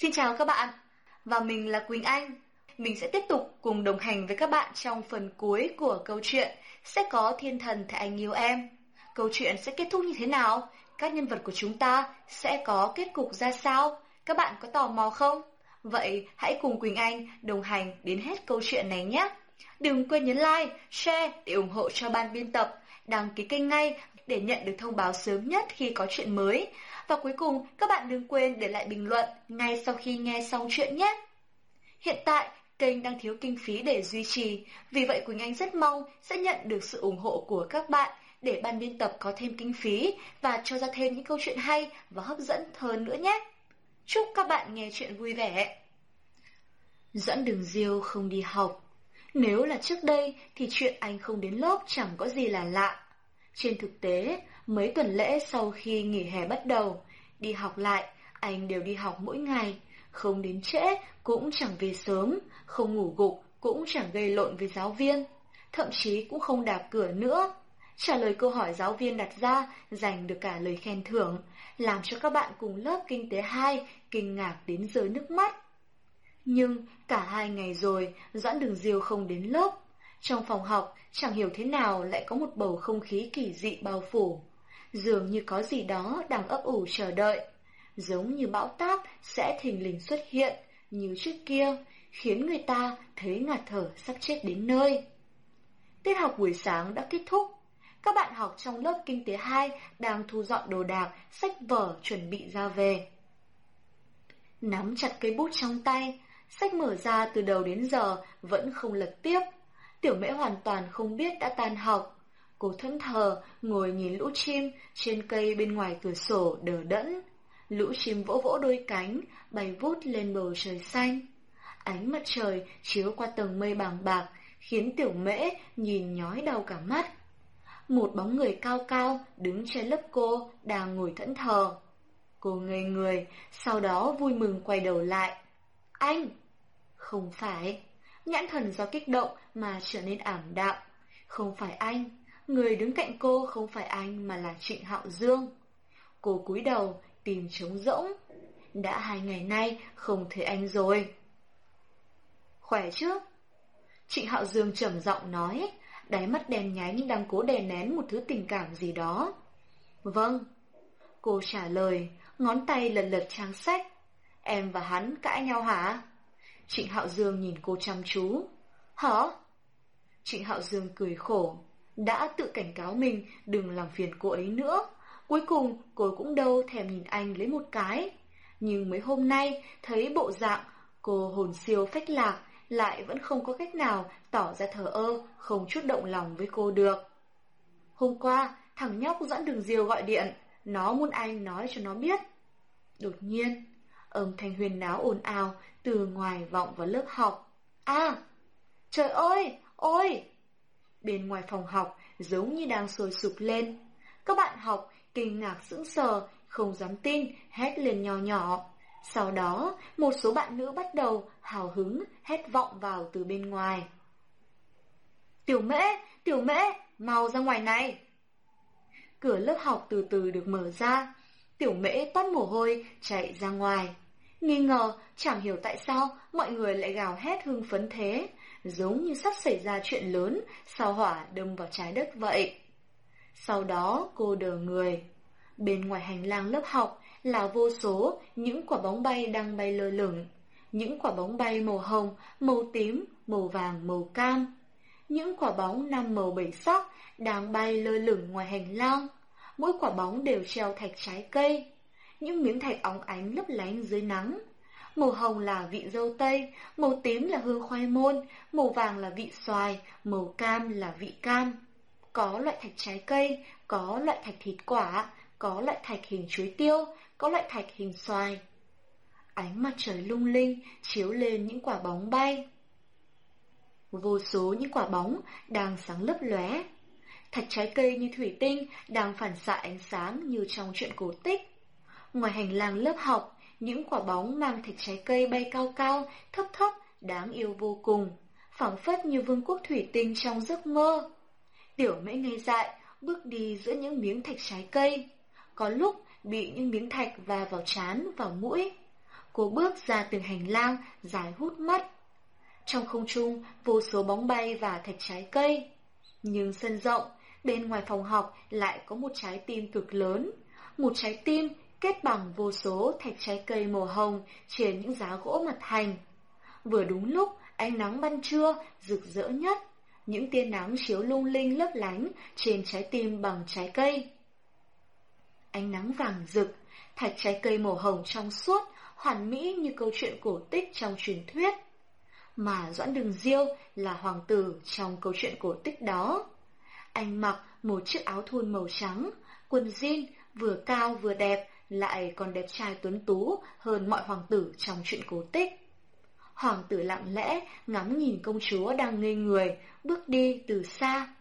Xin chào các bạn, và mình là Quỳnh Anh. Mình sẽ tiếp tục cùng đồng hành với các bạn trong phần cuối của câu chuyện Sẽ có thiên thần thì anh yêu em. Câu chuyện sẽ kết thúc như thế nào? Các nhân vật của chúng ta sẽ có kết cục ra sao? Các bạn có tò mò không? Vậy hãy cùng Quỳnh Anh đồng hành đến hết câu chuyện này nhé! Đừng quên nhấn like, share để ủng hộ cho ban biên tập, đăng ký kênh ngay để nhận được thông báo sớm nhất khi có chuyện mới. Và cuối cùng, các bạn đừng quên để lại bình luận ngay sau khi nghe xong chuyện nhé. Hiện tại, kênh đang thiếu kinh phí để duy trì, vì vậy Quỳnh Anh rất mong sẽ nhận được sự ủng hộ của các bạn để ban biên tập có thêm kinh phí và cho ra thêm những câu chuyện hay và hấp dẫn hơn nữa nhé. Chúc các bạn nghe chuyện vui vẻ. Doãn Đường Diêu không đi học. Nếu là trước đây thì chuyện anh không đến lớp chẳng có gì là lạ. Trên thực tế, mấy tuần lễ sau khi nghỉ hè bắt đầu, đi học lại, anh đều đi học mỗi ngày, không đến trễ cũng chẳng về sớm, không ngủ gục cũng chẳng gây lộn với giáo viên, thậm chí cũng không đạp cửa nữa. Trả lời câu hỏi giáo viên đặt ra, giành được cả lời khen thưởng, làm cho các bạn cùng lớp kinh tế 2 kinh ngạc đến rơi nước mắt. Nhưng cả hai ngày rồi, Doãn Đường Diêu không đến lớp. Trong phòng học, chẳng hiểu thế nào lại có một bầu không khí kỳ dị bao phủ. Dường như có gì đó đang ấp ủ chờ đợi. Giống như bão táp sẽ thình lình xuất hiện, như trước kia, khiến người ta thấy ngạt thở sắp chết đến nơi. Tiết học buổi sáng đã kết thúc. Các bạn học trong lớp Kinh tế 2 đang thu dọn đồ đạc, sách vở chuẩn bị ra về. Nắm chặt cây bút trong tay, sách mở ra từ đầu đến giờ vẫn không lật tiếp. Tiểu mễ hoàn toàn không biết đã tan học. Cô thẫn thờ, ngồi nhìn lũ chim trên cây bên ngoài cửa sổ đờ đẫn. Lũ chim vỗ vỗ đôi cánh, bay vút lên bầu trời xanh. Ánh mặt trời chiếu qua tầng mây bàng bạc, khiến tiểu mễ nhìn nhói đau cả mắt. Một bóng người cao cao đứng trên lớp cô đang ngồi thẫn thờ. Cô ngây người, sau đó vui mừng quay đầu lại. Anh! Không phải. Nhãn thần do kích động mà trở nên ảm đạm. Không phải anh. Người đứng cạnh cô không phải anh mà là Trịnh Hạo Dương. Cô cúi đầu, tìm trống rỗng. Đã hai ngày nay không thấy anh rồi. Khỏe chứ? Trịnh Hạo Dương trầm giọng nói, đáy mắt đen nhưng đang cố đè nén một thứ tình cảm gì đó. Vâng. Cô trả lời, ngón tay lần lật trang sách. Em và hắn cãi nhau hả? Trịnh Hạo Dương nhìn cô chăm chú. Hả? Trịnh Hạo Dương cười khổ. Đã tự cảnh cáo mình đừng làm phiền cô ấy nữa. Cuối cùng cô cũng đâu thèm nhìn anh lấy một cái. Nhưng mấy hôm nay thấy bộ dạng cô hồn siêu phách lạc lại vẫn không có cách nào tỏ ra thờ ơ, không chút động lòng với cô được. Hôm qua, thằng nhóc dẫn đường diều gọi điện, nó muốn anh nói cho nó biết. Đột nhiên, âm thanh huyền náo ồn ào từ ngoài vọng vào lớp học. À, trời ơi, ôi! Bên ngoài phòng học giống như đang sôi sục lên. Các bạn học kinh ngạc sững sờ, không dám tin, hét lên nhỏ nhỏ. Sau đó, một số bạn nữ bắt đầu hào hứng hét vọng vào từ bên ngoài. Tiểu mễ, tiểu mễ, mau ra ngoài này. Cửa lớp học từ từ được mở ra, tiểu mễ toát mồ hôi chạy ra ngoài. Nghi ngờ, chẳng hiểu tại sao mọi người lại gào hét hưng phấn thế, giống như sắp xảy ra chuyện lớn, sao hỏa đâm vào trái đất vậy. Sau đó cô đờ người. Bên ngoài hành lang lớp học là vô số những quả bóng bay đang bay lơ lửng. Những quả bóng bay màu hồng, màu tím, màu vàng, màu cam. Những quả bóng năm màu bảy sắc đang bay lơ lửng ngoài hành lang. Mỗi quả bóng đều treo thạch trái cây. Những miếng thạch óng ánh lấp lánh dưới nắng. Màu hồng là vị dâu tây, màu tím là hương khoai môn, màu vàng là vị xoài, màu cam là vị cam. Có loại thạch trái cây, có loại thạch thịt quả, có loại thạch hình chuối tiêu, có loại thạch hình xoài. Ánh mặt trời lung linh chiếu lên những quả bóng bay. Vô số những quả bóng đang sáng lấp lóe. Thạch trái cây như thủy tinh đang phản xạ ánh sáng như trong chuyện cổ tích. Ngoài hành lang lớp học, những quả bóng mang thạch trái cây bay cao cao, thấp thấp, đáng yêu vô cùng, phảng phất như vương quốc thủy tinh trong giấc mơ. Tiểu mễ ngây dại, bước đi giữa những miếng thạch trái cây. Có lúc bị những miếng thạch va vào trán vào mũi. Cô bước ra từng hành lang, dài hút mắt. Trong không trung, vô số bóng bay và thạch trái cây. Nhưng sân rộng, bên ngoài phòng học lại có một trái tim cực lớn. Một trái tim kết bằng vô số thạch trái cây màu hồng trên những giá gỗ mặt thành. Vừa đúng lúc, ánh nắng ban trưa rực rỡ nhất, những tia nắng chiếu lung linh lấp lánh trên trái tim bằng trái cây. Ánh nắng vàng rực, thạch trái cây màu hồng trong suốt, hoàn mỹ như câu chuyện cổ tích trong truyền thuyết. Mà Doãn Đường Diêu là hoàng tử trong câu chuyện cổ tích đó. Anh mặc một chiếc áo thun màu trắng, quần jean vừa cao vừa đẹp, lại còn đẹp trai tuấn tú hơn mọi hoàng tử trong chuyện cổ tích. Hoàng tử lặng lẽ ngắm nhìn công chúa đang ngây người, bước đi từ xa.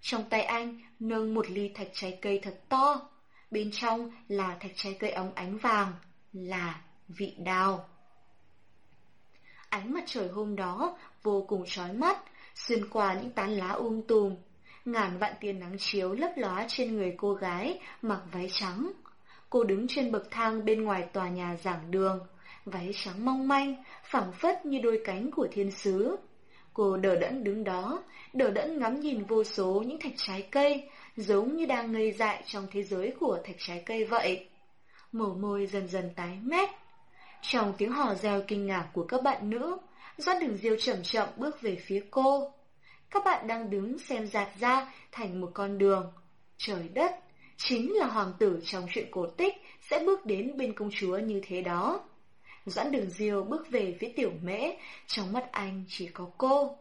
Trong tay anh nâng một ly thạch trái cây thật to, bên trong là thạch trái cây óng ánh vàng, là vị đào. Ánh mặt trời hôm đó vô cùng chói mắt, xuyên qua những tán lá um tùm. Ngàn vạn tia nắng chiếu lấp lóa trên người cô gái mặc váy trắng. Cô đứng trên bậc thang bên ngoài tòa nhà giảng đường, váy trắng mong manh, phẳng phất như đôi cánh của thiên sứ. Cô đờ đẫn đứng đó, đờ đẫn ngắm nhìn vô số những thạch trái cây, giống như đang ngây dại trong thế giới của thạch trái cây vậy. Mồ môi dần dần tái mét. Trong tiếng hò reo kinh ngạc của các bạn nữ, Doan Đường Diêu chậm chậm bước về phía cô. Các bạn đang đứng xem giạt ra thành một con đường. Trời đất, chính là hoàng tử trong chuyện cổ tích sẽ bước đến bên công chúa như thế đó. Doãn đường diêu bước về phía tiểu mễ, trong mắt anh chỉ có cô.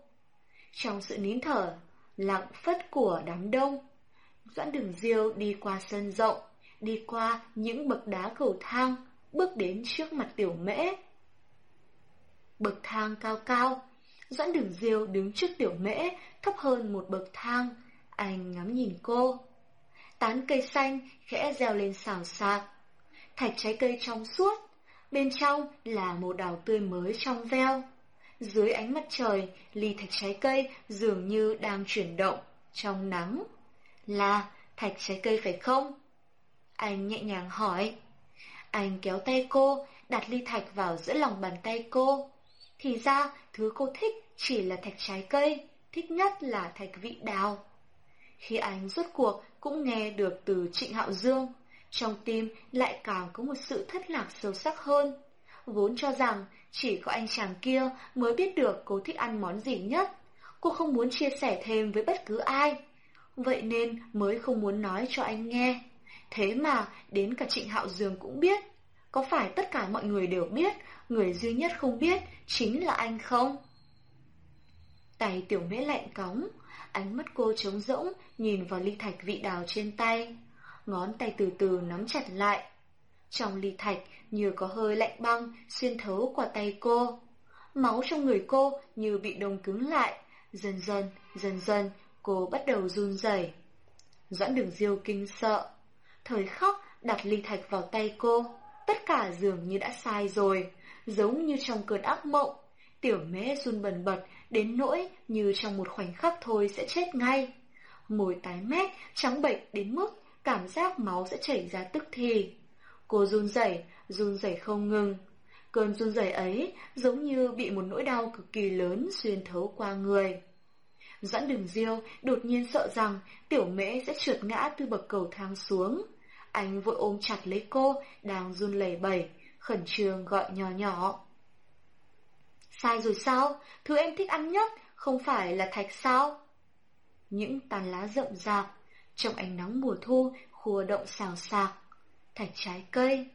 Trong sự nín thở, lặng phất của đám đông, Doãn đường diêu đi qua sân rộng, đi qua những bậc đá cầu thang, bước đến trước mặt tiểu mễ. Bậc thang cao cao, Doãn đường diêu đứng trước tiểu mễ, thấp hơn một bậc thang, anh ngắm nhìn cô. Tán cây xanh khẽ reo lên xào xạc, thạch trái cây trong suốt, bên trong là một đào tươi mới trong veo. Dưới ánh mặt trời, ly thạch trái cây dường như đang chuyển động trong nắng. Là thạch trái cây phải không? Anh nhẹ nhàng hỏi. Anh kéo tay cô, đặt ly thạch vào giữa lòng bàn tay cô. Thì ra, thứ cô thích chỉ là thạch trái cây, thích nhất là thạch vị đào. Khi anh rốt cuộc cũng nghe được từ Trịnh Hạo Dương, trong tim lại càng có một sự thất lạc sâu sắc hơn. Vốn cho rằng chỉ có anh chàng kia mới biết được cô thích ăn món gì nhất. Cô không muốn chia sẻ thêm với bất cứ ai. Vậy nên mới không muốn nói cho anh nghe. Thế mà đến cả Trịnh Hạo Dương cũng biết. Có phải tất cả mọi người đều biết, người duy nhất không biết chính là anh không? Tay tiểu mễ lạnh cóng, ánh mắt cô trống rỗng nhìn vào ly thạch vị đào trên tay ngón tay từ từ nắm chặt lại. Trong ly thạch như có hơi lạnh băng xuyên thấu qua tay cô. Máu trong người cô như bị đông cứng lại, dần dần, dần dần cô bắt đầu run rẩy. Doãn đường diêu kinh sợ. Thời khắc đặt ly thạch vào tay cô, tất cả dường như đã sai rồi, giống như trong cơn ác mộng. Tiểu mễ run bần bật đến nỗi như trong một khoảnh khắc thôi sẽ chết ngay. Môi tái mét, trắng bệch đến mức cảm giác máu sẽ chảy ra tức thì. Cô run rẩy, run rẩy không ngừng. Cơn run rẩy ấy giống như bị một nỗi đau cực kỳ lớn xuyên thấu qua người. Doãn đường diêu đột nhiên sợ rằng tiểu mễ sẽ trượt ngã từ bậc cầu thang xuống. Anh vội ôm chặt lấy cô, đang run lẩy bẩy, khẩn trương gọi nhỏ nhỏ. Sai rồi sao? Thứ em thích ăn nhất, không phải là thạch sao? Những tàn lá rậm rạp, trong ánh nắng mùa thu, khua động xào xạc, thạch trái cây.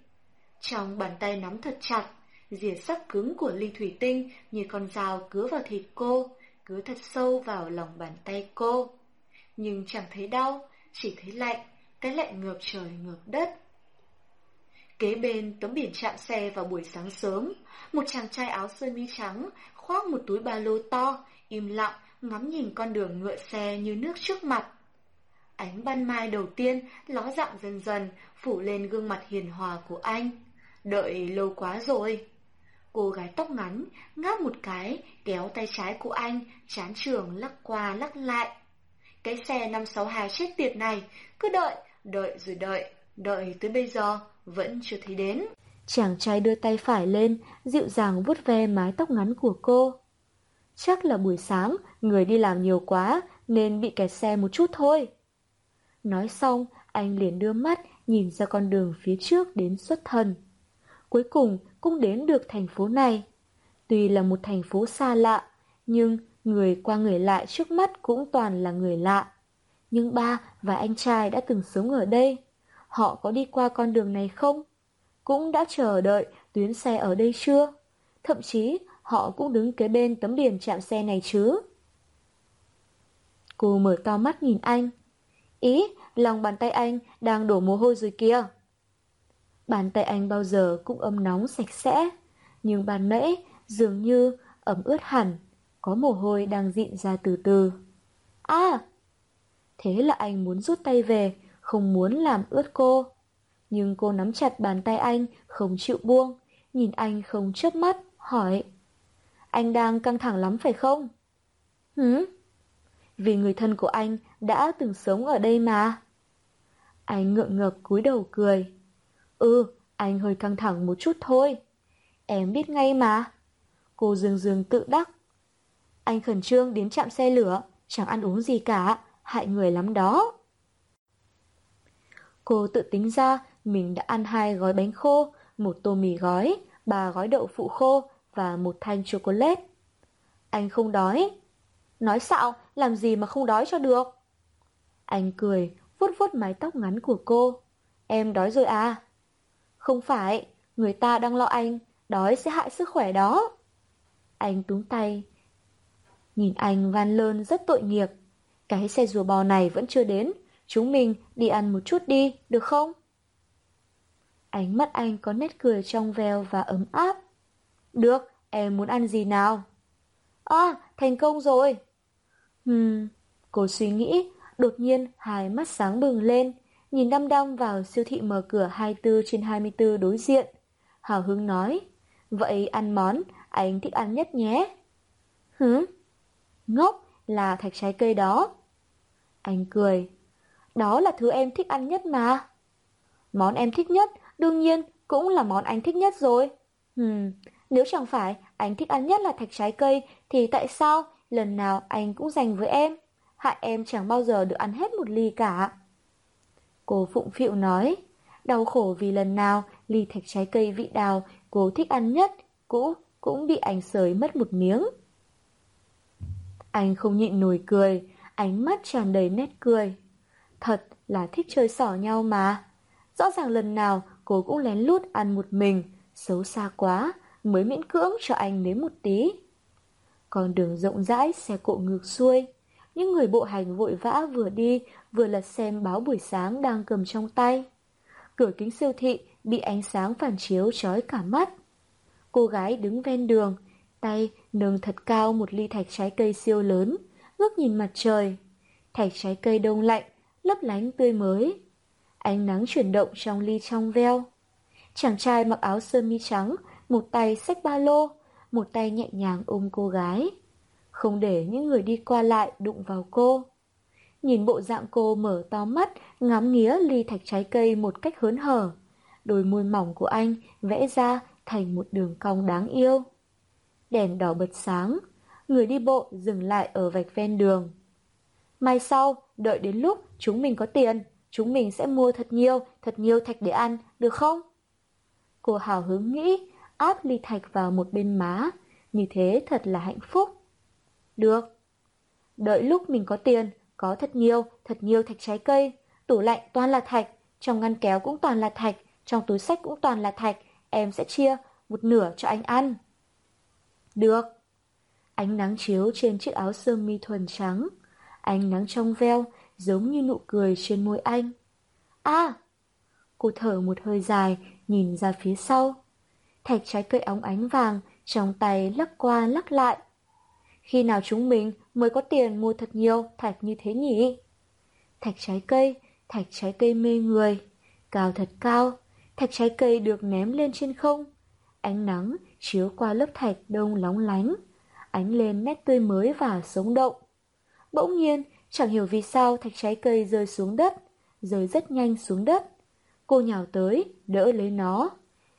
Trong bàn tay nắm thật chặt, rìa sắc cứng của ly thủy tinh như con dao cứa vào thịt cô, cứa thật sâu vào lòng bàn tay cô. Nhưng chẳng thấy đau, chỉ thấy lạnh, cái lạnh ngược trời ngược đất. Kế bên tấm biển chạm xe vào buổi sáng sớm, một chàng trai áo sơ mi trắng khoác một túi ba lô to, im lặng ngắm nhìn con đường ngựa xe như nước trước mặt. Ánh ban mai đầu tiên ló dạng dần dần, phủ lên gương mặt hiền hòa của anh. Đợi lâu quá rồi. Cô gái tóc ngắn, ngáp một cái, kéo tay trái của anh, chán trường lắc qua lắc lại. Cái xe 562 chết tiệt này, cứ đợi, đợi rồi đợi, đợi tới bây giờ, vẫn chưa thấy đến. Chàng trai đưa tay phải lên, dịu dàng vuốt ve mái tóc ngắn của cô. Chắc là buổi sáng, người đi làm nhiều quá, nên bị kẹt xe một chút thôi. Nói xong, anh liền đưa mắt nhìn ra con đường phía trước đến xuất thần. Cuối cùng cũng đến được thành phố này. Tuy là một thành phố xa lạ, nhưng người qua người lại trước mắt cũng toàn là người lạ. Nhưng ba và anh trai đã từng sống ở đây. Họ có đi qua con đường này không? Cũng đã chờ đợi tuyến xe ở đây chưa? Thậm chí họ cũng đứng kế bên tấm biển chạm xe này chứ. Cô mở to mắt nhìn anh. Ý, lòng bàn tay anh đang đổ mồ hôi rồi kia. Bàn tay anh bao giờ cũng ấm nóng sạch sẽ, nhưng bàn nãy dường như ẩm ướt hẳn, có mồ hôi đang dịn ra từ từ. À! Thế là anh muốn rút tay về, không muốn làm ướt cô. Nhưng cô nắm chặt bàn tay anh, không chịu buông, nhìn anh không chớp mắt, hỏi. Anh đang căng thẳng lắm phải không? Hứ? Vì người thân của anh đã từng sống ở đây mà. Anh ngượng ngợp cúi đầu cười. Ừ, anh hơi căng thẳng một chút thôi. Em biết ngay mà. Cô dương dương tự đắc. Anh khẩn trương đến chạm xe lửa, chẳng ăn uống gì cả, hại người lắm đó. Cô tự tính ra mình đã ăn hai gói bánh khô, một tô mì gói, ba gói đậu phụ khô và một thanh chocolate. Anh không đói. Nói xạo, làm gì mà không đói cho được? Anh cười, vuốt vuốt mái tóc ngắn của cô. Em đói rồi à? Không phải, người ta đang lo anh, đói sẽ hại sức khỏe đó. Anh túm tay. Nhìn anh van lơn rất tội nghiệp. Cái xe rùa bò này vẫn chưa đến, chúng mình đi ăn một chút đi, được không? Ánh mắt anh có nét cười trong veo và ấm áp. Được, em muốn ăn gì nào? À, thành công rồi. Hmm, cô suy nghĩ, đột nhiên hai mắt sáng bừng lên, nhìn đăm đăm vào siêu thị mở cửa 24 trên 24 đối diện. Hào hứng nói, vậy ăn món anh thích ăn nhất nhé. Hứ, ngốc là thạch trái cây đó. Anh cười, đó là thứ em thích ăn nhất mà. Món em thích nhất đương nhiên cũng là món anh thích nhất rồi. Hừm, nếu chẳng phải anh thích ăn nhất là thạch trái cây thì tại sao lần nào anh cũng dành với em? Hại em chẳng bao giờ được ăn hết một ly cả. Cô phụng phịu nói, đau khổ vì lần nào ly thạch trái cây vị đào cô thích ăn nhất cũ cũng bị anh sới mất một miếng. Anh không nhịn nổi cười, ánh mắt tràn đầy nét cười. Thật là thích chơi xỏ nhau mà. Rõ ràng lần nào cô cũng lén lút ăn một mình, xấu xa quá, mới miễn cưỡng cho anh nếm một tí. Còn đường rộng rãi, xe cộ ngược xuôi. Những người bộ hành vội vã vừa đi, vừa lật xem báo buổi sáng đang cầm trong tay. Cửa kính siêu thị bị ánh sáng phản chiếu chói cả mắt. Cô gái đứng ven đường, tay nâng thật cao một ly thạch trái cây siêu lớn, ngước nhìn mặt trời. Thạch trái cây đông lạnh, lấp lánh tươi mới. Ánh nắng chuyển động trong ly trong veo. Chàng trai mặc áo sơ mi trắng, một tay xách ba lô, một tay nhẹ nhàng ôm cô gái. Không để những người đi qua lại đụng vào cô. Nhìn bộ dạng cô mở to mắt, ngắm nghía ly thạch trái cây một cách hớn hở. Đôi môi mỏng của anh vẽ ra thành một đường cong đáng yêu. Đèn đỏ bật sáng, người đi bộ dừng lại ở vạch ven đường. Mai sau, đợi đến lúc chúng mình có tiền, chúng mình sẽ mua thật nhiều, thật nhiều thạch để ăn, được không? Cô hào hứng nghĩ, áp ly thạch vào một bên má, như thế thật là hạnh phúc. Được. Đợi lúc mình có tiền, có thật nhiều, thật nhiều thạch trái cây, tủ lạnh toàn là thạch, trong ngăn kéo cũng toàn là thạch, trong túi sách cũng toàn là thạch, em sẽ chia một nửa cho anh ăn. Được. Ánh nắng chiếu trên chiếc áo sơ mi thuần trắng. Ánh nắng trong veo, giống như nụ cười trên môi anh. À! Cô thở một hơi dài, nhìn ra phía sau. Thạch trái cây óng ánh vàng, trong tay lắc qua lắc lại. Khi nào chúng mình mới có tiền mua thật nhiều thạch như thế nhỉ? Thạch trái cây, thạch trái cây mê người, cao thật cao, thạch trái cây được ném lên trên không. Ánh nắng chiếu qua lớp thạch đông lóng lánh, ánh lên nét tươi mới và sống động. Bỗng nhiên, chẳng hiểu vì sao thạch trái cây rơi xuống đất, rơi rất nhanh xuống đất. Cô nhào tới, đỡ lấy nó.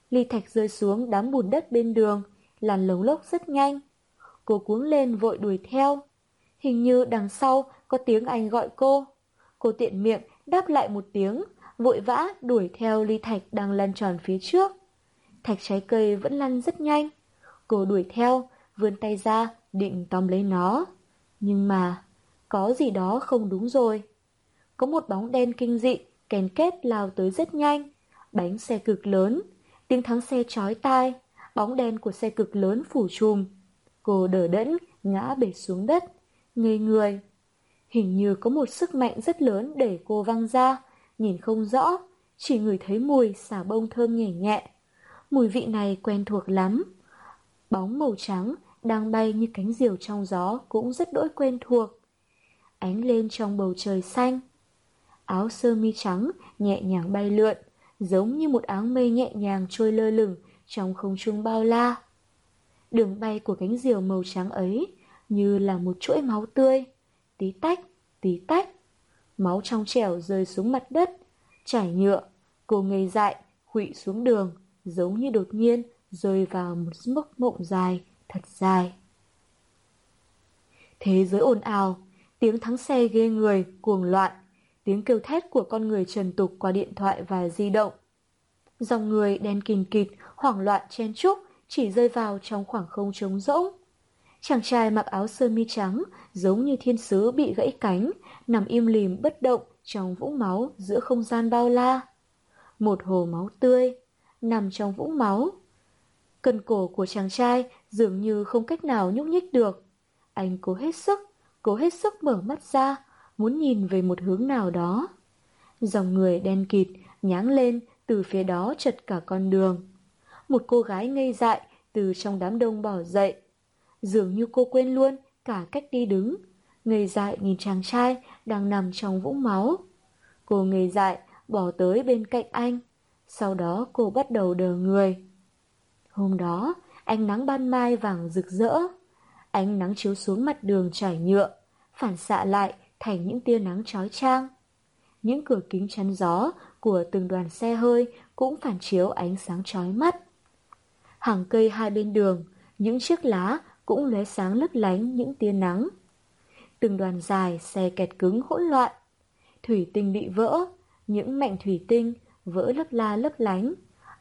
ly thạch rơi xuống đám bùn đất bên đường, làn lống lốc rất nhanh. Cô cuống lên vội đuổi theo. Hình như đằng sau có tiếng anh gọi cô. Cô tiện miệng đáp lại một tiếng, vội vã đuổi theo ly thạch đang lăn tròn phía trước. Thạch trái cây vẫn lăn rất nhanh. Cô đuổi theo, vươn tay ra, định tóm lấy nó. Nhưng mà, có gì đó không đúng rồi. Có một bóng đen kinh dị, kèn kết lao tới rất nhanh. Bánh xe cực lớn, tiếng thắng xe chói tai, bóng đen của xe cực lớn phủ trùm. Cô đỡ đẫn, ngã bể xuống đất, ngây người. Hình như có một sức mạnh rất lớn để cô văng ra, nhìn không rõ, chỉ ngửi thấy mùi xả bông thơm nhẹ nhẹ. Mùi vị này quen thuộc lắm. Bóng màu trắng đang bay như cánh diều trong gió cũng rất đỗi quen thuộc. Ánh lên trong bầu trời xanh. Áo sơ mi trắng nhẹ nhàng bay lượn, giống như một áng mây nhẹ nhàng trôi lơ lửng trong không trung bao la. Đường bay của cánh diều màu trắng ấy như là một chuỗi máu tươi, tí tách, tí tách. Máu trong trẻo rơi xuống mặt đất, trải nhựa, cô ngây dại, khụy xuống đường, giống như đột nhiên rơi vào một giấc mộng dài, thật dài. Thế giới ồn ào, tiếng thắng xe ghê người, cuồng loạn, tiếng kêu thét của con người trần tục qua điện thoại và di động. Dòng người đen kìn kịt, hoảng loạn chen chúc, chỉ rơi vào trong khoảng không trống rỗng. Chàng trai mặc áo sơ mi trắng, giống như thiên sứ bị gãy cánh, nằm im lìm bất động trong vũng máu giữa không gian bao la. Một hồ máu tươi, nằm trong vũng máu. Cân cổ của chàng trai dường như không cách nào nhúc nhích được. Anh cố hết sức, cố hết sức mở mắt ra, muốn nhìn về một hướng nào đó. Dòng người đen kịt nháng lên từ phía đó chật cả con đường. Một cô gái ngây dại từ trong đám đông bỏ dậy. Dường như cô quên luôn cả cách đi đứng. Ngây dại nhìn chàng trai đang nằm trong vũng máu. Cô ngây dại bỏ tới bên cạnh anh. Sau đó cô bắt đầu đờ người. Hôm đó, ánh nắng ban mai vàng rực rỡ. Ánh nắng chiếu xuống mặt đường trải nhựa, phản xạ lại thành những tia nắng chói chang. Những cửa kính chắn gió của từng đoàn xe hơi cũng phản chiếu ánh sáng chói mắt. Hàng cây hai bên đường, những chiếc lá cũng lóe sáng lấp lánh những tia nắng. Từng đoàn dài xe kẹt cứng hỗn loạn. Thủy tinh bị vỡ, những mảnh thủy tinh vỡ lấp la lấp lánh,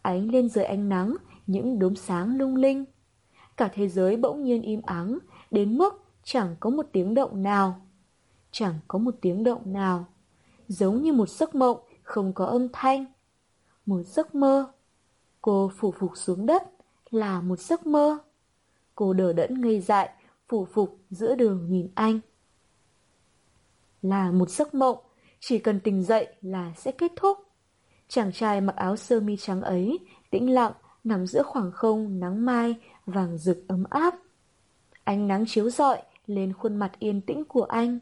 ánh lên dưới ánh nắng những đốm sáng lung linh. Cả thế giới bỗng nhiên im ắng, đến mức chẳng có một tiếng động nào. Chẳng có một tiếng động nào. Giống như một giấc mộng không có âm thanh. Một giấc mơ. Cô phủ phục xuống đất là một giấc mơ. Cô đờ đẫn ngây dại, phủ phục giữa đường nhìn anh. Là một giấc mộng, chỉ cần tỉnh dậy là sẽ kết thúc. Chàng trai mặc áo sơ mi trắng ấy, tĩnh lặng, nằm giữa khoảng không nắng mai, vàng rực ấm áp. Ánh nắng chiếu rọi lên khuôn mặt yên tĩnh của anh.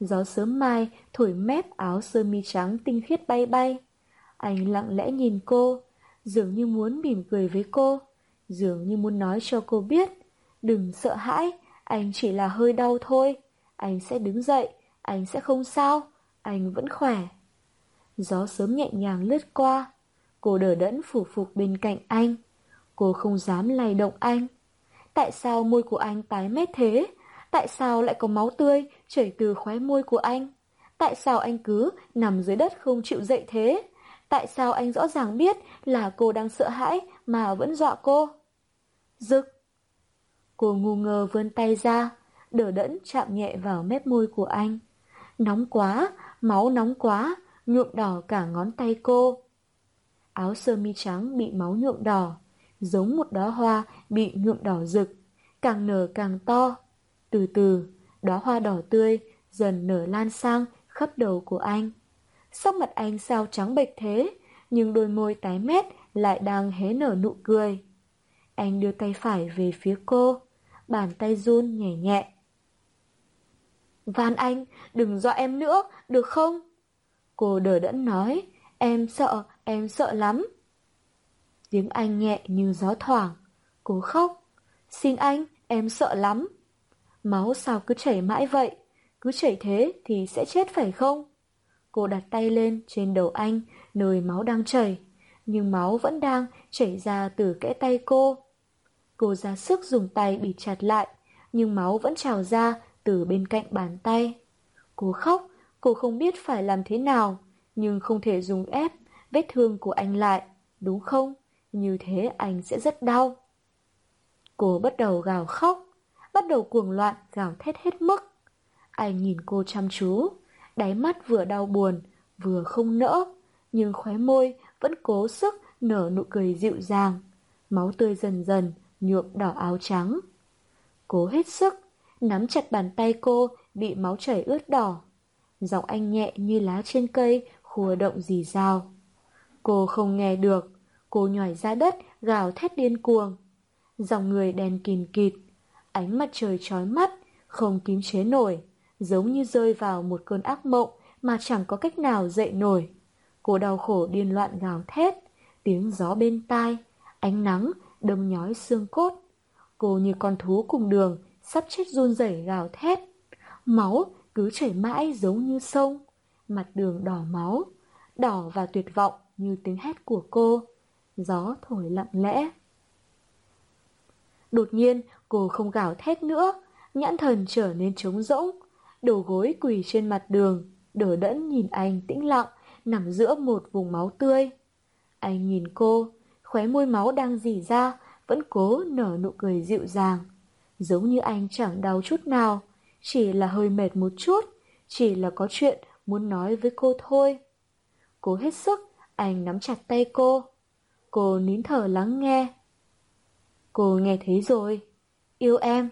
Gió sớm mai thổi mép áo sơ mi trắng tinh khiết bay bay. Anh lặng lẽ nhìn cô, dường như muốn mỉm cười với cô, dường như muốn nói cho cô biết. Đừng sợ hãi, anh chỉ là hơi đau thôi. Anh sẽ đứng dậy, anh sẽ không sao, anh vẫn khỏe. Gió sớm nhẹ nhàng lướt qua. Cô đờ đẫn phủ phục bên cạnh anh. Cô không dám lay động anh. Tại sao môi của anh tái mét thế? Tại sao lại có máu tươi chảy từ khóe môi của anh? Tại sao anh cứ nằm dưới đất không chịu dậy thế? Tại sao anh rõ ràng biết là cô đang sợ hãi mà vẫn dọa cô? Dực! Cô ngu ngơ vươn tay ra, đỡ đẫn chạm nhẹ vào mép môi của anh. Nóng quá, máu nóng quá, nhuộm đỏ cả ngón tay cô. Áo sơ mi trắng bị máu nhuộm đỏ, giống một đóa hoa bị nhuộm đỏ rực, càng nở càng to. Từ từ, đóa hoa đỏ tươi dần nở lan sang khắp đầu của anh. Sắc mặt anh sao trắng bệch thế, nhưng đôi môi tái mét lại đang hé nở nụ cười. Anh đưa tay phải về phía cô, bàn tay run nhẹ nhẹ. Van anh, đừng dọa em nữa, được không? Cô đờ đẫn nói, em sợ, em sợ lắm. Tiếng anh nhẹ như gió thoảng. cố khóc. Xin anh, em sợ lắm. Máu sao cứ chảy mãi vậy? Cứ chảy thế thì sẽ chết phải không? Cô đặt tay lên trên đầu anh, nơi máu đang chảy. nhưng máu vẫn đang chảy ra từ kẽ tay cô. Cô ra sức dùng tay bị chặt lại, nhưng máu vẫn trào ra từ bên cạnh bàn tay. Cô khóc, cô không biết phải làm thế nào, nhưng không thể dùng ép vết thương của anh lại, đúng không? Như thế anh sẽ rất đau. Cô bắt đầu gào khóc, bắt đầu cuồng loạn gào thét hết mức. Anh nhìn cô chăm chú, đáy mắt vừa đau buồn, vừa không nỡ, nhưng khóe môi vẫn cố sức nở nụ cười dịu dàng. Máu tươi dần dần nhuộm đỏ áo trắng. Cố hết sức, nắm chặt bàn tay cô bị máu chảy ướt đỏ. Giọng anh nhẹ như lá trên cây khua động dì rào. Cô không nghe được, cô nhảy ra đất gào thét điên cuồng. Dòng người đèn kìn kịt, ánh mặt trời chói mắt, không kìm chế nổi, giống như rơi vào một cơn ác mộng mà chẳng có cách nào dậy nổi. Cô đau khổ điên loạn gào thét, tiếng gió bên tai, ánh nắng đâm nhói xương cốt. Cô như con thú cùng đường, sắp chết run rẩy gào thét. Máu cứ chảy mãi giống như sông, mặt đường đỏ máu, đỏ và tuyệt vọng như tiếng hét của cô. Gió thổi lặng lẽ. Đột nhiên, cô không gào thét nữa, nhãn thần trở nên trống rỗng, đầu gối quỳ trên mặt đường, đỡ đẫn nhìn anh tĩnh lặng, nằm giữa một vùng máu tươi. Anh nhìn cô, khóe môi máu đang dì ra, vẫn cố nở nụ cười dịu dàng. Giống như anh chẳng đau chút nào, chỉ là hơi mệt một chút, chỉ là có chuyện muốn nói với cô thôi. Cố hết sức, anh nắm chặt tay cô. Cô nín thở lắng nghe. Cô nghe thấy rồi. Yêu em.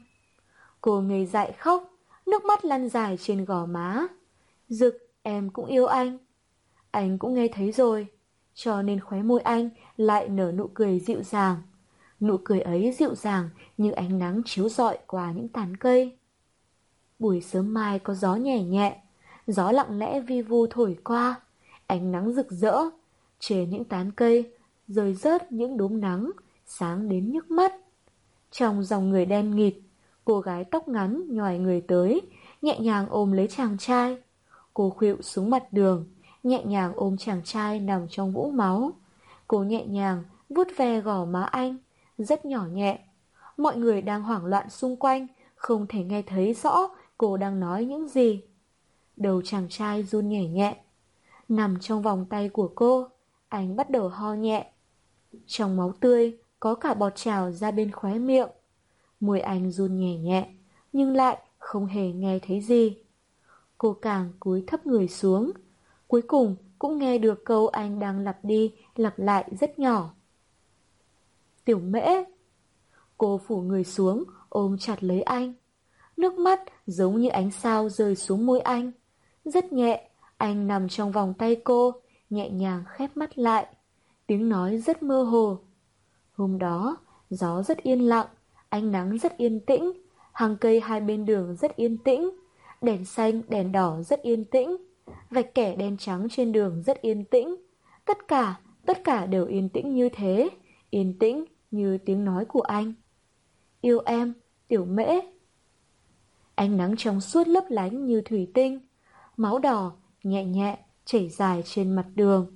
Cô ngây dại khóc, nước mắt lăn dài trên gò má. Dực, em cũng yêu anh. Anh cũng nghe thấy rồi, cho nên khóe môi anh lại nở nụ cười dịu dàng. Nụ cười ấy dịu dàng như ánh nắng chiếu rọi qua những tán cây. Buổi sớm mai có gió nhẹ nhẹ, gió lặng lẽ vi vu thổi qua, ánh nắng rực rỡ, trên những tán cây, rơi rớt những đốm nắng, sáng đến nhức mắt. Trong dòng người đen nghịt, cô gái tóc ngắn nhòi người tới, nhẹ nhàng ôm lấy chàng trai. Cô khuỵu xuống mặt đường, nhẹ nhàng ôm chàng trai nằm trong vũng máu. Cô nhẹ nhàng vuốt ve gò má anh, rất nhỏ nhẹ. Mọi người đang hoảng loạn xung quanh, không thể nghe thấy rõ cô đang nói những gì. Đầu chàng trai run nhẹ nhẹ. Nằm trong vòng tay của cô, anh bắt đầu ho nhẹ. Trong máu tươi có cả bọt trào ra bên khóe miệng. Môi anh run nhẹ nhẹ, nhưng lại không hề nghe thấy gì. Cô càng cúi thấp người xuống, Cuối cùng cũng nghe được câu anh đang lặp đi, lặp lại rất nhỏ. Tiểu mễ! Cô phủ người xuống, ôm chặt lấy anh. Nước mắt giống như ánh sao rơi xuống môi anh. Rất nhẹ, anh nằm trong vòng tay cô, nhẹ nhàng khép mắt lại. Tiếng nói rất mơ hồ. Hôm đó, gió rất yên lặng, ánh nắng rất yên tĩnh, hàng cây hai bên đường rất yên tĩnh, đèn xanh, đèn đỏ rất yên tĩnh vạch kẻ đen trắng trên đường rất yên tĩnh. Tất cả, tất cả đều yên tĩnh như thế, yên tĩnh như tiếng nói của anh. Yêu em, tiểu mễ. Ánh nắng trong suốt lấp lánh như thủy tinh, máu đỏ, nhẹ nhẹ, chảy dài trên mặt đường.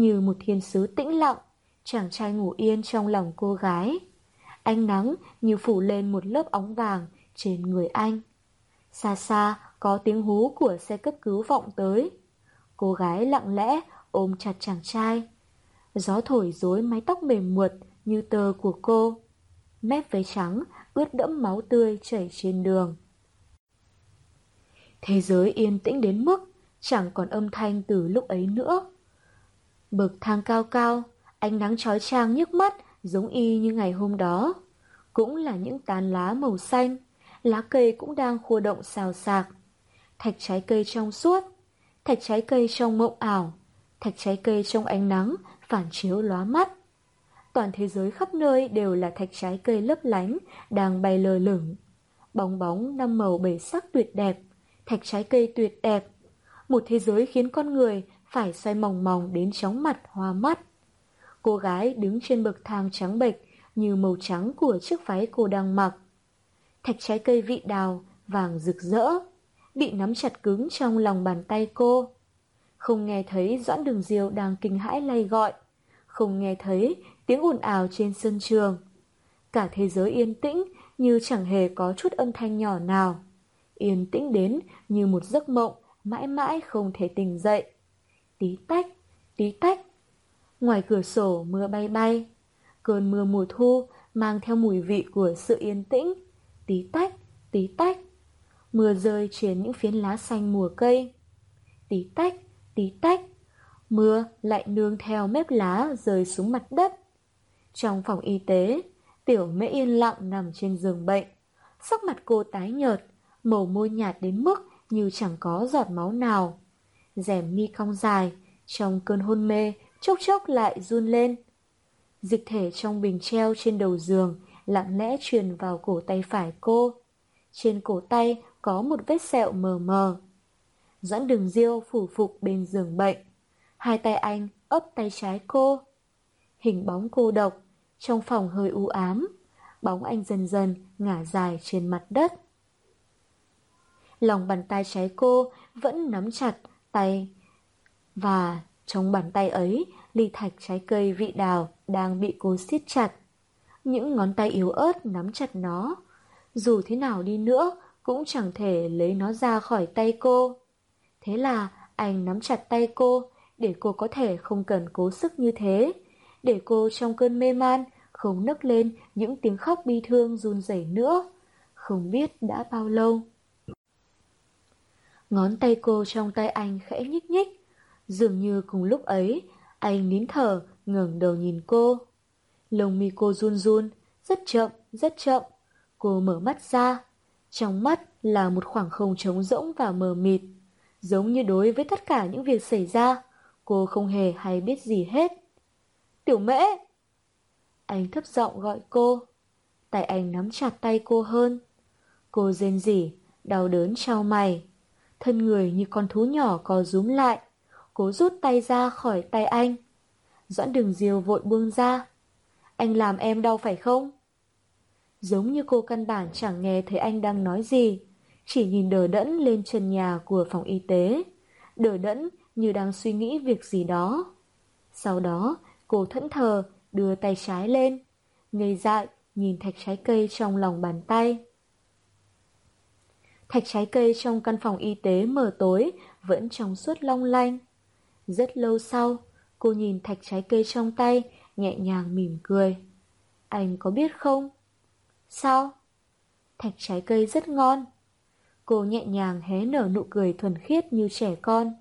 Như một thiên sứ tĩnh lặng, chàng trai ngủ yên trong lòng cô gái. Ánh nắng như phủ lên một lớp óng vàng trên người anh. Xa xa có tiếng hú của xe cấp cứu vọng tới. Cô gái lặng lẽ ôm chặt chàng trai. Gió thổi rối mái tóc mềm mượt như tơ của cô. Mép váy trắng ướt đẫm máu tươi chảy trên đường. Thế giới yên tĩnh đến mức chẳng còn âm thanh từ lúc ấy nữa. Bậc thang cao cao, ánh nắng chói trang nhức mắt giống y như ngày hôm đó. Cũng là những tán lá màu xanh, lá cây cũng đang khua động xào xạc thạch trái cây trong suốt, thạch trái cây trong mộng ảo, thạch trái cây trong ánh nắng phản chiếu lóa mắt. Toàn thế giới khắp nơi đều là thạch trái cây lấp lánh đang bay lơ lửng. Bóng bóng năm màu bảy sắc tuyệt đẹp, thạch trái cây tuyệt đẹp. Một thế giới khiến con người phải xoay mòng mòng đến chóng mặt hoa mắt. Cô gái đứng trên bậc thang trắng bệch như màu trắng của chiếc váy cô đang mặc. Thạch trái cây vị đào, vàng rực rỡ, bị nắm chặt cứng trong lòng bàn tay cô. Không nghe thấy Doãn Đường Diêu đang kinh hãi lay gọi, không nghe thấy tiếng ồn ào trên sân trường. Cả thế giới yên tĩnh như chẳng hề có chút âm thanh nhỏ nào. Yên tĩnh đến như một giấc mộng mãi mãi không thể tỉnh dậy. Tí tách, tí tách. Ngoài cửa sổ mưa bay bay. Cơn mưa mùa thu mang theo mùi vị của sự yên tĩnh. Tí tách, tí tách. Mưa rơi trên những phiến lá xanh mùa cây. Tí tách, tí tách. Mưa lại nương theo mép lá rơi xuống mặt đất. Trong phòng y tế, tiểu mễ yên lặng nằm trên giường bệnh. Sắc mặt cô tái nhợt, màu môi nhạt đến mức như chẳng có giọt máu nào. Rèm mi cong dài, trong cơn hôn mê, chốc chốc lại run lên. Dịch thể trong bình treo trên đầu giường lặng lẽ truyền vào cổ tay phải cô. Trên cổ tay có một vết sẹo mờ mờ. Doãn đường diêu phủ phục bên giường bệnh. Hai tay anh ấp tay trái cô. Hình bóng cô độc, trong phòng hơi u ám. Bóng anh dần dần ngả dài trên mặt đất. Lòng bàn tay trái cô vẫn nắm chặt tay và trong bàn tay ấy ly thạch trái cây vị đào đang bị cô siết chặt. Những ngón tay yếu ớt nắm chặt nó. Dù thế nào đi nữa, cũng chẳng thể lấy nó ra khỏi tay cô. Thế là anh nắm chặt tay cô, để cô có thể không cần cố sức như thế. Để cô trong cơn mê man, không nấc lên những tiếng khóc bi thương run rẩy nữa. Không biết đã bao lâu. Ngón tay cô trong tay anh khẽ nhích nhích. Dường như cùng lúc ấy, anh nín thở, ngẩng đầu nhìn cô. Lông mi cô run run, rất chậm, rất chậm. Cô mở mắt ra. Trong mắt là một khoảng không trống rỗng và mờ mịt. Giống như đối với tất cả những việc xảy ra, cô không hề hay biết gì hết. Tiểu mễ! Anh thấp giọng gọi cô. Tay anh nắm chặt tay cô hơn. Cô rên rỉ, đau đớn trao mày thân người như con thú nhỏ co rúm lại, cố rút tay ra khỏi tay anh. Doãn đường diều vội buông ra. Anh làm em đau phải không? Giống như cô căn bản chẳng nghe thấy anh đang nói gì, chỉ nhìn đờ đẫn lên trần nhà của phòng y tế, đờ đẫn như đang suy nghĩ việc gì đó. Sau đó, cô thẫn thờ đưa tay trái lên, ngây dại nhìn thạch trái cây trong lòng bàn tay. Thạch trái cây trong căn phòng y tế mờ tối vẫn trong suốt long lanh. Rất lâu sau, cô nhìn thạch trái cây trong tay, nhẹ nhàng mỉm cười. Anh có biết không? Sao? Thạch trái cây rất ngon. Cô nhẹ nhàng hé nở nụ cười thuần khiết như trẻ con.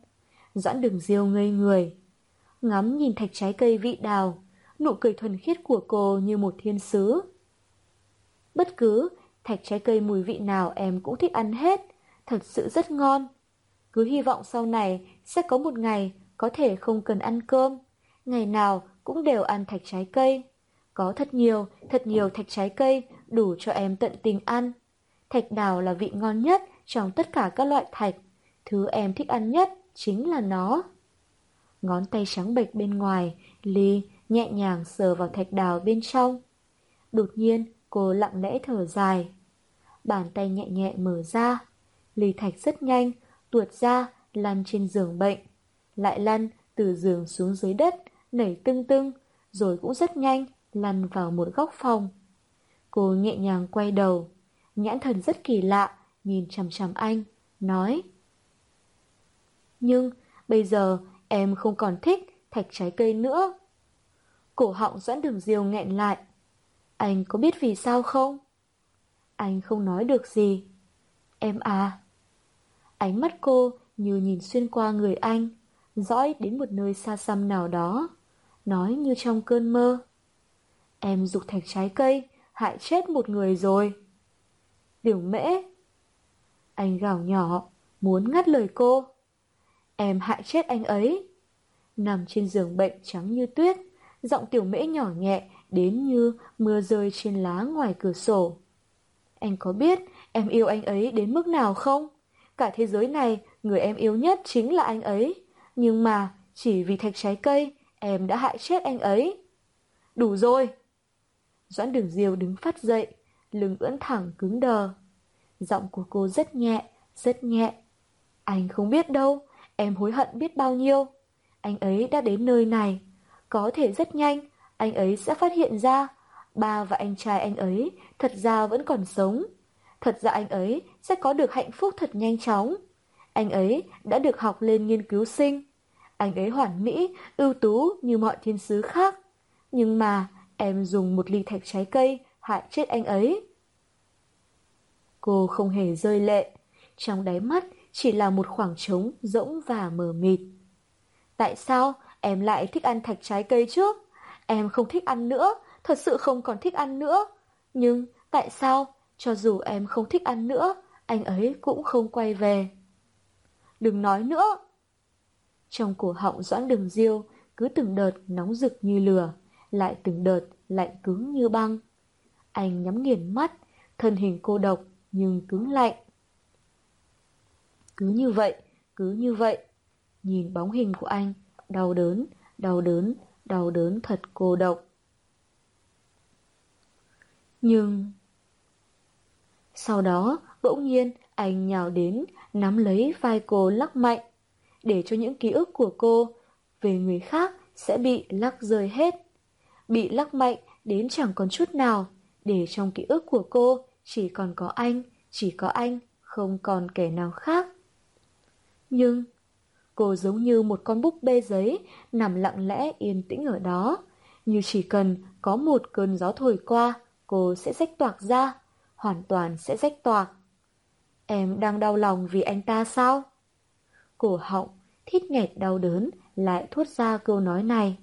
Doãn đường diêu ngây người. Ngắm nhìn thạch trái cây vị đào, nụ cười thuần khiết của cô như một thiên sứ. Bất cứ Thạch trái cây mùi vị nào em cũng thích ăn hết, thật sự rất ngon. Cứ hy vọng sau này sẽ có một ngày có thể không cần ăn cơm, ngày nào cũng đều ăn thạch trái cây. Có thật nhiều, thật nhiều thạch trái cây đủ cho em tận tình ăn. Thạch đào là vị ngon nhất trong tất cả các loại thạch. Thứ em thích ăn nhất chính là nó. Ngón tay trắng bệch bên ngoài, Ly nhẹ nhàng sờ vào thạch đào bên trong. Đột nhiên, cô lặng lẽ thở dài bàn tay nhẹ nhẹ mở ra. Lý thạch rất nhanh, tuột ra, lăn trên giường bệnh. Lại lăn từ giường xuống dưới đất, nảy tưng tưng, rồi cũng rất nhanh, lăn vào một góc phòng. Cô nhẹ nhàng quay đầu, nhãn thần rất kỳ lạ, nhìn chằm chằm anh, nói. Nhưng bây giờ em không còn thích thạch trái cây nữa. Cổ họng doãn đường diều nghẹn lại. Anh có biết vì sao không? Anh không nói được gì. Em à. Ánh mắt cô như nhìn xuyên qua người anh, dõi đến một nơi xa xăm nào đó, nói như trong cơn mơ. Em dục thạch trái cây, hại chết một người rồi. tiểu mễ. Anh gào nhỏ, muốn ngắt lời cô. Em hại chết anh ấy. Nằm trên giường bệnh trắng như tuyết, giọng tiểu mễ nhỏ nhẹ đến như mưa rơi trên lá ngoài cửa sổ. Anh có biết em yêu anh ấy đến mức nào không? Cả thế giới này, người em yêu nhất chính là anh ấy. Nhưng mà, chỉ vì thạch trái cây, em đã hại chết anh ấy. Đủ rồi! Doãn đường diêu đứng phát dậy, lưng ưỡn thẳng cứng đờ. Giọng của cô rất nhẹ, rất nhẹ. Anh không biết đâu, em hối hận biết bao nhiêu. Anh ấy đã đến nơi này. có thể rất nhanh, anh ấy sẽ phát hiện ra ba và anh trai anh ấy thật ra vẫn còn sống. Thật ra anh ấy sẽ có được hạnh phúc thật nhanh chóng. Anh ấy đã được học lên nghiên cứu sinh. Anh ấy hoàn mỹ, ưu tú như mọi thiên sứ khác. Nhưng mà em dùng một ly thạch trái cây hại chết anh ấy. Cô không hề rơi lệ. Trong đáy mắt chỉ là một khoảng trống rỗng và mờ mịt. Tại sao em lại thích ăn thạch trái cây trước? Em không thích ăn nữa, thật sự không còn thích ăn nữa. Nhưng tại sao, cho dù em không thích ăn nữa, anh ấy cũng không quay về? Đừng nói nữa. Trong cổ họng Doãn Đường Diêu cứ từng đợt nóng rực như lửa, lại từng đợt lạnh cứng như băng. Anh nhắm nghiền mắt, thân hình cô độc nhưng cứng lạnh. Cứ như vậy, cứ như vậy. Nhìn bóng hình của anh, đau đớn, đau đớn, đau đớn thật cô độc. Nhưng... Sau đó, bỗng nhiên, anh nhào đến, nắm lấy vai cô lắc mạnh, để cho những ký ức của cô về người khác sẽ bị lắc rơi hết. Bị lắc mạnh đến chẳng còn chút nào, để trong ký ức của cô chỉ còn có anh, chỉ có anh, không còn kẻ nào khác. Nhưng cô giống như một con búp bê giấy nằm lặng lẽ yên tĩnh ở đó, như chỉ cần có một cơn gió thổi qua, cô sẽ rách toạc ra, hoàn toàn sẽ rách toạc. Em đang đau lòng vì anh ta sao? Cổ họng, thít nghẹt đau đớn, lại thốt ra câu nói này.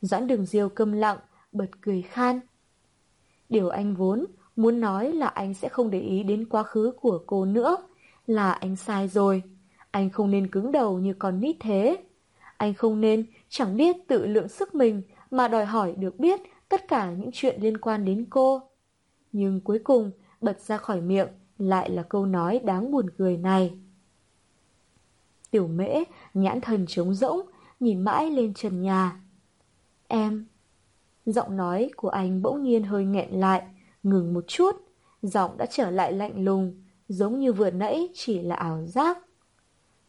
Doãn đường diêu câm lặng, bật cười khan. Điều anh vốn muốn nói là anh sẽ không để ý đến quá khứ của cô nữa, là anh sai rồi. Anh không nên cứng đầu như con nít thế. Anh không nên chẳng biết tự lượng sức mình mà đòi hỏi được biết tất cả những chuyện liên quan đến cô. Nhưng cuối cùng bật ra khỏi miệng lại là câu nói đáng buồn cười này. Tiểu mễ nhãn thần trống rỗng nhìn mãi lên trần nhà. Em... Giọng nói của anh bỗng nhiên hơi nghẹn lại, ngừng một chút, giọng đã trở lại lạnh lùng, giống như vừa nãy chỉ là ảo giác.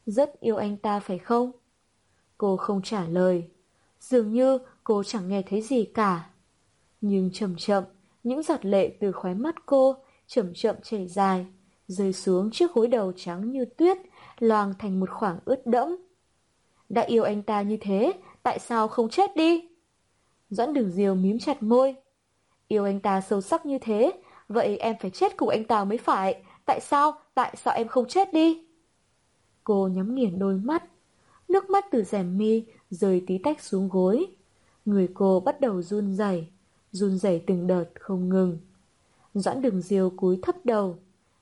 Rất yêu anh ta phải không? Cô không trả lời. Dường như cô chẳng nghe thấy gì cả. Nhưng chậm chậm, những giọt lệ từ khóe mắt cô chậm chậm chảy dài, rơi xuống trước gối đầu trắng như tuyết, loang thành một khoảng ướt đẫm. Đã yêu anh ta như thế, tại sao không chết đi? Doãn đường diều mím chặt môi. Yêu anh ta sâu sắc như thế, vậy em phải chết cùng anh ta mới phải. Tại sao, tại sao em không chết đi? Cô nhắm nghiền đôi mắt. Nước mắt từ rèm mi rơi tí tách xuống gối. Người cô bắt đầu run rẩy, run rẩy từng đợt không ngừng. Doãn đường diều cúi thấp đầu,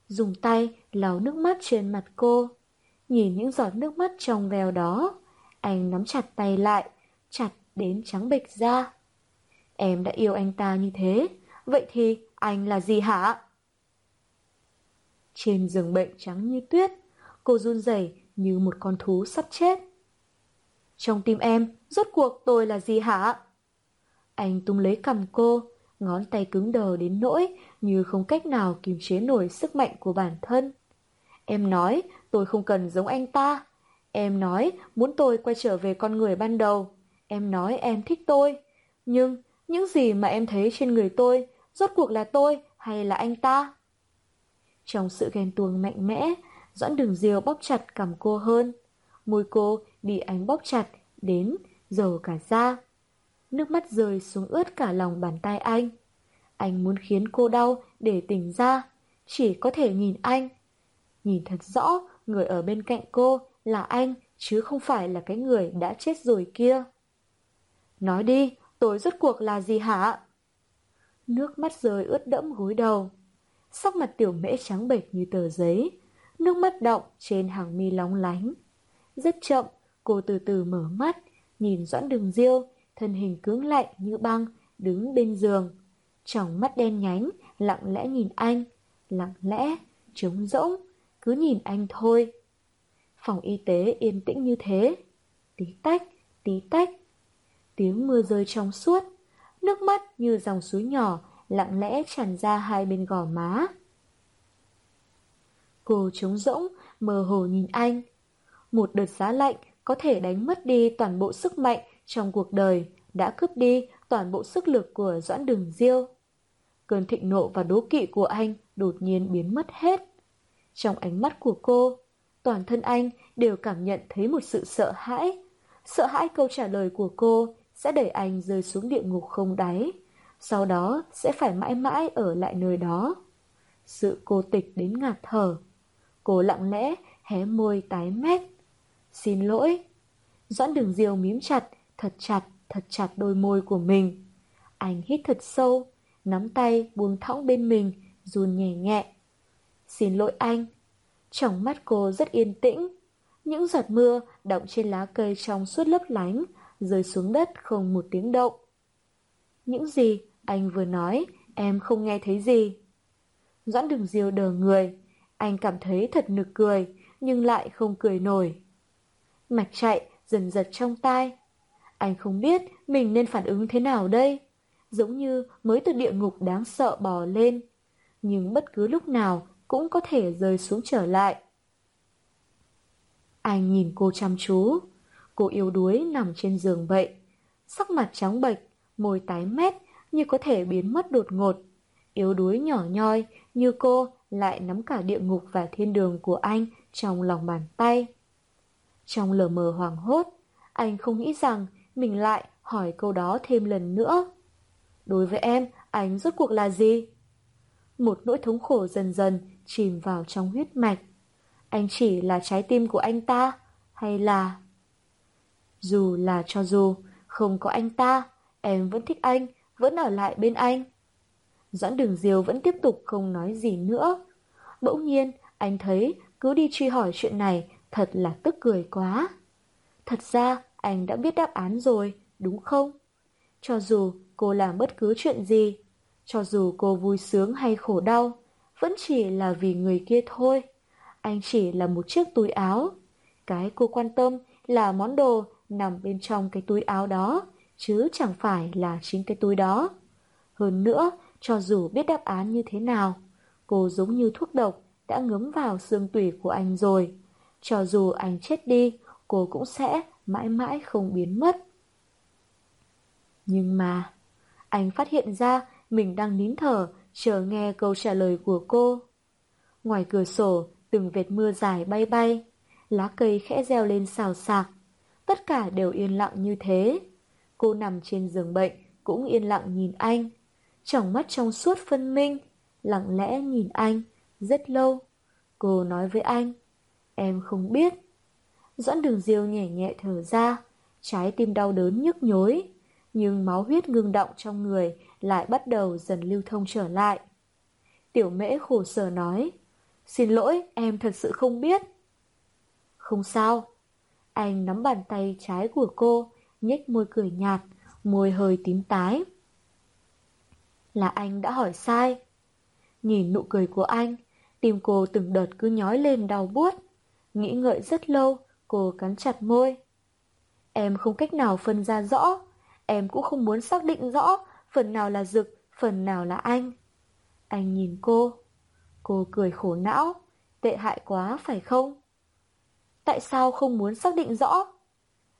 dùng tay lau nước mắt trên mặt cô. Nhìn những giọt nước mắt trong veo đó, anh nắm chặt tay lại, chặt đến trắng bệch ra. Em đã yêu anh ta như thế, vậy thì anh là gì hả? Trên giường bệnh trắng như tuyết, cô run rẩy như một con thú sắp chết. Trong tim em, rốt cuộc tôi là gì hả? Anh tung lấy cầm cô, ngón tay cứng đờ đến nỗi như không cách nào kiềm chế nổi sức mạnh của bản thân. Em nói tôi không cần giống anh ta. Em nói muốn tôi quay trở về con người ban đầu. Em nói em thích tôi. Nhưng những gì mà em thấy trên người tôi rốt cuộc là tôi hay là anh ta? Trong sự ghen tuông mạnh mẽ, Doãn đường diều bóp chặt cầm cô hơn. Môi cô bị ánh bóp chặt đến dầu cả da. Nước mắt rơi xuống ướt cả lòng bàn tay anh. Anh muốn khiến cô đau để tỉnh ra, chỉ có thể nhìn anh. Nhìn thật rõ người ở bên cạnh cô là anh chứ không phải là cái người đã chết rồi kia. Nói đi, tối rốt cuộc là gì hả? Nước mắt rơi ướt đẫm gối đầu. Sắc mặt tiểu mễ trắng bệch như tờ giấy, nước mắt động trên hàng mi lóng lánh. Rất chậm, cô từ từ mở mắt, nhìn Doãn Đường Diêu, thân hình cứng lạnh như băng, đứng bên giường. Trong mắt đen nhánh, lặng lẽ nhìn anh, lặng lẽ, trống rỗng, cứ nhìn anh thôi. Phòng y tế yên tĩnh như thế, tí tách, tí tách. Tiếng mưa rơi trong suốt, nước mắt như dòng suối nhỏ lặng lẽ tràn ra hai bên gò má. Cô trống rỗng, mơ hồ nhìn anh. Một đợt giá lạnh có thể đánh mất đi toàn bộ sức mạnh trong cuộc đời đã cướp đi toàn bộ sức lực của Doãn Đường Diêu. Cơn thịnh nộ và đố kỵ của anh đột nhiên biến mất hết. Trong ánh mắt của cô, toàn thân anh đều cảm nhận thấy một sự sợ hãi. Sợ hãi câu trả lời của cô sẽ đẩy anh rơi xuống địa ngục không đáy, sau đó sẽ phải mãi mãi ở lại nơi đó. Sự cô tịch đến ngạt thở. Cô lặng lẽ hé môi tái mét. Xin lỗi. Doãn đường diêu mím chặt, thật chặt, thật chặt đôi môi của mình. Anh hít thật sâu, nắm tay buông thõng bên mình, run nhẹ nhẹ. Xin lỗi anh. Trong mắt cô rất yên tĩnh. Những giọt mưa đọng trên lá cây trong suốt lấp lánh, rơi xuống đất không một tiếng động. Những gì anh vừa nói, em không nghe thấy gì. Doãn đường diêu đờ người, anh cảm thấy thật nực cười, nhưng lại không cười nổi. Mạch chạy dần giật trong tai. Anh không biết mình nên phản ứng thế nào đây. Giống như mới từ địa ngục đáng sợ bò lên. Nhưng bất cứ lúc nào cũng có thể rơi xuống trở lại. Anh nhìn cô chăm chú. Cô yếu đuối nằm trên giường vậy. Sắc mặt trắng bệch, môi tái mét như có thể biến mất đột ngột. Yếu đuối nhỏ nhoi như cô lại nắm cả địa ngục và thiên đường của anh trong lòng bàn tay. Trong lờ mờ hoàng hốt, anh không nghĩ rằng mình lại hỏi câu đó thêm lần nữa. Đối với em, anh rốt cuộc là gì? Một nỗi thống khổ dần dần chìm vào trong huyết mạch. Anh chỉ là trái tim của anh ta, hay là... Dù là cho dù, không có anh ta, em vẫn thích anh, vẫn ở lại bên anh. Doãn đường diêu vẫn tiếp tục không nói gì nữa. Bỗng nhiên, anh thấy cứ đi truy hỏi chuyện này thật là tức cười quá. Thật ra, anh đã biết đáp án rồi, đúng không? Cho dù cô làm bất cứ chuyện gì, cho dù cô vui sướng hay khổ đau, vẫn chỉ là vì người kia thôi. Anh chỉ là một chiếc túi áo. Cái cô quan tâm là món đồ nằm bên trong cái túi áo đó, chứ chẳng phải là chính cái túi đó. Hơn nữa, cho dù biết đáp án như thế nào, cô giống như thuốc độc đã ngấm vào xương tủy của anh rồi. Cho dù anh chết đi, cô cũng sẽ mãi mãi không biến mất. Nhưng mà, anh phát hiện ra mình đang nín thở, chờ nghe câu trả lời của cô. Ngoài cửa sổ, từng vệt mưa dài bay bay, lá cây khẽ reo lên xào xạc. Tất cả đều yên lặng như thế. Cô nằm trên giường bệnh, cũng yên lặng nhìn anh. Trong mắt trong suốt phân minh, lặng lẽ nhìn anh, rất lâu. Cô nói với anh, em không biết. Doãn đường diêu nhẹ nhẹ thở ra, trái tim đau đớn nhức nhối. Nhưng máu huyết ngưng động trong người lại bắt đầu dần lưu thông trở lại. Tiểu mễ khổ sở nói, xin lỗi, em thật sự không biết. Không sao. Anh nắm bàn tay trái của cô, nhếch môi cười nhạt, môi hơi tím tái. Là anh đã hỏi sai. Nhìn nụ cười của anh, tim cô từng đợt cứ nhói lên đau buốt. Nghĩ ngợi rất lâu, cô cắn chặt môi. Em không cách nào phân ra rõ, em cũng không muốn xác định rõ phần nào là Dực, phần nào là anh. Anh nhìn cô. Cô cười khổ não, tệ hại quá phải không? Tại sao không muốn xác định rõ?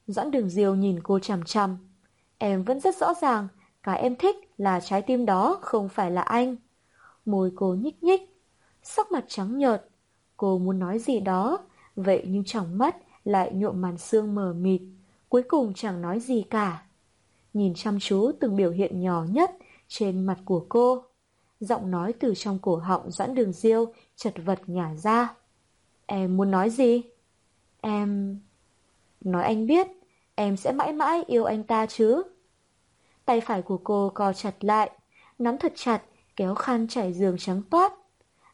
Doãn đường diều nhìn cô chằm chằm. Em vẫn rất rõ ràng, cái em thích là trái tim đó không phải là anh. Môi cô nhích nhích, sắc mặt trắng nhợt. Cô muốn nói gì đó, vậy nhưng trong mắt lại nhuộm màn sương mờ mịt. Cuối cùng chẳng nói gì cả. Nhìn chăm chú từng biểu hiện nhỏ nhất trên mặt của cô. Giọng nói từ trong cổ họng doãn đường diêu chật vật nhả ra. Em muốn nói gì? Em... Nói anh biết, em sẽ mãi mãi yêu anh ta chứ. Tay phải của cô co chặt lại, nắm thật chặt, kéo khăn trải giường trắng toát.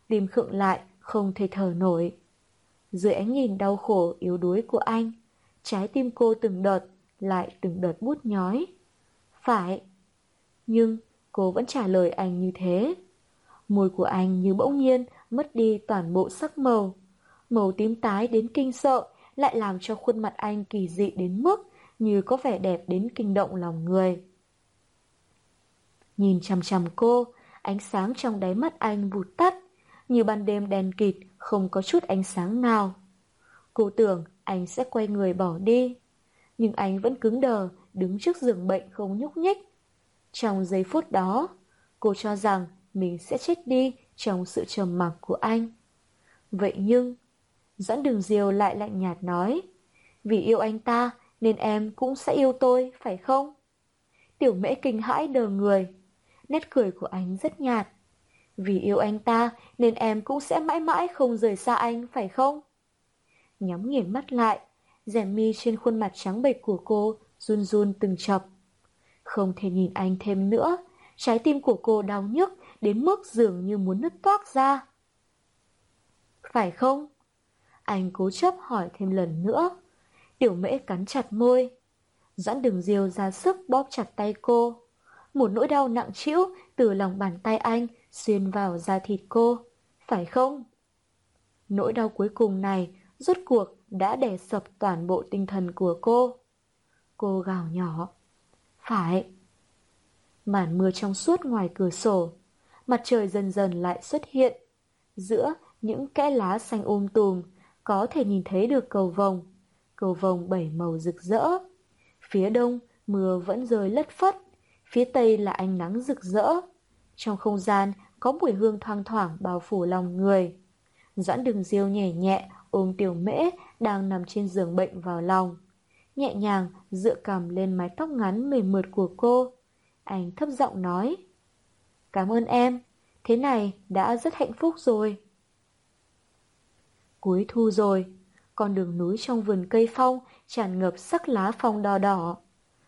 Tim khựng lại, không thể thở nổi. Dưới ánh nhìn đau khổ yếu đuối của anh, trái tim cô từng đợt, lại từng đợt bút nhói. Phải. Nhưng cô vẫn trả lời anh như thế. Môi của anh như bỗng nhiên mất đi toàn bộ sắc màu. Màu tím tái đến kinh sợ lại làm cho khuôn mặt anh kỳ dị đến mức như có vẻ đẹp đến kinh động lòng người. Nhìn chằm chằm cô, ánh sáng trong đáy mắt anh vụt tắt, như ban đêm đèn kịt, không có chút ánh sáng nào. Cô tưởng anh sẽ quay người bỏ đi, nhưng anh vẫn cứng đờ, đứng trước giường bệnh không nhúc nhích. Trong giây phút đó, cô cho rằng mình sẽ chết đi trong sự trầm mặc của anh. Vậy nhưng, doãn đường diều lại lạnh nhạt nói, vì yêu anh ta nên em cũng sẽ yêu tôi, phải không? Tiểu mễ kinh hãi đờ người, nét cười của anh rất nhạt. Vì yêu anh ta nên em cũng sẽ mãi mãi không rời xa anh, phải không? Nhắm nghiền mắt lại, rèm mi trên khuôn mặt trắng bệch của cô run run từng chập. Không thể nhìn anh thêm nữa, trái tim của cô đau nhức đến mức dường như muốn nứt toác ra. Phải không? Anh cố chấp hỏi thêm lần nữa. Tiểu mễ cắn chặt môi. Doãn đường diêu ra sức bóp chặt tay cô. Một nỗi đau nặng trĩu từ lòng bàn tay anh xuyên vào da thịt cô. Phải không? Nỗi đau cuối cùng này rốt cuộc đã đè sập toàn bộ tinh thần của cô. Cô gào nhỏ. Phải. Màn mưa trong suốt ngoài cửa sổ. Mặt trời dần dần lại xuất hiện. Giữa những kẽ lá xanh um tùm, có thể nhìn thấy được cầu vồng. Cầu vồng bảy màu rực rỡ. Phía đông, mưa vẫn rơi lất phất. Phía tây là ánh nắng rực rỡ. Trong không gian có mùi hương thoang thoảng bao phủ lòng người. Doãn đường diêu nhẹ nhẹ ôm tiểu mễ đang nằm trên giường bệnh vào lòng. Nhẹ nhàng dựa cằm lên mái tóc ngắn mềm mượt của cô. Anh thấp giọng nói. Cảm ơn em, thế này đã rất hạnh phúc rồi. Cuối thu rồi, con đường núi trong vườn cây phong tràn ngập sắc lá phong đỏ đỏ.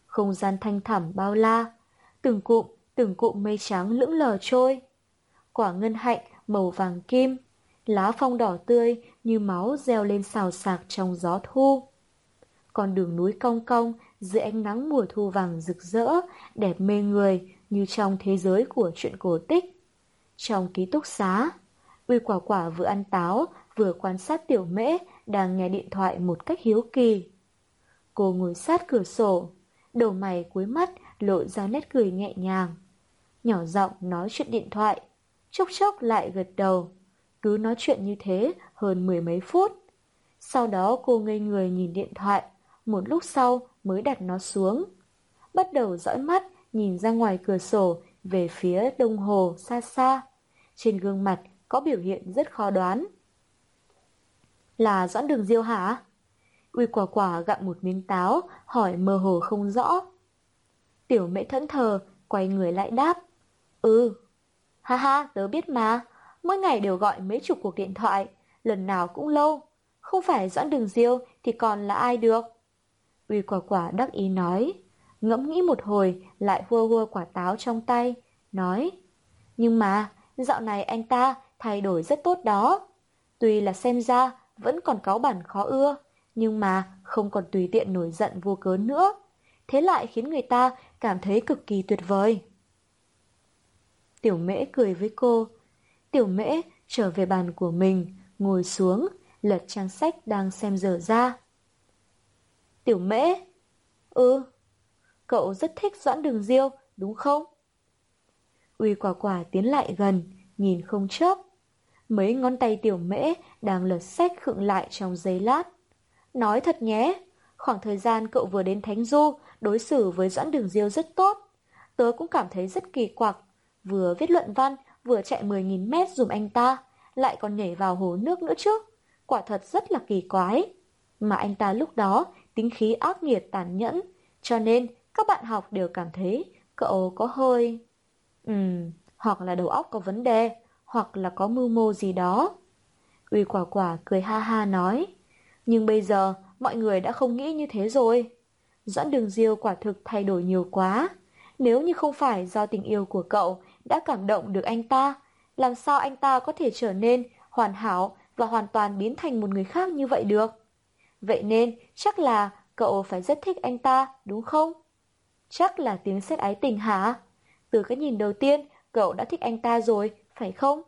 Không gian thanh thẳm bao la, từng cụm, từng cụm mây trắng lững lờ trôi. Quả ngân hạnh màu vàng kim, lá phong đỏ tươi như máu reo lên xào xạc trong gió thu. Con đường núi cong cong dưới ánh nắng mùa thu vàng rực rỡ, đẹp mê người như trong thế giới của chuyện cổ tích. Trong ký túc xá, Uy quả quả vừa ăn táo, vừa quan sát tiểu mễ đang nghe điện thoại một cách hiếu kỳ. Cô ngồi sát cửa sổ, đầu mày cuối mắt lộ ra nét cười nhẹ nhàng. Nhỏ giọng nói chuyện điện thoại, chốc chốc lại gật đầu. Cứ nói chuyện như thế hơn mười mấy phút. Sau đó cô ngây người nhìn điện thoại, một lúc sau mới đặt nó xuống. Bắt đầu dõi mắt nhìn ra ngoài cửa sổ về phía đông hồ xa xa. Trên gương mặt có biểu hiện rất khó đoán. Là Doãn Đường Diêu hả? Uy quả quả gặm một miếng táo, hỏi mơ hồ không rõ. Tiểu mễ thẫn thờ, quay người lại đáp. Ừ. Ha ha, tớ biết mà. Mỗi ngày đều gọi mấy chục cuộc điện thoại, lần nào cũng lâu. Không phải Doãn Đường Diêu thì còn là ai được? Uy quả quả đắc ý nói. Ngẫm nghĩ một hồi, lại hua hua quả táo trong tay, nói. Nhưng mà, dạo này anh ta thay đổi rất tốt đó. Tuy là xem ra vẫn còn cáo bản khó ưa, nhưng mà không còn tùy tiện nổi giận vô cớ nữa. Thế lại khiến người ta cảm thấy cực kỳ tuyệt vời. Tiểu mễ cười với cô. Tiểu mễ trở về bàn của mình, ngồi xuống, lật trang sách đang xem dở ra. Tiểu mễ? Ừ. Cậu rất thích Doãn Đường Diêu, đúng không? Uy quả quả tiến lại gần, nhìn không chớp. Mấy ngón tay tiểu mễ đang lật sách khựng lại trong giây lát. Nói thật nhé, khoảng thời gian cậu vừa đến Thánh Du đối xử với Doãn Đường Diêu rất tốt. Tớ cũng cảm thấy rất kỳ quặc, vừa viết luận văn, vừa chạy 10.000 mét dùm anh ta, lại còn nhảy vào hồ nước nữa chứ. Quả thật rất là kỳ quái. Mà anh ta lúc đó tính khí ác nghiệt tàn nhẫn, cho nên các bạn học đều cảm thấy cậu có hơi... Ừm, hoặc là đầu óc có vấn đề, hoặc là có mưu mô gì đó. Uy quả quả cười ha ha nói, nhưng bây giờ mọi người đã không nghĩ như thế rồi. Doãn đường diêu quả thực thay đổi nhiều quá. Nếu như không phải do tình yêu của cậu đã cảm động được anh ta, làm sao anh ta có thể trở nên hoàn hảo và hoàn toàn biến thành một người khác như vậy được? Vậy nên chắc là cậu phải rất thích anh ta, đúng không? Chắc là tiếng xét ái tình hả? Từ cái nhìn đầu tiên, cậu đã thích anh ta rồi, phải không?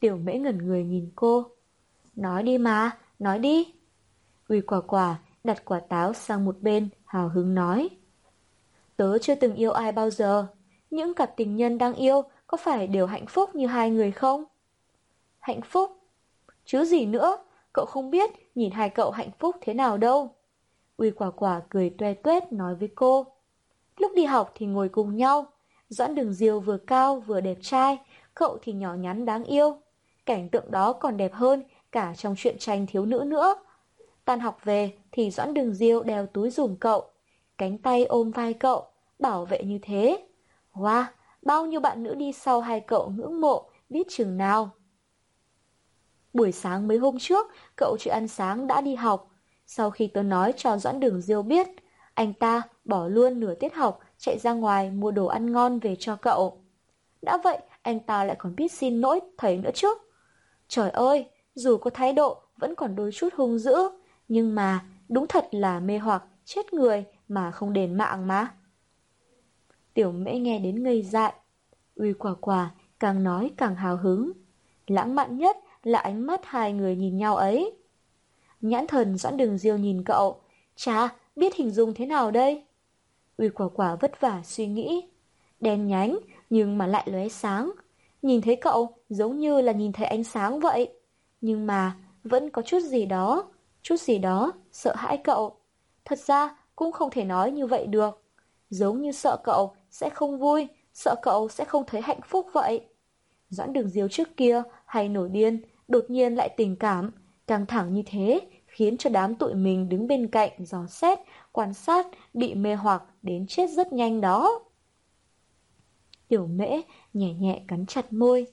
Tiểu mễ ngẩn người nhìn cô. Nói đi mà, nói đi. Uy quả quả đặt quả táo sang một bên, hào hứng nói. Tớ chưa từng yêu ai bao giờ. Những cặp tình nhân đang yêu có phải đều hạnh phúc như hai người không? Hạnh phúc? Chứ gì nữa, cậu không biết nhìn hai cậu hạnh phúc thế nào đâu. Uy quả quả cười toe toét nói với cô. Lúc đi học thì ngồi cùng nhau. Doãn đường diêu vừa cao vừa đẹp trai, cậu thì nhỏ nhắn đáng yêu. Cảnh tượng đó còn đẹp hơn cả trong chuyện tranh thiếu nữ nữa. Tan học về thì Doãn đường diêu đeo túi dùm cậu, cánh tay ôm vai cậu, bảo vệ như thế. Wow, bao nhiêu bạn nữ đi sau hai cậu ngưỡng mộ, biết chừng nào. Buổi sáng mấy hôm trước, cậu chưa ăn sáng đã đi học. Sau khi tớ nói cho Doãn Đường Diêu biết, anh ta bỏ luôn nửa tiết học, chạy ra ngoài mua đồ ăn ngon về cho cậu. Đã vậy, anh ta lại còn biết xin lỗi thầy nữa chứ. Trời ơi, dù có thái độ, vẫn còn đôi chút hung dữ. Nhưng mà, đúng thật là mê hoặc, chết người mà không đền mạng mà. Tiểu mễ nghe đến ngây dại. Uy quả quả, càng nói càng hào hứng. Lãng mạn nhất là ánh mắt hai người nhìn nhau ấy. Nhãn thần doãn đường diêu nhìn cậu. Chà, biết hình dung thế nào đây? Uy quả quả vất vả suy nghĩ. Đen nhánh, nhưng mà lại lóe sáng. Nhìn thấy cậu giống như là nhìn thấy ánh sáng vậy. Nhưng mà vẫn có chút gì đó, chút gì đó sợ hãi cậu. Thật ra cũng không thể nói như vậy được. Giống như sợ cậu sẽ không vui, sợ cậu sẽ không thấy hạnh phúc vậy. Doãn đường diêu trước kia hay nổi điên, đột nhiên lại tình cảm, căng thẳng như thế, khiến cho đám tụi mình đứng bên cạnh dò xét, quan sát, bị mê hoặc đến chết rất nhanh đó. Tiểu mễ nhẹ nhẹ cắn chặt môi,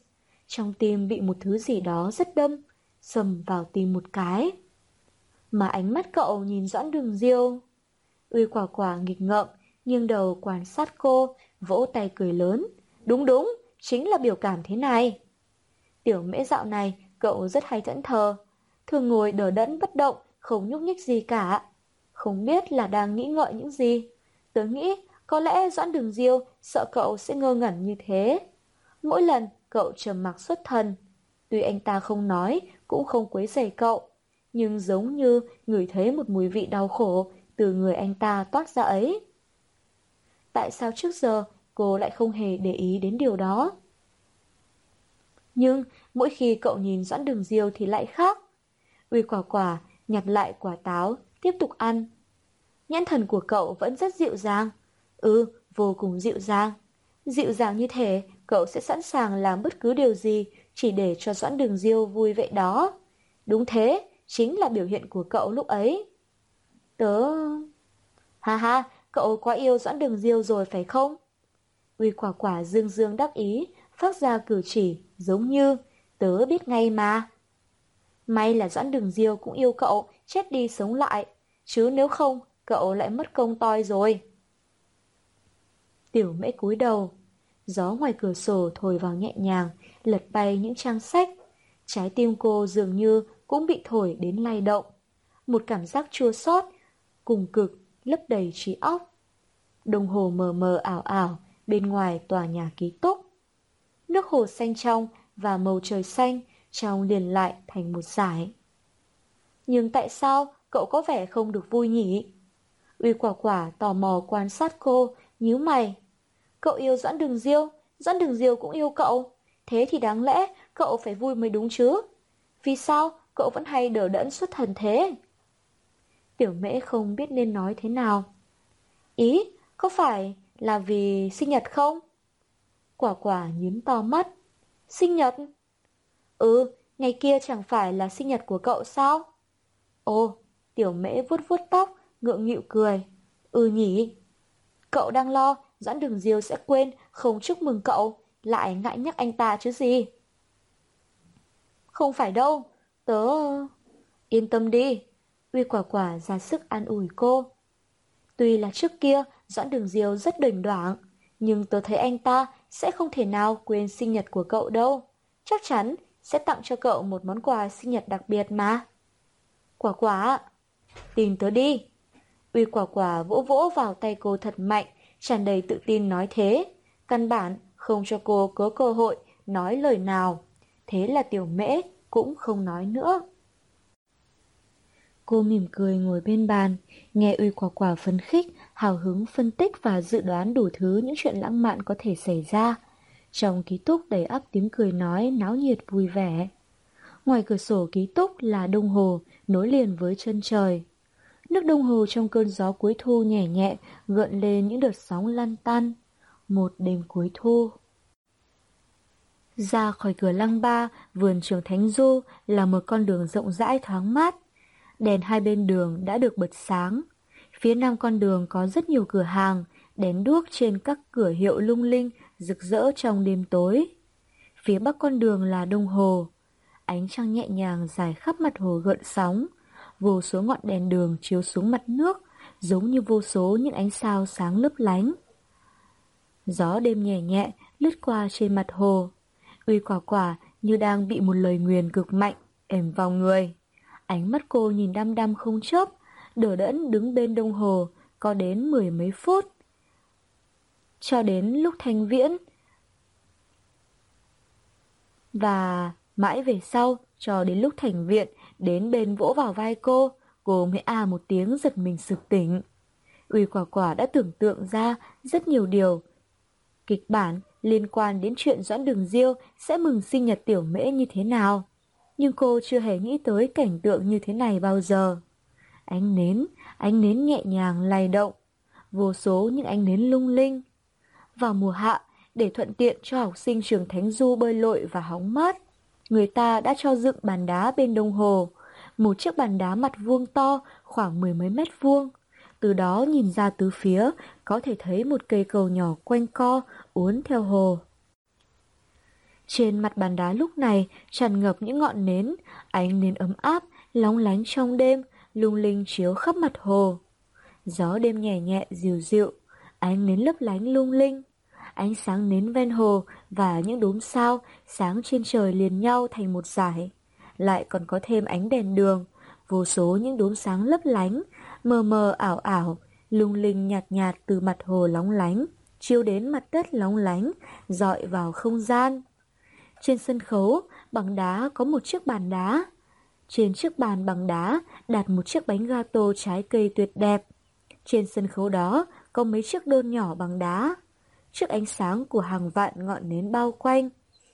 trong tim bị một thứ gì đó rất đâm, sầm vào tim một cái. Mà ánh mắt cậu nhìn doãn đường diêu. Uy quả quả nghịch ngợm, nghiêng đầu quan sát cô, vỗ tay cười lớn. Đúng đúng, chính là biểu cảm thế này. Tiểu mễ dạo này, cậu rất hay thẫn thờ. Thường ngồi đờ đẫn bất động, không nhúc nhích gì cả. Không biết là đang nghĩ ngợi những gì. Tớ nghĩ có lẽ Doãn Đường Diêu sợ cậu sẽ ngơ ngẩn như thế. Mỗi lần cậu trầm mặc xuất thần. Tuy anh ta không nói, cũng không quấy rầy cậu. Nhưng giống như ngửi thấy một mùi vị đau khổ từ người anh ta toát ra ấy. Tại sao trước giờ cô lại không hề để ý đến điều đó? Nhưng mỗi khi cậu nhìn Doãn Đường Diêu thì lại khác. Uy quả quả nhặt lại quả táo, tiếp tục ăn. Nhãn thần của cậu vẫn rất dịu dàng. Ừ, vô cùng dịu dàng. Dịu dàng như thế, cậu sẽ sẵn sàng làm bất cứ điều gì chỉ để cho Doãn Đường Diêu vui vậy đó. Đúng thế, chính là biểu hiện của cậu lúc ấy. Tớ... Ha ha, cậu quá yêu Doãn Đường Diêu rồi phải không? Uy quả quả dương dương đắc ý, phát ra cử chỉ, giống như, tớ biết ngay mà. May là Doãn Đường Diêu cũng yêu cậu, chết đi sống lại, chứ nếu không, cậu lại mất công toi rồi. Tiểu mễ cúi đầu, gió ngoài cửa sổ thổi vào nhẹ nhàng, lật bay những trang sách. Trái tim cô dường như cũng bị thổi đến lay động. Một cảm giác chua xót, cùng cực, lấp đầy trí óc. Đồng hồ mờ mờ ảo ảo, bên ngoài tòa nhà ký túc. Nước hồ xanh trong và màu trời xanh trong liền lại thành một giải. Nhưng tại sao cậu có vẻ không được vui nhỉ? Uy quả quả tò mò quan sát cô, nhíu mày. Cậu yêu Doãn Đường Diêu, Doãn Đường Diêu cũng yêu cậu. Thế thì đáng lẽ cậu phải vui mới đúng chứ? Vì sao cậu vẫn hay đờ đẫn xuất thần thế? Tiểu mễ không biết nên nói thế nào. Ý, có phải là vì sinh nhật không? Quả quả nhím to mắt. Sinh nhật? Ừ, ngày kia chẳng phải là sinh nhật của cậu sao? Ồ, tiểu mễ vuốt vuốt tóc, ngượng nghịu cười. Ừ nhỉ. Cậu đang lo, Doãn Đường Diêu sẽ quên, không chúc mừng cậu, lại ngại nhắc anh ta chứ gì. Không phải đâu, tớ... Yên tâm đi, Uy quả quả ra sức an ủi cô. Tuy là trước kia, Doãn Đường Diêu rất đỉnh đoảng, nhưng tớ thấy anh ta sẽ không thể nào quên sinh nhật của cậu đâu. Chắc chắn sẽ tặng cho cậu một món quà sinh nhật đặc biệt mà. Quả quả, tin tớ đi. Uy quả quả vỗ vỗ vào tay cô thật mạnh, tràn đầy tự tin nói thế. Căn bản không cho cô có cơ hội nói lời nào. Thế là tiểu mễ cũng không nói nữa. Cô mỉm cười ngồi bên bàn, nghe uy quả quả phấn khích, hào hứng phân tích và dự đoán đủ thứ những chuyện lãng mạn có thể xảy ra. Trong ký túc đầy ắp tiếng cười nói náo nhiệt vui vẻ. Ngoài cửa sổ ký túc là đông hồ, nối liền với chân trời. Nước đông hồ trong cơn gió cuối thu nhẹ nhẹ gợn lên những đợt sóng lăn tăn. Một đêm cuối thu. Ra khỏi cửa lăng ba, vườn trường Thánh Du là một con đường rộng rãi thoáng mát. Đèn hai bên đường đã được bật sáng. Phía nam con đường có rất nhiều cửa hàng, đèn đuốc trên các cửa hiệu lung linh, rực rỡ trong đêm tối. Phía bắc con đường là đông hồ. Ánh trăng nhẹ nhàng dài khắp mặt hồ gợn sóng. Vô số ngọn đèn đường chiếu xuống mặt nước, giống như vô số những ánh sao sáng lấp lánh. Gió đêm nhẹ nhẹ lướt qua trên mặt hồ. Uy quả quả như đang bị một lời nguyền cực mạnh, ểm vào người. Ánh mắt cô nhìn đăm đăm không chớp, đỡ đẫn đứng bên đồng hồ, có đến mười mấy phút. Cho đến lúc thanh viễn. Và mãi về sau, cho đến lúc thành viện, đến bên vỗ vào vai cô, cô mới à một tiếng giật mình sực tỉnh. Uy quả quả đã tưởng tượng ra rất nhiều điều. Kịch bản liên quan đến chuyện Doãn Đường Diêu sẽ mừng sinh nhật tiểu mễ như thế nào. Nhưng cô chưa hề nghĩ tới cảnh tượng như thế này bao giờ. Ánh nến, ánh nến nhẹ nhàng lay động. Vô số những ánh nến lung linh. Vào mùa hạ, để thuận tiện cho học sinh trường Thánh Du bơi lội và hóng mát, người ta đã cho dựng bàn đá bên đông hồ. Một chiếc bàn đá mặt vuông to khoảng mười mấy mét vuông. Từ đó nhìn ra tứ phía, có thể thấy một cây cầu nhỏ quanh co, uốn theo hồ. Trên mặt bàn đá lúc này tràn ngập những ngọn nến, ánh nến ấm áp, lóng lánh trong đêm, lung linh chiếu khắp mặt hồ. Gió đêm nhẹ nhẹ dịu dịu, ánh nến lấp lánh lung linh. Ánh sáng nến ven hồ và những đốm sao sáng trên trời liền nhau thành một dải. Lại còn có thêm ánh đèn đường, vô số những đốm sáng lấp lánh, mờ mờ ảo ảo, lung linh nhạt nhạt từ mặt hồ lóng lánh, chiếu đến mặt đất lóng lánh, dọi vào không gian. Trên sân khấu, bằng đá có một chiếc bàn đá. Trên chiếc bàn bằng đá đặt một chiếc bánh gato trái cây tuyệt đẹp. Trên sân khấu đó có mấy chiếc đôn nhỏ bằng đá. Trước ánh sáng của hàng vạn ngọn nến bao quanh,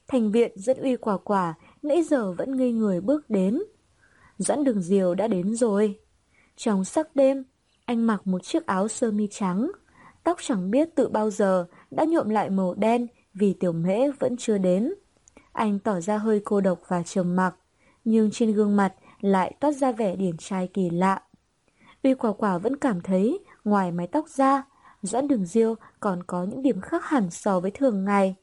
thành viện dẫn uy quả quả nãy giờ vẫn ngây người bước đến. Doãn đường diều đã đến rồi. Trong sắc đêm, anh mặc một chiếc áo sơ mi trắng. Tóc chẳng biết tự bao giờ đã nhuộm lại màu đen vì tiểu mễ vẫn chưa đến. Anh tỏ ra hơi cô độc và trầm mặc, nhưng trên gương mặt lại toát ra vẻ điển trai kỳ lạ. Uy quả quả vẫn cảm thấy, ngoài mái tóc ra, Doãn Đường Diêu còn có những điểm khác hẳn so với thường ngày.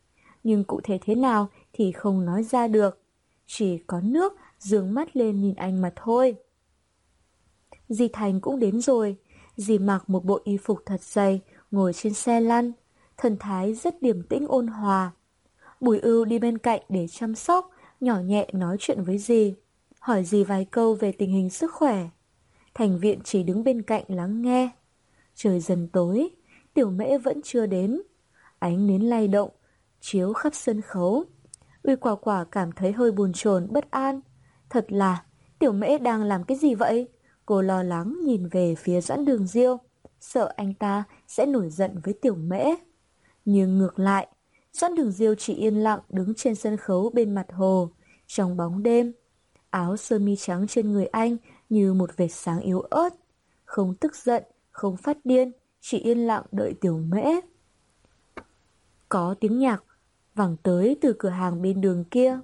Nhưng cụ thể thế nào thì không nói ra được. Chỉ có nước dương mắt lên nhìn anh mà thôi. Di Thành cũng đến rồi. Dì mặc một bộ y phục thật dày, ngồi trên xe lăn. Thần thái rất điềm tĩnh ôn hòa. Bùi ưu đi bên cạnh để chăm sóc, nhỏ nhẹ nói chuyện với dì. Hỏi dì vài câu về tình hình sức khỏe. Thành viện chỉ đứng bên cạnh lắng nghe. Trời dần tối, tiểu mễ vẫn chưa đến. Ánh nến lay động, chiếu khắp sân khấu. Uy quả quả cảm thấy hơi buồn chồn bất an. Thật là, tiểu mễ đang làm cái gì vậy? Cô lo lắng nhìn về phía doãn đường diêu, sợ anh ta sẽ nổi giận với tiểu mễ. Nhưng ngược lại, doãn đường diêu chỉ yên lặng đứng trên sân khấu bên mặt hồ, trong bóng đêm. Áo sơ mi trắng trên người anh như một vệt sáng yếu ớt. Không tức giận, không phát điên, chỉ yên lặng đợi tiểu mễ. Có tiếng nhạc vẳng tới từ cửa hàng bên đường kia.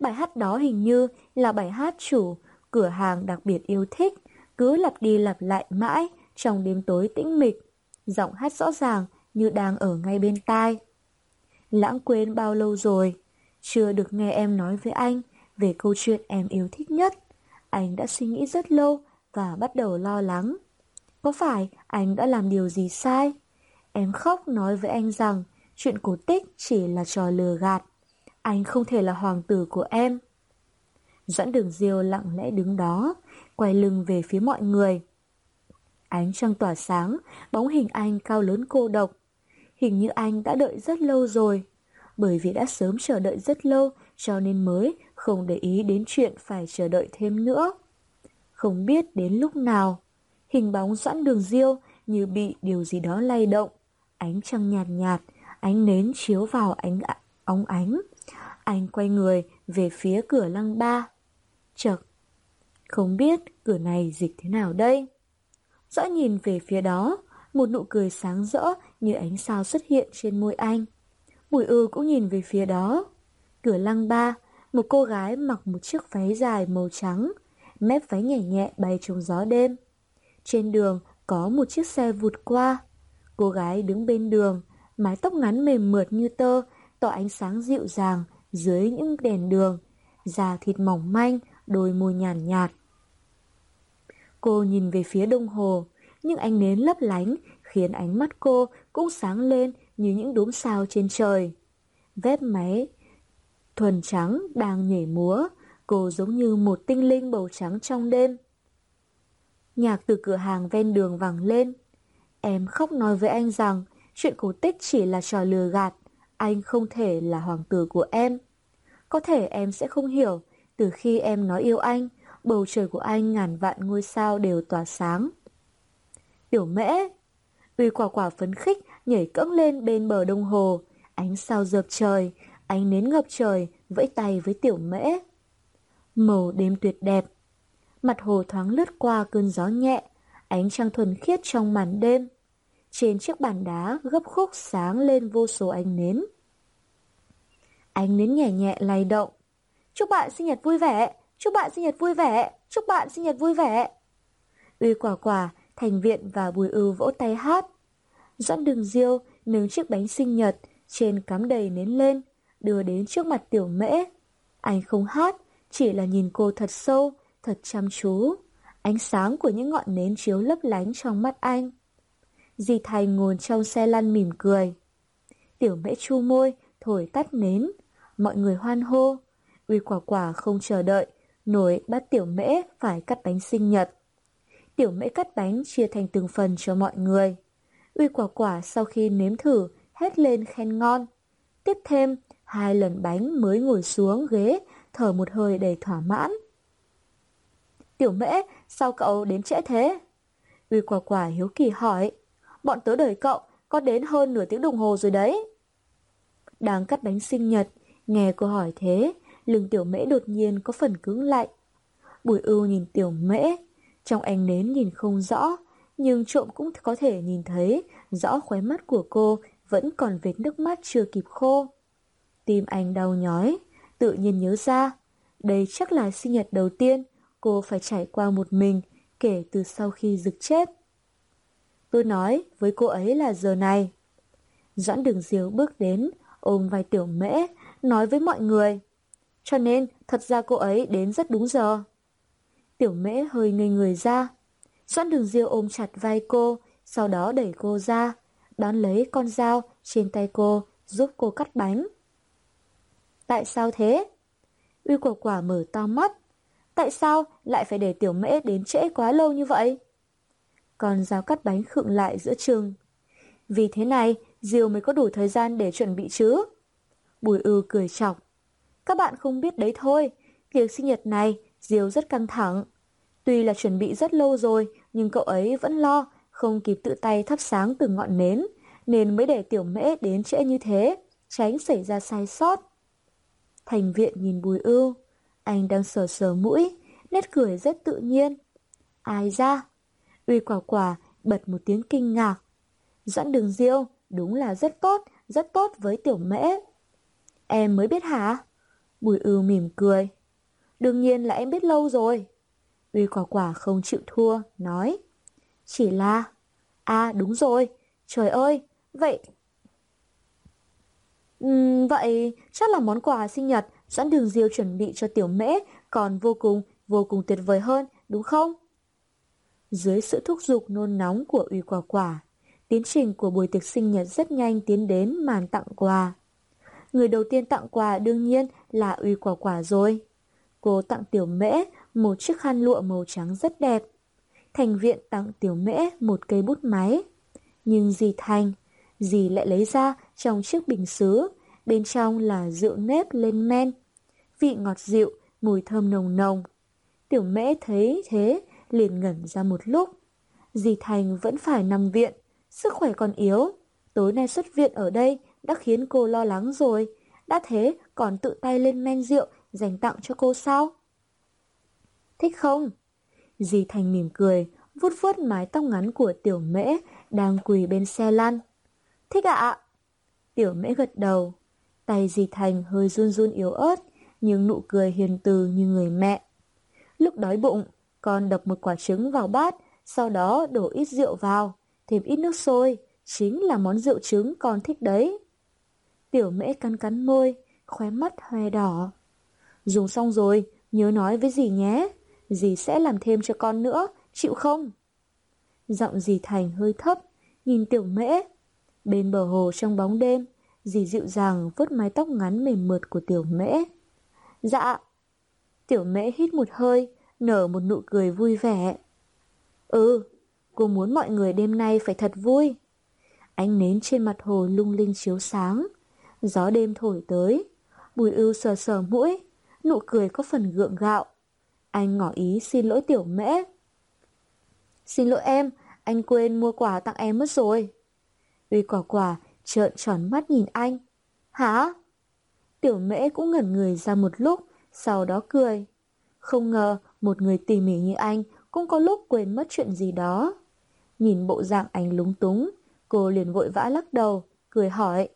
Bài hát đó hình như là bài hát chủ cửa hàng đặc biệt yêu thích, cứ lặp đi lặp lại mãi trong đêm tối tĩnh mịch. Giọng hát rõ ràng như đang ở ngay bên tai. Lãng quên bao lâu rồi, chưa được nghe em nói với anh về câu chuyện em yêu thích nhất. Anh đã suy nghĩ rất lâu và bắt đầu lo lắng. Có phải anh đã làm điều gì sai? Em khóc nói với anh rằng chuyện cổ tích chỉ là trò lừa gạt. Anh không thể là hoàng tử của em. Doãn đường diêu lặng lẽ đứng đó, quay lưng về phía mọi người. Ánh trăng tỏa sáng, bóng hình anh cao lớn cô độc. Hình như anh đã đợi rất lâu rồi. Bởi vì đã sớm chờ đợi rất lâu cho nên mới không để ý đến chuyện phải chờ đợi thêm nữa. Không biết đến lúc nào, hình bóng doãn đường diêu như bị điều gì đó lay động. Ánh trăng nhạt nhạt, ánh nến chiếu vào ánh óng ánh. Anh quay người về phía cửa lăng ba. Chật, không biết cửa này dịch thế nào đây? dõi nhìn về phía đó, một nụ cười sáng rỡ như ánh sao xuất hiện trên môi anh. Bùi ư cũng nhìn về phía đó. Cửa lăng ba, một cô gái mặc một chiếc váy dài màu trắng, mép váy nhẹ nhẹ bay trong gió đêm. Trên đường có một chiếc xe vụt qua. Cô gái đứng bên đường, mái tóc ngắn mềm mượt như tơ, tỏ ánh sáng dịu dàng dưới những đèn đường, da thịt mỏng manh, đôi môi nhàn nhạt, nhạt. Cô nhìn về phía đồng hồ, nhưng ánh nến lấp lánh khiến ánh mắt cô cũng sáng lên như những đốm sao trên trời. Vép máy thuần trắng đang nhảy múa, cô giống như một tinh linh bầu trắng trong đêm. Nhạc từ cửa hàng ven đường vang lên. Em khóc nói với anh rằng chuyện cổ tích chỉ là trò lừa gạt, anh không thể là hoàng tử của em. Có thể em sẽ không hiểu, từ khi em nói yêu anh, bầu trời của anh ngàn vạn ngôi sao đều tỏa sáng. Tiểu mễ, uy quả quả phấn khích nhảy cẫng lên bên bờ đông hồ, ánh sao dợp trời, ánh nến ngập trời, vẫy tay với tiểu mễ. Màu đêm tuyệt đẹp, mặt hồ thoáng lướt qua cơn gió nhẹ, ánh trăng thuần khiết trong màn đêm. Trên chiếc bàn đá gấp khúc sáng lên vô số ánh nến. Ánh nến nhẹ nhẹ lay động. Chúc bạn sinh nhật vui vẻ, chúc bạn sinh nhật vui vẻ, chúc bạn sinh nhật vui vẻ. Uy quả quả, thành viện và bùi ưu vỗ tay hát. Doãn đường diêu nướng chiếc bánh sinh nhật, trên cắm đầy nến lên, đưa đến trước mặt tiểu mễ. Anh không hát, chỉ là nhìn cô thật sâu, thật chăm chú. Ánh sáng của những ngọn nến chiếu lấp lánh trong mắt anh. Di Thành ngồi trong xe lăn mỉm cười. Tiểu mễ chu môi, thổi tắt nến. Mọi người hoan hô. Uy quả quả không chờ đợi, nổi bắt tiểu mễ phải cắt bánh sinh nhật. Tiểu mễ cắt bánh chia thành từng phần cho mọi người. Uy quả quả sau khi nếm thử, hét lên khen ngon. Tiếp thêm, hai lần bánh mới ngồi xuống ghế, thở một hơi đầy thỏa mãn. Tiểu mễ, sao cậu đến trễ thế? Uy quả quả hiếu kỳ hỏi. Bọn tớ đợi cậu, có đến hơn nửa tiếng đồng hồ rồi đấy. Đang cắt bánh sinh nhật, nghe cô hỏi thế, lưng tiểu mễ đột nhiên có phần cứng lạnh. Bùi ưu nhìn tiểu mễ, trong ánh nến nhìn không rõ, nhưng trộm cũng có thể nhìn thấy rõ khóe mắt của cô vẫn còn vết nước mắt chưa kịp khô. Tim anh đau nhói, tự nhiên nhớ ra, đây chắc là sinh nhật đầu tiên cô phải trải qua một mình kể từ sau khi rực chết. Tôi nói với cô ấy là giờ này. Doãn đường diếu bước đến, ôm vai tiểu mễ, nói với mọi người. Cho nên, thật ra cô ấy đến rất đúng giờ. Tiểu mễ hơi ngây người ra. Doãn đường diêu ôm chặt vai cô, sau đó đẩy cô ra, đón lấy con dao trên tay cô, giúp cô cắt bánh. Tại sao thế? Uy quả quả mở to mắt. Tại sao lại phải để tiểu mễ đến trễ quá lâu như vậy? Con dao cắt bánh khựng lại giữa chừng. Vì thế này, Diêu mới có đủ thời gian để chuẩn bị chứ. Bùi ư cười chọc. Các bạn không biết đấy thôi, việc sinh nhật này Diêu rất căng thẳng. Tuy là chuẩn bị rất lâu rồi, nhưng cậu ấy vẫn lo, không kịp tự tay thắp sáng từng ngọn nến, nên mới để tiểu mễ đến trễ như thế, tránh xảy ra sai sót. Thành viện nhìn bùi ưu, anh đang sờ sờ mũi, nét cười rất tự nhiên. Ai ra? Uy quả quả bật một tiếng kinh ngạc. Doãn đường diêu đúng là rất tốt, rất tốt với tiểu mễ. Em mới biết hả? Bùi ưu mỉm cười. Đương nhiên là em biết lâu rồi. Uy quả quả không chịu thua, nói. Chỉ là... À đúng rồi, trời ơi, vậy... Uhm, vậy chắc là món quà sinh nhật Doãn đường diêu chuẩn bị cho tiểu mễ còn vô cùng, vô cùng tuyệt vời hơn, đúng không? Dưới sự thúc giục nôn nóng của uy quả quả, tiến trình của buổi tiệc sinh nhật rất nhanh tiến đến màn tặng quà. Người đầu tiên tặng quà đương nhiên là uy quả quả rồi. Cô tặng tiểu mễ một chiếc khăn lụa màu trắng rất đẹp. Thành viện tặng tiểu mễ một cây bút máy. Nhưng dì Thành, dì lại lấy ra trong chiếc bình sứ, bên trong là rượu nếp lên men. Vị ngọt dịu, mùi thơm nồng nồng. Tiểu mễ thấy thế, liền ngẩn ra một lúc. Dì Thành vẫn phải nằm viện, sức khỏe còn yếu. Tối nay xuất viện ở đây đã khiến cô lo lắng rồi. Đã thế còn tự tay lên men rượu dành tặng cho cô sao? Thích không? Dì Thành mỉm cười, vuốt vuốt mái tóc ngắn của tiểu mễ đang quỳ bên xe lăn. Thích ạ! Tiểu mễ gật đầu. Tay dì Thành hơi run run yếu ớt, nhưng nụ cười hiền từ như người mẹ. Lúc đói bụng, con đập một quả trứng vào bát, sau đó đổ ít rượu vào, thêm ít nước sôi, chính là món rượu trứng con thích đấy. Tiểu mễ cắn cắn môi, khóe mắt hoe đỏ. Dùng xong rồi, nhớ nói với dì nhé, dì sẽ làm thêm cho con nữa, chịu không? Giọng dì Thành hơi thấp, nhìn tiểu mễ. Bên bờ hồ trong bóng đêm, dì dịu dàng vuốt mái tóc ngắn mềm mượt của tiểu mễ. Dạ. Tiểu mễ hít một hơi, nở một nụ cười vui vẻ. Ừ, cô muốn mọi người đêm nay phải thật vui. Ánh nến trên mặt hồ lung linh chiếu sáng. Gió đêm thổi tới. Bùi ưu sờ sờ mũi, nụ cười có phần gượng gạo. Anh ngỏ ý xin lỗi tiểu mễ. Xin lỗi em, anh quên mua quà tặng em mất rồi. Uy quả quả trợn tròn mắt nhìn anh. Hả? Tiểu mễ cũng ngẩn người ra một lúc, sau đó cười. Không ngờ một người tỉ mỉ như anh cũng có lúc quên mất chuyện gì đó. Nhìn bộ dạng anh lúng túng, cô liền vội vã lắc đầu, cười hỏi.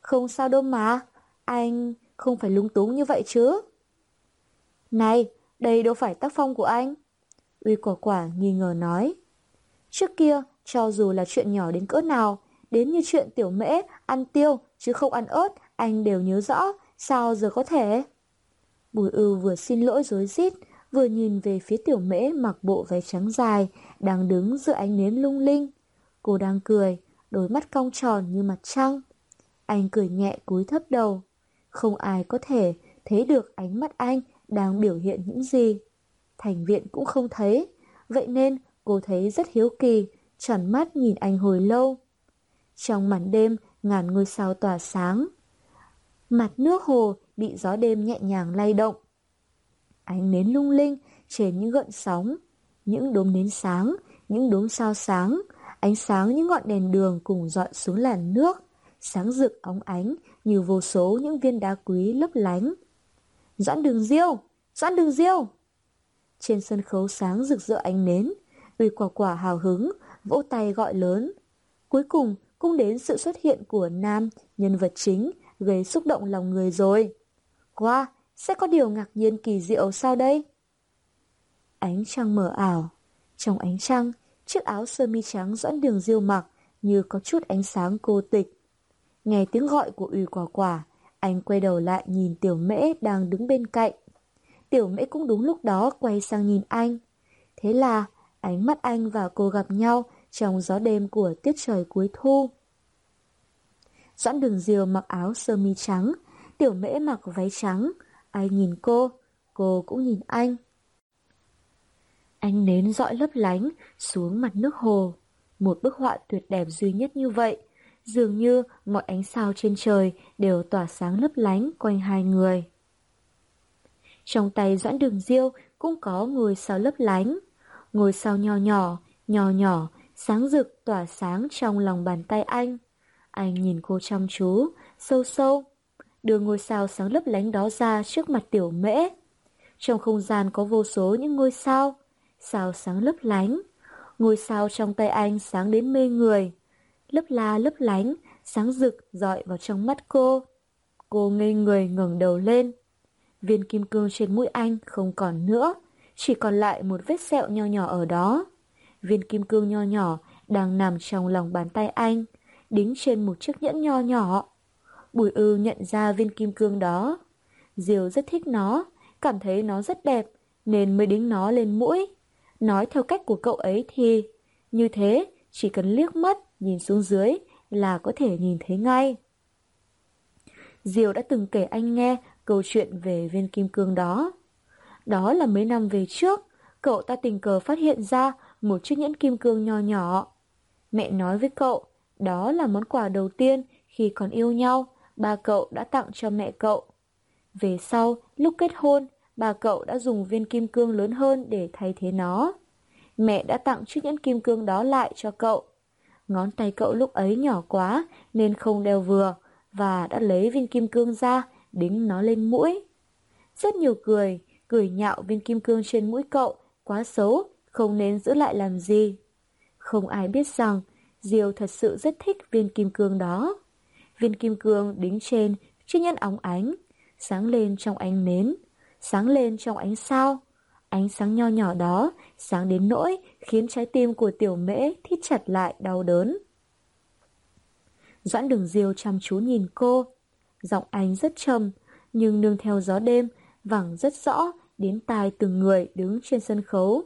Không sao đâu mà, anh không phải lúng túng như vậy chứ. Này, đây đâu phải tác phong của anh. Uy quả quả nghi ngờ nói. Trước kia, cho dù là chuyện nhỏ đến cỡ nào, đến như chuyện tiểu mễ, ăn tiêu, chứ không ăn ớt, anh đều nhớ rõ, sao giờ có thể? Bùi ưu vừa xin lỗi dối rít vừa nhìn về phía tiểu mễ mặc bộ váy trắng dài, đang đứng giữa ánh nến lung linh. Cô đang cười, đôi mắt cong tròn như mặt trăng. Anh cười nhẹ cúi thấp đầu. Không ai có thể thấy được ánh mắt anh đang biểu hiện những gì. Thành viện cũng không thấy, vậy nên cô thấy rất hiếu kỳ, tròn mắt nhìn anh hồi lâu. Trong màn đêm, ngàn ngôi sao tỏa sáng. Mặt nước hồ bị gió đêm nhẹ nhàng lay động. Ánh nến lung linh trên những gợn sóng, những đốm nến sáng, những đốm sao sáng, ánh sáng những ngọn đèn đường cùng dọi xuống làn nước, sáng rực óng ánh như vô số những viên đá quý lấp lánh. Doãn đường diêu! Doãn đường diêu! Trên sân khấu sáng rực rỡ ánh nến, uy quả quả hào hứng, vỗ tay gọi lớn. Cuối cùng cũng đến sự xuất hiện của Nam, nhân vật chính, gây xúc động lòng người rồi. Wow, sẽ có điều ngạc nhiên kỳ diệu sao đây? Ánh trăng mở ảo. Trong ánh trăng, chiếc áo sơ mi trắng doãn đường diêu mặc như có chút ánh sáng cô tịch. Nghe tiếng gọi của ủy quả quả, anh quay đầu lại nhìn tiểu mễ đang đứng bên cạnh. Tiểu mễ cũng đúng lúc đó quay sang nhìn anh. Thế là ánh mắt anh và cô gặp nhau trong gió đêm của tiết trời cuối thu. Doãn đường diều mặc áo sơ mi trắng, tiểu mễ mặc váy trắng. Ai nhìn cô, cô cũng nhìn anh. Anh nến dọi lấp lánh xuống mặt nước hồ. Một bức họa tuyệt đẹp duy nhất như vậy. Dường như mọi ánh sao trên trời đều tỏa sáng lấp lánh quanh hai người. Trong tay Doãn Đường Diêu cũng có ngôi sao lấp lánh. Ngôi sao nho nhỏ, nhỏ nhỏ, sáng rực tỏa sáng trong lòng bàn tay anh. Anh nhìn cô chăm chú, sâu sâu, đưa ngôi sao sáng lấp lánh đó ra trước mặt tiểu mễ. Trong không gian có vô số những ngôi sao, sao sáng lấp lánh. Ngôi sao trong tay anh sáng đến mê người, lấp la lấp lánh, sáng rực dọi vào trong mắt cô. Cô ngây người ngẩng đầu lên. Viên kim cương trên mũi anh không còn nữa, chỉ còn lại một vết sẹo nho nhỏ ở đó. Viên kim cương nho nhỏ đang nằm trong lòng bàn tay anh, đính trên một chiếc nhẫn nho nhỏ. Bùi ư nhận ra viên kim cương đó. Diều rất thích nó, cảm thấy nó rất đẹp, nên mới đính nó lên mũi. Nói theo cách của cậu ấy thì, như thế, chỉ cần liếc mắt, nhìn xuống dưới là có thể nhìn thấy ngay. Diều đã từng kể anh nghe câu chuyện về viên kim cương đó. Đó là mấy năm về trước, cậu ta tình cờ phát hiện ra một chiếc nhẫn kim cương nho nhỏ. Mẹ nói với cậu, đó là món quà đầu tiên khi còn yêu nhau, ba cậu đã tặng cho mẹ cậu. Về sau, lúc kết hôn, bà cậu đã dùng viên kim cương lớn hơn để thay thế nó. Mẹ đã tặng chiếc nhẫn kim cương đó lại cho cậu. Ngón tay cậu lúc ấy nhỏ quá nên không đeo vừa và đã lấy viên kim cương ra đính nó lên mũi. Rất nhiều cười, cười nhạo viên kim cương trên mũi cậu, quá xấu, không nên giữ lại làm gì. Không ai biết rằng Diêu thật sự rất thích viên kim cương đó. Viên kim cương đính trên chiếc nhẫn óng ánh, sáng lên trong ánh nến, sáng lên trong ánh sao. Ánh sáng nho nhỏ đó sáng đến nỗi khiến trái tim của tiểu mễ thít chặt lại đau đớn. Doãn đường diêu chăm chú nhìn cô. Giọng anh rất trầm, nhưng nương theo gió đêm, vẳng rất rõ đến tai từng người đứng trên sân khấu.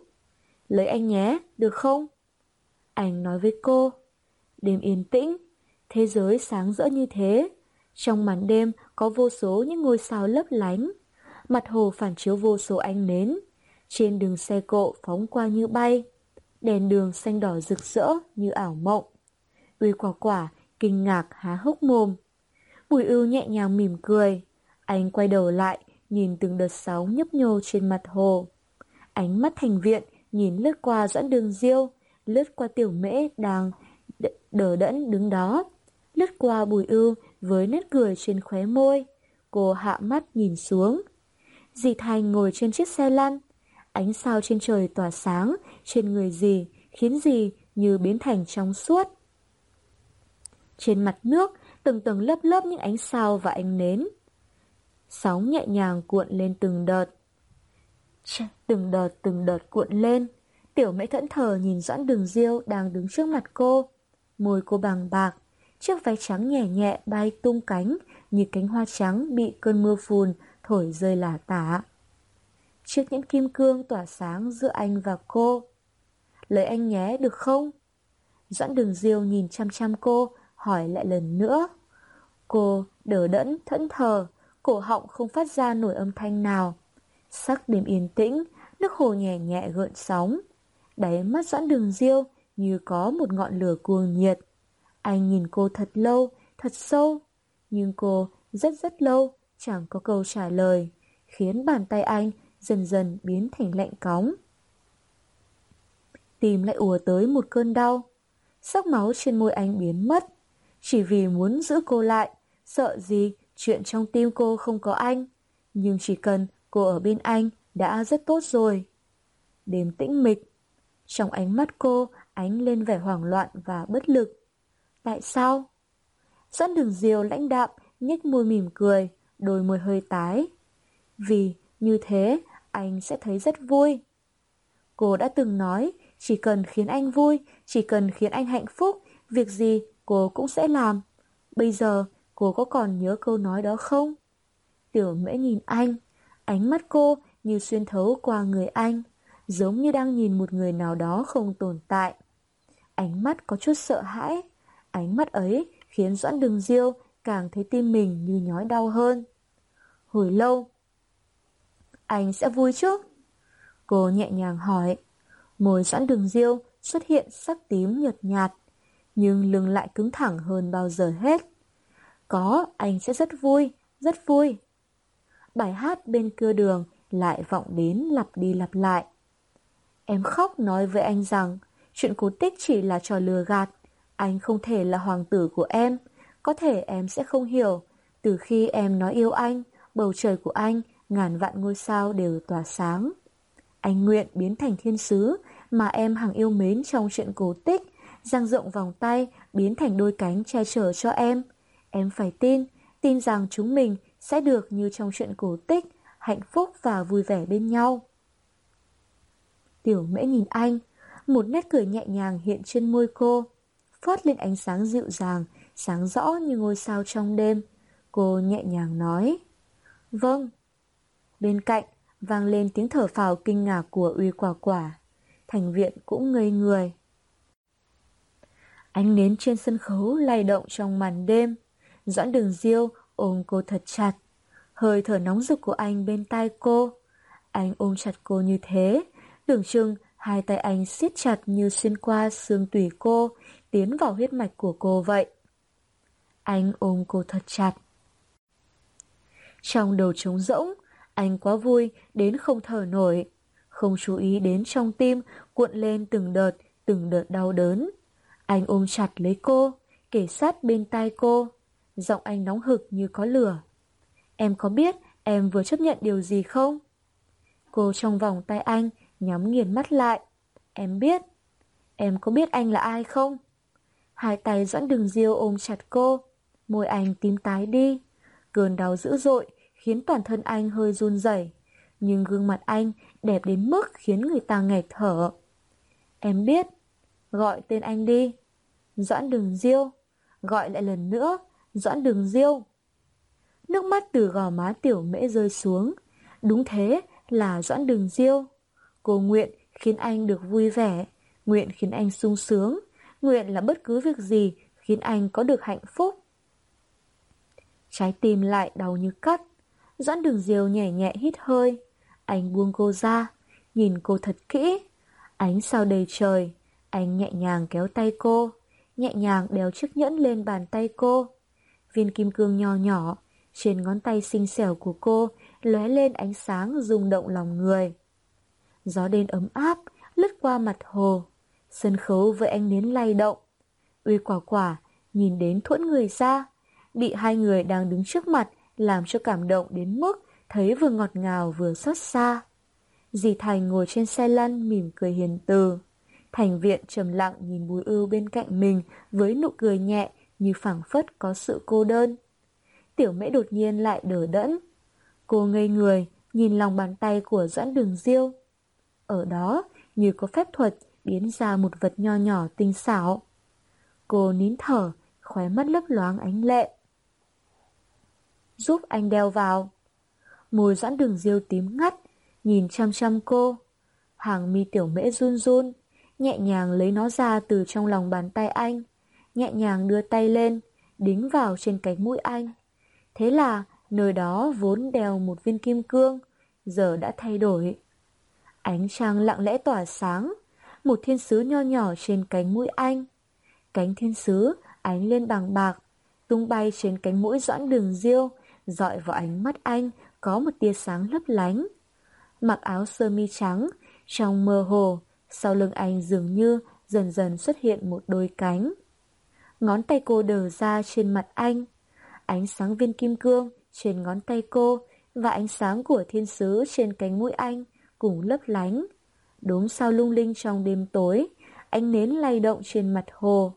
Lấy anh nhé, được không? Anh nói với cô. Đêm yên tĩnh, thế giới sáng rỡ như thế. Trong màn đêm có vô số những ngôi sao lấp lánh. Mặt hồ phản chiếu vô số ánh nến. Trên đường xe cộ phóng qua như bay. Đèn đường xanh đỏ rực rỡ như ảo mộng. Uy quả quả kinh ngạc há hốc mồm. Bùi ưu nhẹ nhàng mỉm cười. Anh quay đầu lại, nhìn từng đợt sóng nhấp nhô trên mặt hồ. Ánh mắt thành viện nhìn lướt qua dẫn đường diêu, lướt qua tiểu mễ đang đờ đẫn đứng đó, lướt qua bùi ưu với nét cười trên khóe môi. Cô hạ mắt nhìn xuống. Dì Thành ngồi trên chiếc xe lăn. Ánh sao trên trời tỏa sáng, trên người gì khiến gì như biến thành trong suốt. Trên mặt nước, từng tầng lớp lớp những ánh sao và ánh nến. Sóng nhẹ nhàng cuộn lên từng đợt. Từng đợt từng đợt cuộn lên. Tiểu mễ thẫn thờ nhìn Doãn Đường Diêu đang đứng trước mặt cô. Môi cô bằng bạc, chiếc váy trắng nhẹ nhẹ bay tung cánh như cánh hoa trắng bị cơn mưa phùn thổi rơi lả tả. Chiếc nhẫn kim cương tỏa sáng giữa anh và cô. Lấy anh nhé được không? Doãn đường diêu nhìn chăm chăm cô, hỏi lại lần nữa. Cô đỡ đẫn, thẫn thờ, cổ họng không phát ra nổi âm thanh nào. Sắc đêm yên tĩnh, nước hồ nhẹ nhẹ gợn sóng. Đáy mắt doãn đường diêu như có một ngọn lửa cuồng nhiệt. Anh nhìn cô thật lâu, thật sâu, nhưng cô rất rất lâu chẳng có câu trả lời, khiến bàn tay anh dần dần biến thành lạnh cóng. Tìm lại ùa tới một cơn đau, sắc máu trên môi anh biến mất, chỉ vì muốn giữ cô lại, sợ gì chuyện trong tim cô không có anh, nhưng chỉ cần cô ở bên anh đã rất tốt rồi. Đêm tĩnh mịch, trong ánh mắt cô ánh lên vẻ hoảng loạn và bất lực. Tại sao? Dẫn đường diều lãnh đạm, nhếch môi mỉm cười, đôi môi hơi tái. Vì như thế anh sẽ thấy rất vui. Cô đã từng nói, chỉ cần khiến anh vui, chỉ cần khiến anh hạnh phúc, việc gì cô cũng sẽ làm. Bây giờ cô có còn nhớ câu nói đó không? Tiểu mễ nhìn anh, ánh mắt cô như xuyên thấu qua người anh, giống như đang nhìn một người nào đó không tồn tại. Ánh mắt có chút sợ hãi, ánh mắt ấy khiến Doãn Đường Diêu càng thấy tim mình như nhói đau hơn. Hồi lâu, anh sẽ vui chứ? Cô nhẹ nhàng hỏi. Môi sẵn Đường Diêu xuất hiện sắc tím nhợt nhạt, nhưng lưng lại cứng thẳng hơn bao giờ hết. Có, anh sẽ rất vui, rất vui. Bài hát bên cưa đường lại vọng đến lặp đi lặp lại. Em khóc nói với anh rằng chuyện cố tích chỉ là trò lừa gạt. Anh không thể là hoàng tử của em. Có thể em sẽ không hiểu. Từ khi em nói yêu anh, bầu trời của anh, ngàn vạn ngôi sao đều tỏa sáng. Anh nguyện biến thành thiên sứ mà em hằng yêu mến trong chuyện cổ tích, dang rộng vòng tay, biến thành đôi cánh che chở cho em. Em phải tin, tin rằng chúng mình sẽ được như trong chuyện cổ tích, hạnh phúc và vui vẻ bên nhau. Tiểu mễ nhìn anh, một nét cười nhẹ nhàng hiện trên môi cô, phát lên ánh sáng dịu dàng, sáng rõ như ngôi sao trong đêm. Cô nhẹ nhàng nói, Vâng. Bên cạnh, vang lên tiếng thở phào kinh ngạc của uy quả quả. Thành viện cũng ngây người. Ánh nến trên sân khấu lay động trong màn đêm. Doãn đường diêu ôm cô thật chặt. Hơi thở nóng rực của anh bên tai cô. Anh ôm chặt cô như thế. Tưởng chừng hai tay anh siết chặt như xuyên qua xương tủy cô, tiến vào huyết mạch của cô vậy. Anh ôm cô thật chặt. Trong đầu trống rỗng, anh quá vui đến không thở nổi. Không chú ý đến trong tim cuộn lên từng đợt, từng đợt đau đớn. Anh ôm chặt lấy cô, kể sát bên tai cô. Giọng anh nóng hực như có lửa. Em có biết em vừa chấp nhận điều gì không? Cô trong vòng tay anh, nhắm nghiền mắt lại. Em biết. Em có biết anh là ai không? Hai tay Doãn Đường Diêu ôm chặt cô. Môi anh tím tái đi. Cơn đau dữ dội khiến toàn thân anh hơi run rẩy, nhưng gương mặt anh đẹp đến mức khiến người ta nghẹt thở. Em biết, gọi tên anh đi. Doãn Đường Diêu, gọi lại lần nữa, Doãn Đường Diêu. Nước mắt từ gò má tiểu mễ rơi xuống, đúng thế là Doãn Đường Diêu. Cô nguyện khiến anh được vui vẻ, nguyện khiến anh sung sướng, nguyện là bất cứ việc gì khiến anh có được hạnh phúc. Trái tim lại đau như cắt. Doãn đường diều nhẹ nhẹ hít hơi. Anh buông cô ra, nhìn cô thật kỹ. Ánh sao đầy trời, anh nhẹ nhàng kéo tay cô, nhẹ nhàng đeo chiếc nhẫn lên bàn tay cô. Viên kim cương nho nhỏ, trên ngón tay xinh xẻo của cô lóe lên ánh sáng rung động lòng người. Gió đêm ấm áp lướt qua mặt hồ, sân khấu với ánh nến lay động. Uy quả quả nhìn đến thuẫn người ra, bị hai người đang đứng trước mặt làm cho cảm động đến mức thấy vừa ngọt ngào vừa xót xa. Dì Thành ngồi trên xe lăn mỉm cười hiền từ. Thành viện trầm lặng nhìn bùi ưu bên cạnh mình với nụ cười nhẹ như phảng phất có sự cô đơn. Tiểu mễ đột nhiên lại đờ đẫn. Cô ngây người nhìn lòng bàn tay của Doãn Đường Diêu. Ở đó như có phép thuật biến ra một vật nho nhỏ tinh xảo. Cô nín thở, khóe mắt lấp loáng ánh lệ giúp anh đeo vào. Môi doãn đường diêu tím ngắt, nhìn chăm chăm cô. Hàng mi tiểu mễ run run, nhẹ nhàng lấy nó ra từ trong lòng bàn tay anh, nhẹ nhàng đưa tay lên, đính vào trên cánh mũi anh. Thế là nơi đó vốn đeo một viên kim cương, giờ đã thay đổi. Ánh trăng lặng lẽ tỏa sáng, một thiên sứ nho nhỏ trên cánh mũi anh. Cánh thiên sứ ánh lên bằng bạc, tung bay trên cánh mũi doãn đường diêu, dọi vào ánh mắt anh có một tia sáng lấp lánh. Mặc áo sơ mi trắng, trong mơ hồ, sau lưng anh dường như dần dần xuất hiện một đôi cánh. Ngón tay cô đờ ra trên mặt anh. Ánh sáng viên kim cương trên ngón tay cô và ánh sáng của thiên sứ trên cánh mũi anh cùng lấp lánh. Đốm sao lung linh trong đêm tối, ánh nến lay động trên mặt hồ.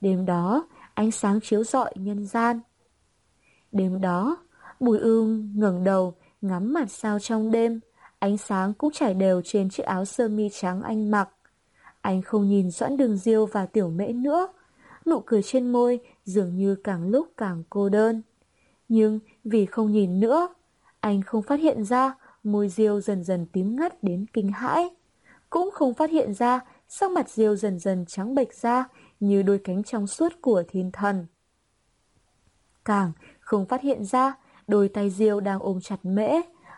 Đêm đó, ánh sáng chiếu rọi nhân gian. Đêm đó, Bùi ương ngẩng đầu, ngắm mặt sao trong đêm, ánh sáng cũng trải đều trên chiếc áo sơ mi trắng anh mặc. Anh không nhìn Doãn Đường Diêu và Tiểu Mễ nữa, nụ cười trên môi dường như càng lúc càng cô đơn. Nhưng vì không nhìn nữa, anh không phát hiện ra môi Diêu dần dần tím ngắt đến kinh hãi. Cũng không phát hiện ra sắc mặt Diêu dần dần trắng bệch ra như đôi cánh trong suốt của thiên thần. Càng không phát hiện ra đôi tay Diêu đang ôm chặt mễ,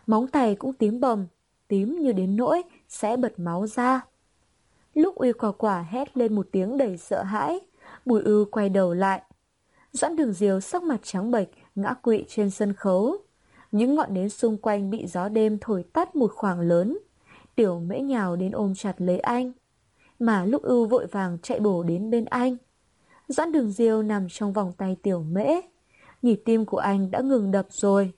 móng tay cũng tím bầm, tím như đến nỗi sẽ bật máu ra. Lúc uy quả quả hét lên một tiếng đầy sợ hãi, bùi ư quay đầu lại. Doãn đường diều sắc mặt trắng bệch, ngã quỵ trên sân khấu. Những ngọn nến xung quanh bị gió đêm thổi tắt một khoảng lớn. Tiểu mễ nhào đến ôm chặt lấy anh. Mà lúc ưu vội vàng chạy bổ đến bên anh. Doãn đường diêu nằm trong vòng tay tiểu mễ nhịp tim của anh đã ngừng đập rồi.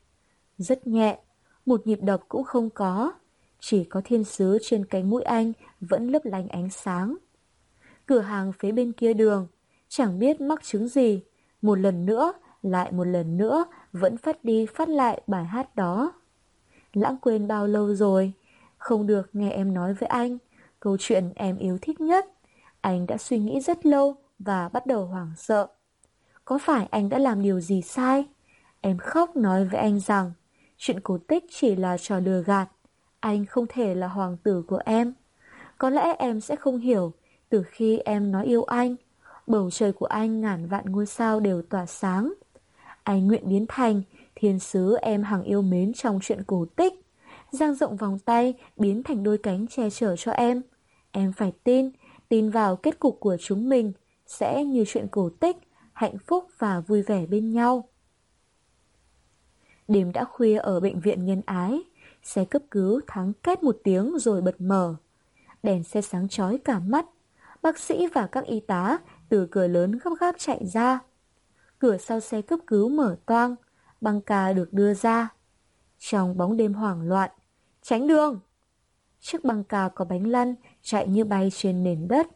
Rất nhẹ, một nhịp đập cũng không có, chỉ có thiên sứ trên cánh mũi anh vẫn lấp lánh ánh sáng. Cửa hàng phía bên kia đường, chẳng biết mắc chứng gì, một lần nữa, lại một lần nữa, vẫn phát đi phát lại bài hát đó. Lãng quên bao lâu rồi, không được nghe em nói với anh, câu chuyện em yêu thích nhất. Anh đã suy nghĩ rất lâu và bắt đầu hoảng sợ. Có phải anh đã làm điều gì sai? Em khóc nói với anh rằng chuyện cổ tích chỉ là trò lừa gạt. Anh không thể là hoàng tử của em. Có lẽ em sẽ không hiểu từ khi em nói yêu anh. Bầu trời của anh ngàn vạn ngôi sao đều tỏa sáng. Anh nguyện biến thành thiên sứ em hằng yêu mến trong chuyện cổ tích. Giang rộng vòng tay biến thành đôi cánh che chở cho em. Em phải tin, tin vào kết cục của chúng mình sẽ như chuyện cổ tích hạnh phúc và vui vẻ bên nhau. Đêm đã khuya ở bệnh viện nhân ái, xe cấp cứu thắng két một tiếng rồi bật mở. Đèn xe sáng chói cả mắt, bác sĩ và các y tá từ cửa lớn gấp gáp chạy ra. Cửa sau xe cấp cứu mở toang, băng ca được đưa ra. Trong bóng đêm hoảng loạn, tránh đường! chiếc băng ca có bánh lăn chạy như bay trên nền đất.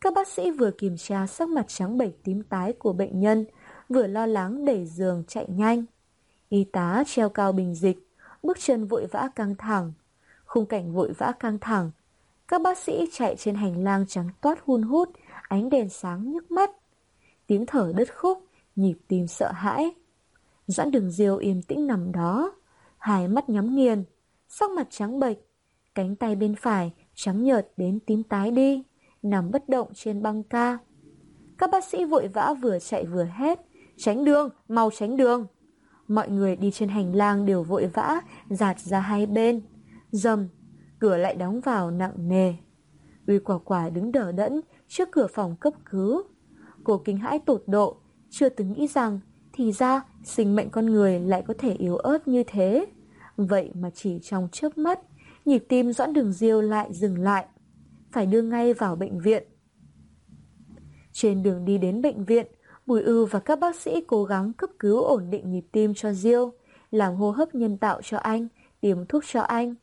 Các bác sĩ vừa kiểm tra sắc mặt trắng bệch tím tái của bệnh nhân, vừa lo lắng đẩy giường chạy nhanh. Y tá treo cao bình dịch, bước chân vội vã căng thẳng. Khung cảnh vội vã căng thẳng. Các bác sĩ chạy trên hành lang trắng toát hun hút, ánh đèn sáng nhức mắt. Tiếng thở đứt khúc, nhịp tim sợ hãi. Doãn đường diêu im tĩnh nằm đó, hai mắt nhắm nghiền, sắc mặt trắng bệch, cánh tay bên phải trắng nhợt đến tím tái đi, nằm bất động trên băng ca. Các bác sĩ vội vã vừa chạy vừa hét, tránh đường, mau tránh đường. Mọi người đi trên hành lang đều vội vã, giạt ra hai bên. Dầm, cửa lại đóng vào nặng nề. Uy quả quả đứng đỡ đẫn trước cửa phòng cấp cứu. Cô kinh hãi tột độ, chưa từng nghĩ rằng thì ra sinh mệnh con người lại có thể yếu ớt như thế. Vậy mà chỉ trong chớp mắt, nhịp tim Doãn Đường Diêu lại dừng lại. Phải đưa ngay vào bệnh viện. Trên đường đi đến bệnh viện, Bùi ưu và các bác sĩ cố gắng cấp cứu ổn định nhịp tim cho Diêu, làm hô hấp nhân tạo cho anh, tiêm thuốc cho anh.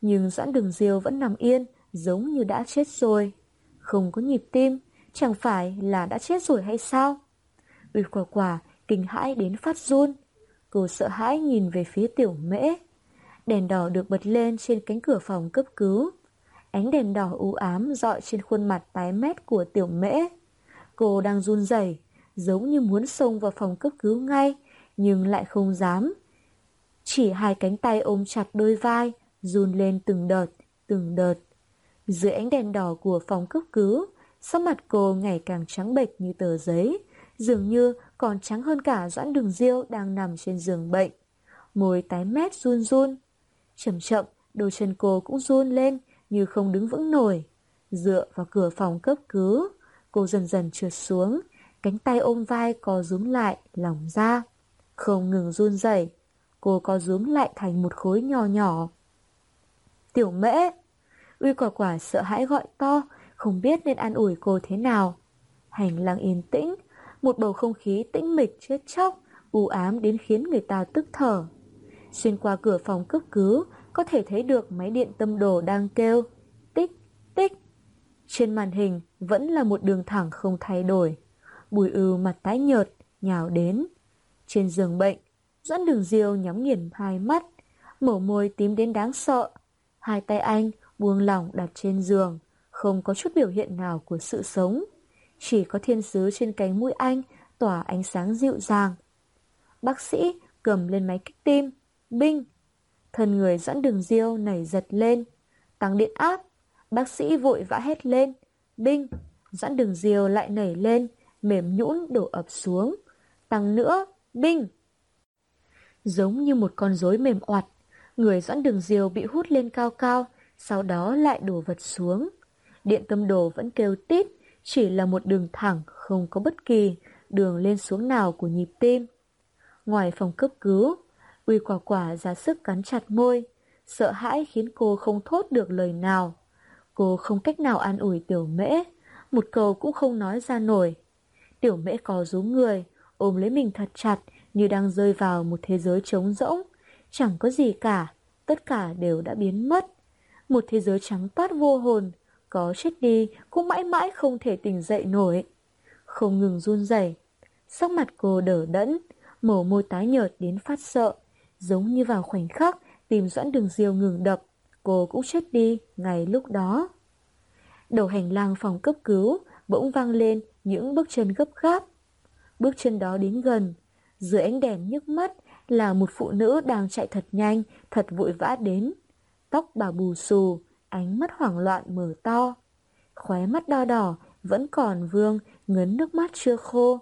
Nhưng Doãn Đường Diêu vẫn nằm yên, giống như đã chết rồi. Không có nhịp tim, chẳng phải là đã chết rồi hay sao? Uy quả quả kinh hãi đến phát run. Cô sợ hãi nhìn về phía tiểu mễ. Đèn đỏ được bật lên trên cánh cửa phòng cấp cứu. Ánh đèn đỏ u ám dọi trên khuôn mặt tái mét của tiểu mễ. Cô đang run rẩy, giống như muốn xông vào phòng cấp cứu ngay, nhưng lại không dám. Chỉ hai cánh tay ôm chặt đôi vai, run lên từng đợt, từng đợt. Dưới ánh đèn đỏ của phòng cấp cứu, sắc mặt cô ngày càng trắng bệch như tờ giấy, dường như còn trắng hơn cả Doãn Đường Diêu đang nằm trên giường bệnh. Môi tái mét run run. Chậm chậm, đôi chân cô cũng run lên như không đứng vững nổi. Dựa vào cửa phòng cấp cứu, cô dần dần trượt xuống, cánh tay ôm vai co rúm lại, lòng ra. Không ngừng run rẩy, cô co rúm lại thành một khối nhỏ nhỏ. Tiểu mễ! Uy quả quả sợ hãi gọi to, không biết nên an ủi cô thế nào. Hành lang yên tĩnh, một bầu không khí tĩnh mịch chết chóc, u ám đến khiến người ta tức thở. Xuyên qua cửa phòng cấp cứu, có thể thấy được máy điện tâm đồ đang kêu. Tích, tích. Trên màn hình vẫn là một đường thẳng không thay đổi. Bùi ưu mặt tái nhợt, nhào đến. Trên giường bệnh, Doãn đường diêu nhắm nghiền hai mắt, mổ môi tím đến đáng sợ. Hai tay anh buông lỏng đặt trên giường, không có chút biểu hiện nào của sự sống. Chỉ có thiên sứ trên cánh mũi anh tỏa ánh sáng dịu dàng. Bác sĩ cầm lên máy kích tim. Binh! Thân người dẫn đường diêu nảy giật lên. Tăng điện áp. Bác sĩ vội vã hét lên. Binh! Dẫn đường diêu lại nảy lên, mềm nhũn đổ ập xuống. Tăng nữa! Binh! Giống như một con rối mềm oặt, người dẫn đường diều bị hút lên cao cao, sau đó lại đổ vật xuống. Điện tâm đồ vẫn kêu tít, chỉ là một đường thẳng, không có bất kỳ đường lên xuống nào của nhịp tim. Ngoài phòng cấp cứu, Uy quả quả ra sức cắn chặt môi, sợ hãi khiến cô không thốt được lời nào. Cô không cách nào an ủi tiểu mễ, một câu cũng không nói ra nổi. Tiểu mễ có rú người, ôm lấy mình thật chặt như đang rơi vào một thế giới trống rỗng. Chẳng có gì cả, tất cả đều đã biến mất. Một thế giới trắng toát vô hồn, có chết đi cũng mãi mãi không thể tỉnh dậy nổi. Không ngừng run rẩy, sắc mặt cô đờ đẫn, mổ môi tái nhợt đến phát sợ, giống như vào khoảnh khắc tìm doãn đường diêu ngừng đập, cô cũng chết đi ngay lúc đó. Đầu hành lang phòng cấp cứu bỗng vang lên những bước chân gấp gáp. Bước chân đó đến gần, dưới ánh đèn nhức mắt là một phụ nữ đang chạy thật nhanh, thật vội vã đến. Tóc bà bù xù, ánh mắt hoảng loạn mở to. Khóe mắt đo đỏ vẫn còn vương, ngấn nước mắt chưa khô.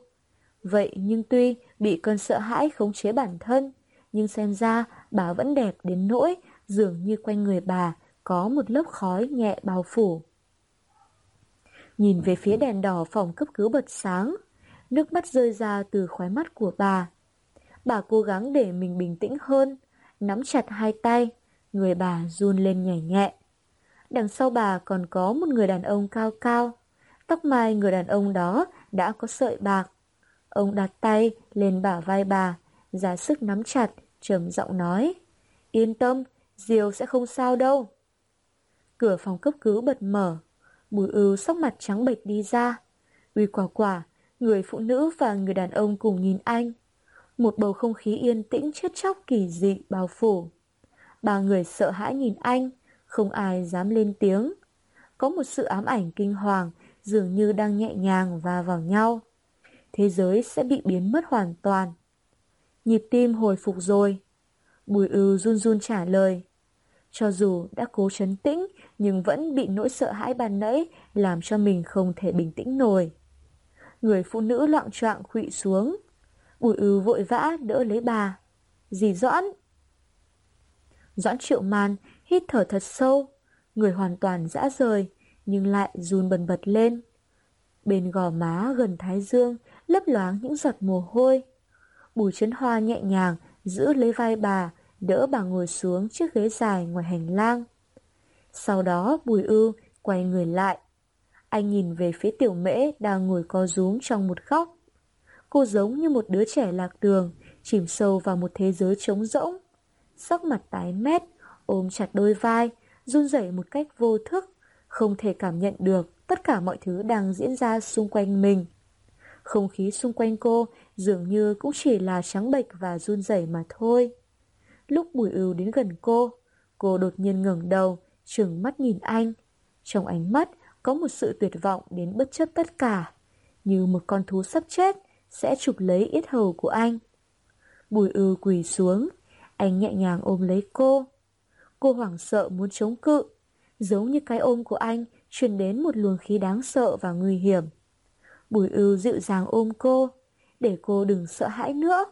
Vậy nhưng tuy bị cơn sợ hãi khống chế bản thân, nhưng xem ra bà vẫn đẹp đến nỗi dường như quanh người bà có một lớp khói nhẹ bao phủ. Nhìn về phía đèn đỏ phòng cấp cứu bật sáng, nước mắt rơi ra từ khóe mắt của bà. Bà cố gắng để mình bình tĩnh hơn, nắm chặt hai tay, người bà run lên nhảy nhẹ. Đằng sau bà còn có một người đàn ông cao cao. Tóc mai người đàn ông đó đã có sợi bạc. Ông đặt tay lên bả vai bà, ra sức nắm chặt, trầm giọng nói. Yên tâm, Diều sẽ không sao đâu. Cửa phòng cấp cứu bật mở. Bùi ưu sóc mặt trắng bệch đi ra. Uy quả quả, người phụ nữ và người đàn ông cùng nhìn anh. Một bầu không khí yên tĩnh chết chóc kỳ dị bao phủ. Ba người sợ hãi nhìn anh, không ai dám lên tiếng. Có một sự ám ảnh kinh hoàng dường như đang nhẹ nhàng va vào nhau. Thế giới sẽ bị biến mất hoàn toàn. Nhịp tim hồi phục rồi. Bùi ưu run run trả lời. Cho dù đã cố chấn tĩnh, nhưng vẫn bị nỗi sợ hãi ban nãy làm cho mình không thể bình tĩnh nổi. Người phụ nữ loạn trọng khụy xuống. Bùi ưu vội vã đỡ lấy bà. Dì Doãn! Doãn triệu man hít thở thật sâu. Người hoàn toàn dã rời, nhưng lại run bần bật lên. Bên gò má gần thái dương, lấp loáng những giọt mồ hôi. Bùi chấn hoa nhẹ nhàng giữ lấy vai bà, đỡ bà ngồi xuống chiếc ghế dài ngoài hành lang. Sau đó bùi ưu quay người lại. Anh nhìn về phía tiểu mễ đang ngồi co rúm trong một góc. Cô giống như một đứa trẻ lạc đường, chìm sâu vào một thế giới trống rỗng. Sắc mặt tái mét, ôm chặt đôi vai, run rẩy một cách vô thức, không thể cảm nhận được tất cả mọi thứ đang diễn ra xung quanh mình. Không khí xung quanh cô dường như cũng chỉ là trắng bệch và run rẩy mà thôi. Lúc Bùi Ưu đến gần cô, cô đột nhiên ngẩng đầu, trừng mắt nhìn anh. Trong ánh mắt có một sự tuyệt vọng đến bất chấp tất cả, như một con thú sắp chết sẽ chụp lấy yết hầu của anh. Bùi Ưu quỳ xuống, anh nhẹ nhàng ôm lấy cô. Cô hoảng sợ muốn chống cự, giống như cái ôm của anh truyền đến một luồng khí đáng sợ và nguy hiểm. Bùi ưu dịu dàng ôm cô, để cô đừng sợ hãi nữa.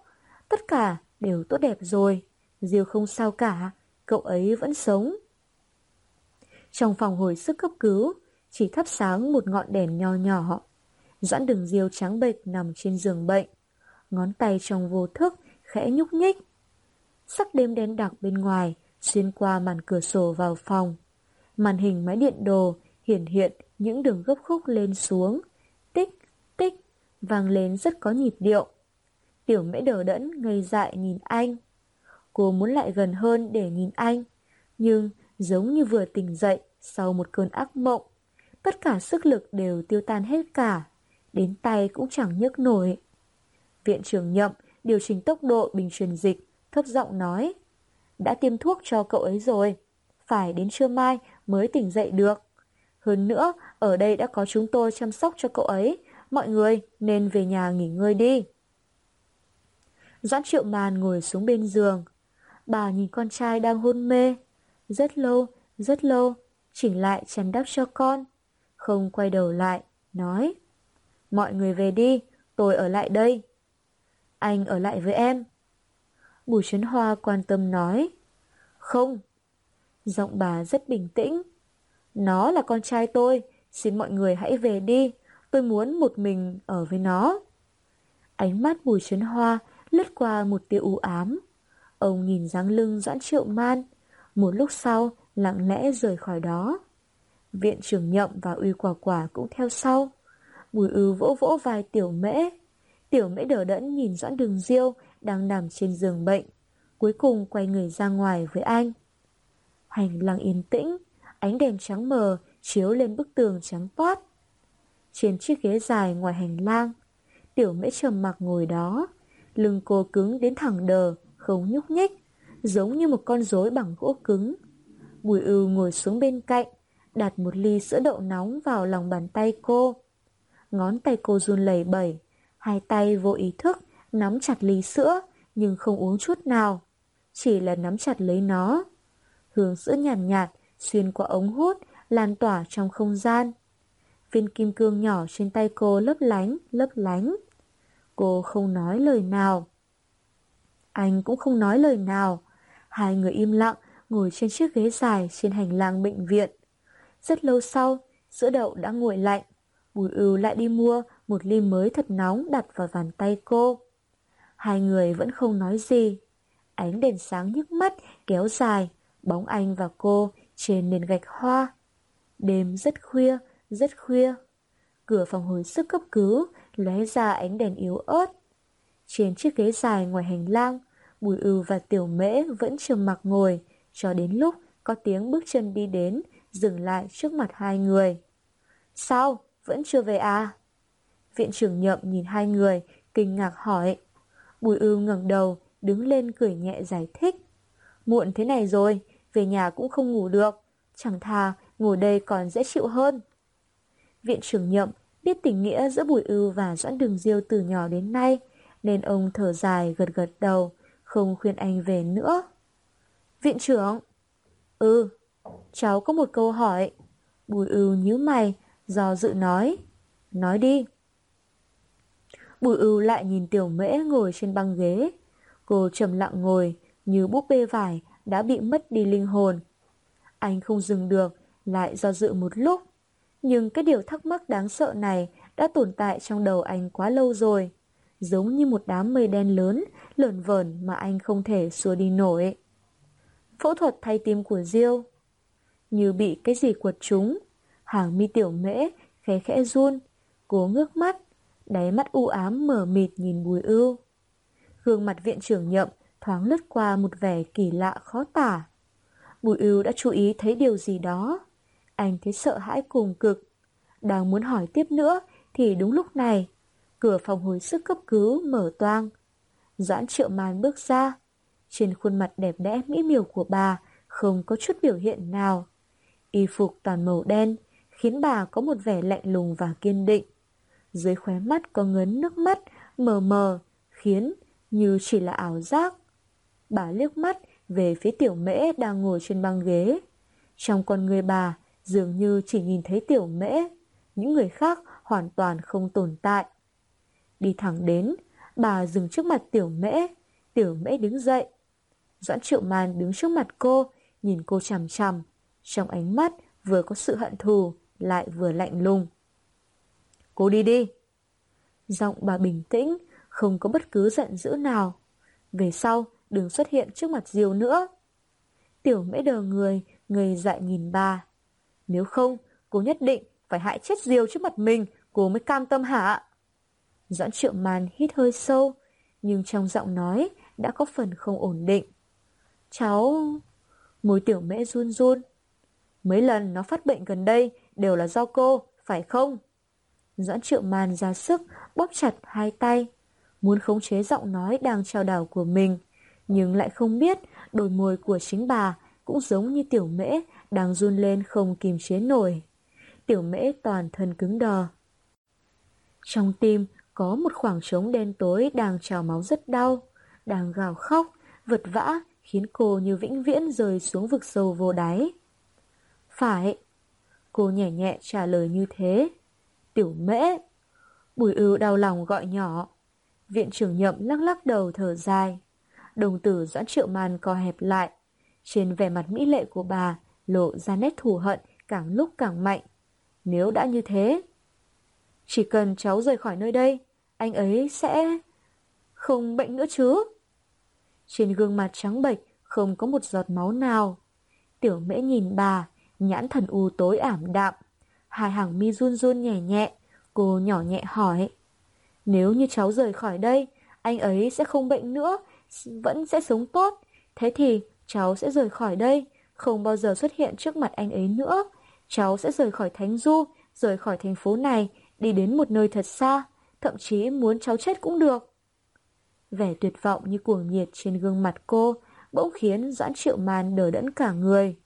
Tất cả đều tốt đẹp rồi, Diêu không sao cả, cậu ấy vẫn sống. Trong phòng hồi sức cấp cứu, chỉ thắp sáng một ngọn đèn nho nhỏ. Doãn đường Diêu trắng bệch nằm trên giường bệnh, ngón tay trong vô thức khẽ nhúc nhích. Sắc đêm đen đặc bên ngoài xuyên qua màn cửa sổ vào phòng. Màn hình máy điện đồ hiển hiện những đường gấp khúc lên xuống, vang lên rất có nhịp điệu. Tiểu mễ đờ đẫn ngây dại nhìn anh. Cô muốn lại gần hơn để nhìn anh, nhưng giống như vừa tỉnh dậy sau một cơn ác mộng. Tất cả sức lực đều tiêu tan hết cả, đến tay cũng chẳng nhấc nổi. Viện trưởng nhậm điều chỉnh tốc độ bình truyền dịch, thấp giọng nói. Đã tiêm thuốc cho cậu ấy rồi, phải đến trưa mai mới tỉnh dậy được. Hơn nữa, ở đây đã có chúng tôi chăm sóc cho cậu ấy. Mọi người nên về nhà nghỉ ngơi đi. Doãn triệu màn ngồi xuống bên giường. Bà nhìn con trai đang hôn mê. Rất lâu, rất lâu, chỉnh lại chăn đắp cho con. Không quay đầu lại, nói. Mọi người về đi, tôi ở lại đây. Anh ở lại với em. Bùi Trấn Hoa quan tâm nói. Không. Giọng bà rất bình tĩnh. Nó là con trai tôi, xin mọi người hãy về đi, tôi muốn một mình ở với nó. Ánh mắt bùi chấn hoa lướt qua một tia u ám. Ông nhìn dáng lưng doãn triệu man, một lúc sau lặng lẽ rời khỏi đó. Viện trưởng nhậm và uy quả quả cũng theo sau. Bùi ư vỗ vỗ vai tiểu mễ. Tiểu mễ đỡ đẫn nhìn doãn đường diêu đang nằm trên giường bệnh. Cuối cùng quay người ra ngoài với anh. Hành lang yên tĩnh, ánh đèn trắng mờ chiếu lên bức tường trắng toát. Trên chiếc ghế dài ngoài hành lang, tiểu mễ trầm mặc ngồi đó, lưng cô cứng đến thẳng đờ, không nhúc nhích, giống như một con rối bằng gỗ cứng. Bùi ưu ngồi xuống bên cạnh, đặt một ly sữa đậu nóng vào lòng bàn tay cô. Ngón tay cô run lẩy bẩy, hai tay vô ý thức nắm chặt ly sữa nhưng không uống chút nào, chỉ là nắm chặt lấy nó. Hương sữa nhàn nhạt, nhạt xuyên qua ống hút, lan tỏa trong không gian. Viên kim cương nhỏ trên tay cô lấp lánh, lấp lánh. Cô không nói lời nào. Anh cũng không nói lời nào. Hai người im lặng, ngồi trên chiếc ghế dài trên hành lang bệnh viện. Rất lâu sau, sữa đậu đã nguội lạnh. Bùi ưu lại đi mua một ly mới thật nóng đặt vào bàn tay cô. Hai người vẫn không nói gì. Ánh đèn sáng nhức mắt kéo dài, bóng anh và cô trên nền gạch hoa. Đêm rất khuya, rất khuya. Cửa phòng hồi sức cấp cứu lóe ra ánh đèn yếu ớt. Trên chiếc ghế dài ngoài hành lang, Bùi ưu và tiểu mễ vẫn trầm mặc ngồi, cho đến lúc có tiếng bước chân đi đến dừng lại trước mặt hai người. Sao? Vẫn chưa về à? Viện trưởng nhậm nhìn hai người, kinh ngạc hỏi. Bùi ưu ngẩng đầu, đứng lên cười nhẹ giải thích. Muộn thế này rồi, về nhà cũng không ngủ được. Chẳng thà, ngồi đây còn dễ chịu hơn. Viện trưởng nhậm biết tình nghĩa giữa Bùi Ưu và Doãn Đường Diêu từ nhỏ đến nay, nên ông thở dài gật gật đầu, không khuyên anh về nữa. Viện trưởng? Ừ, cháu có một câu hỏi. Bùi Ưu nhíu mày, do dự nói. Nói đi. Bùi ưu lại nhìn tiểu mễ ngồi trên băng ghế. Cô trầm lặng ngồi, như búp bê vải đã bị mất đi linh hồn. Anh không dừng được, lại do dự một lúc. Nhưng cái điều thắc mắc đáng sợ này đã tồn tại trong đầu anh quá lâu rồi. Giống như một đám mây đen lớn, lởn vởn mà anh không thể xua đi nổi. Phẫu thuật thay tim của Diêu Như bị cái gì quật trúng. Hàng mi tiểu mễ khẽ khẽ run. Cố ngước mắt, đáy mắt u ám mở mịt nhìn bùi ưu. Gương mặt viện trưởng nhậm thoáng lướt qua một vẻ kỳ lạ khó tả. Bùi ưu đã chú ý thấy điều gì đó. Anh thấy sợ hãi cùng cực. Đang muốn hỏi tiếp nữa thì đúng lúc này, cửa phòng hồi sức cấp cứu mở toang. Doãn triệu màn bước ra. Trên khuôn mặt đẹp đẽ mỹ miều của bà không có chút biểu hiện nào. Y phục toàn màu đen khiến bà có một vẻ lạnh lùng và kiên định. Dưới khóe mắt có ngấn nước mắt mờ mờ khiến như chỉ là ảo giác. Bà liếc mắt về phía tiểu mễ đang ngồi trên băng ghế. Trong con người bà dường như chỉ nhìn thấy tiểu mễ, những người khác hoàn toàn không tồn tại. Đi thẳng đến, bà dừng trước mặt tiểu mễ, tiểu mễ đứng dậy. Doãn triệu màn đứng trước mặt cô, nhìn cô chằm chằm, trong ánh mắt vừa có sự hận thù, lại vừa lạnh lùng. Cô đi đi. Giọng bà bình tĩnh, không có bất cứ giận dữ nào. Về sau, đừng xuất hiện trước mặt Diêu nữa. Tiểu mễ đờ người, người dại nhìn bà. Nếu không, cô nhất định phải hại chết diều trước mặt mình, cô mới cam tâm hạ. Doãn triệu màn hít hơi sâu, nhưng trong giọng nói đã có phần không ổn định. Cháu... Môi tiểu mễ run run. Mấy lần nó phát bệnh gần đây đều là do cô, phải không? Doãn triệu màn ra sức, bóp chặt hai tay. Muốn khống chế giọng nói đang trao đảo của mình, nhưng lại không biết đôi môi của chính bà cũng giống như tiểu mễ đang run lên không kìm chế nổi. Tiểu mễ toàn thân cứng đờ. Trong tim có một khoảng trống đen tối đang trào máu rất đau, đang gào khóc, vật vã khiến cô như vĩnh viễn rơi xuống vực sâu vô đáy. Phải, cô nhẹ nhẹ trả lời như thế. Tiểu mễ. Bùi ưu đau lòng gọi nhỏ. Viện trưởng nhậm lắc lắc đầu thở dài. Đồng tử doãn triệu màn co hẹp lại. Trên vẻ mặt mỹ lệ của bà lộ ra nét thù hận càng lúc càng mạnh. Nếu đã như thế, chỉ cần cháu rời khỏi nơi đây, anh ấy sẽ không bệnh nữa chứ. Trên gương mặt trắng bệch không có một giọt máu nào. Tiểu mễ nhìn bà, nhãn thần u tối ảm đạm. Hai hàng mi run run nhẹ nhẹ, cô nhỏ nhẹ hỏi. Nếu như cháu rời khỏi đây, anh ấy sẽ không bệnh nữa, vẫn sẽ sống tốt. Thế thì cháu sẽ rời khỏi đây, không bao giờ xuất hiện trước mặt anh ấy nữa. Cháu sẽ rời khỏi Thánh Du, rời khỏi thành phố này, đi đến một nơi thật xa, thậm chí muốn cháu chết cũng được. Vẻ tuyệt vọng như cuồng nhiệt trên gương mặt cô bỗng khiến Doãn Triệu Màn đờ đẫn cả người.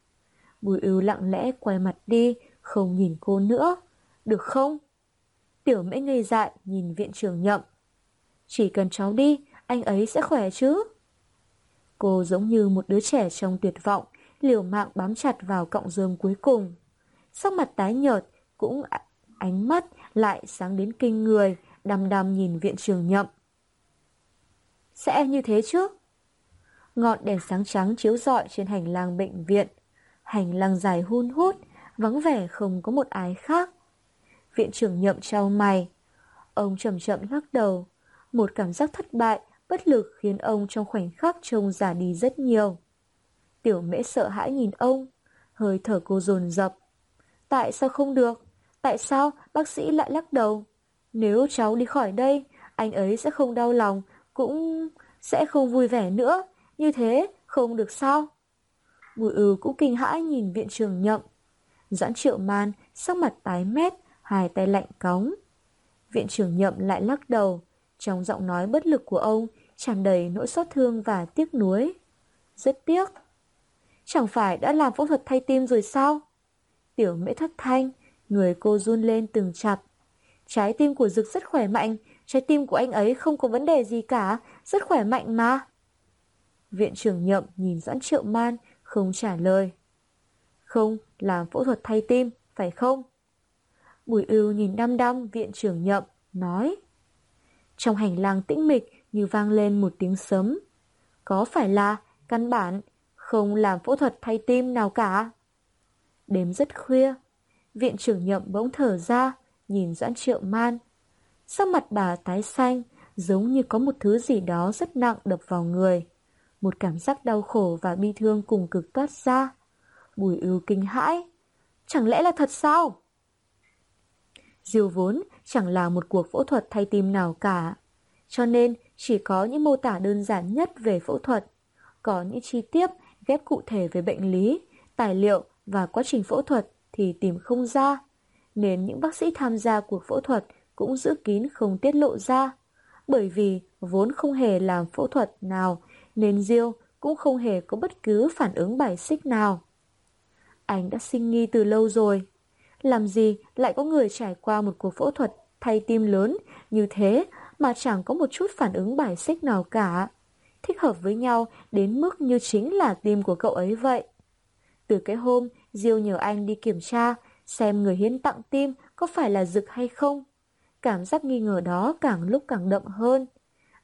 Bùi ưu lặng lẽ quay mặt đi, không nhìn cô nữa. Được không? Tiểu mễ ngây dại nhìn viện trưởng nhậm. Chỉ cần cháu đi, anh ấy sẽ khỏe chứ? Cô giống như một đứa trẻ trong tuyệt vọng, liều mạng bám chặt vào cọng rơm cuối cùng. Sắc mặt tái nhợt, cũng ánh mắt lại sáng đến kinh người, đăm đăm nhìn viện trưởng nhậm. Sẽ như thế chứ? Ngọn đèn sáng trắng chiếu rọi trên hành lang bệnh viện. Hành lang dài hun hút, vắng vẻ không có một ai khác. Viện trưởng nhậm trao mày. Ông chậm chậm lắc đầu. Một cảm giác thất bại, bất lực khiến ông trong khoảnh khắc trông già đi rất nhiều. Tiểu mễ sợ hãi nhìn ông, hơi thở cô dồn dập. Tại sao không được? Tại sao bác sĩ lại lắc đầu? Nếu cháu đi khỏi đây, anh ấy sẽ không đau lòng, cũng sẽ không vui vẻ nữa. Như thế không được sao? Bùi ưu cũng kinh hãi nhìn viện trưởng nhậm. Doãn triệu man, sắc mặt tái mét, hai tay lạnh cống. Viện trưởng nhậm lại lắc đầu, trong giọng nói bất lực của ông tràn đầy nỗi xót thương và tiếc nuối. Rất tiếc. Chẳng phải đã làm phẫu thuật thay tim rồi sao? Tiểu mễ thất thanh, người cô run lên từng chặt. Trái tim của Dực rất khỏe mạnh, trái tim của anh ấy không có vấn đề gì cả, rất khỏe mạnh mà. Viện trưởng nhậm nhìn Doãn Triệu Man, không trả lời. Không, làm phẫu thuật thay tim, phải không? Bùi ưu nhìn đăm đăm viện trưởng nhậm, nói. Trong hành lang tĩnh mịch như vang lên một tiếng sấm. Có phải là, căn bản, không làm phẫu thuật thay tim nào cả? Đêm rất khuya, viện trưởng nhậm bỗng thở ra, nhìn Doãn Triệu Man. Sắc mặt bà tái xanh, giống như có một thứ gì đó rất nặng đập vào người. Một cảm giác đau khổ và bi thương cùng cực toát ra. Bùi ưu kinh hãi. Chẳng lẽ là thật sao? Diêu vốn chẳng là một cuộc phẫu thuật thay tim nào cả. Cho nên chỉ có những mô tả đơn giản nhất về phẫu thuật. Có những chi tiết ghép cụ thể về bệnh lý, tài liệu và quá trình phẫu thuật thì tìm không ra. Nên những bác sĩ tham gia cuộc phẫu thuật cũng giữ kín không tiết lộ ra. Bởi vì vốn không hề làm phẫu thuật nào nên Diêu cũng không hề có bất cứ phản ứng bài xích nào. Anh đã sinh nghi từ lâu rồi. Làm gì lại có người trải qua một cuộc phẫu thuật thay tim lớn như thế mà chẳng có một chút phản ứng bài xích nào cả. Thích hợp với nhau đến mức như chính là tim của cậu ấy vậy. Từ cái hôm Diêu nhờ anh đi kiểm tra xem người hiến tặng tim có phải là Dực hay không. Cảm giác nghi ngờ đó càng lúc càng đậm hơn.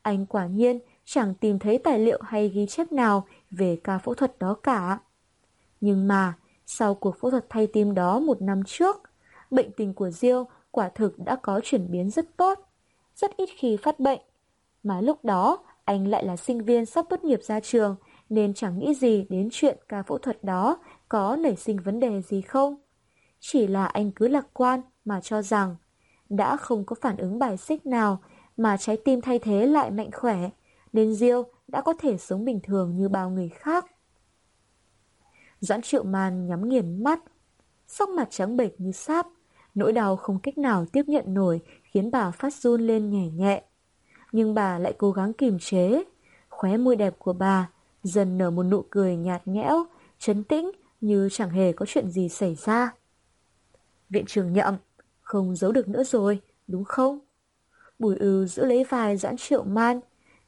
Anh quả nhiên chẳng tìm thấy tài liệu hay ghi chép nào về ca phẫu thuật đó cả. Nhưng mà, sau cuộc phẫu thuật thay tim đó một năm trước, bệnh tình của Diêu quả thực đã có chuyển biến rất tốt, rất ít khi phát bệnh. Mà lúc đó, anh lại là sinh viên sắp tốt nghiệp ra trường, nên chẳng nghĩ gì đến chuyện ca phẫu thuật đó có nảy sinh vấn đề gì không. Chỉ là anh cứ lạc quan mà cho rằng đã không có phản ứng bài xích nào mà trái tim thay thế lại mạnh khỏe, nên Diêu đã có thể sống bình thường như bao người khác. Doãn triệu màn nhắm nghiền mắt, sắc mặt trắng bệch như sáp, nỗi đau không cách nào tiếp nhận nổi khiến bà phát run lên nhẹ nhẹ. Nhưng bà lại cố gắng kiềm chế, khóe môi đẹp của bà dần nở một nụ cười nhạt nhẽo, trấn tĩnh như chẳng hề có chuyện gì xảy ra. Viện trưởng nhậm, không giấu được nữa rồi, đúng không? Bùi ưu giữ lấy vai giãn triệu man,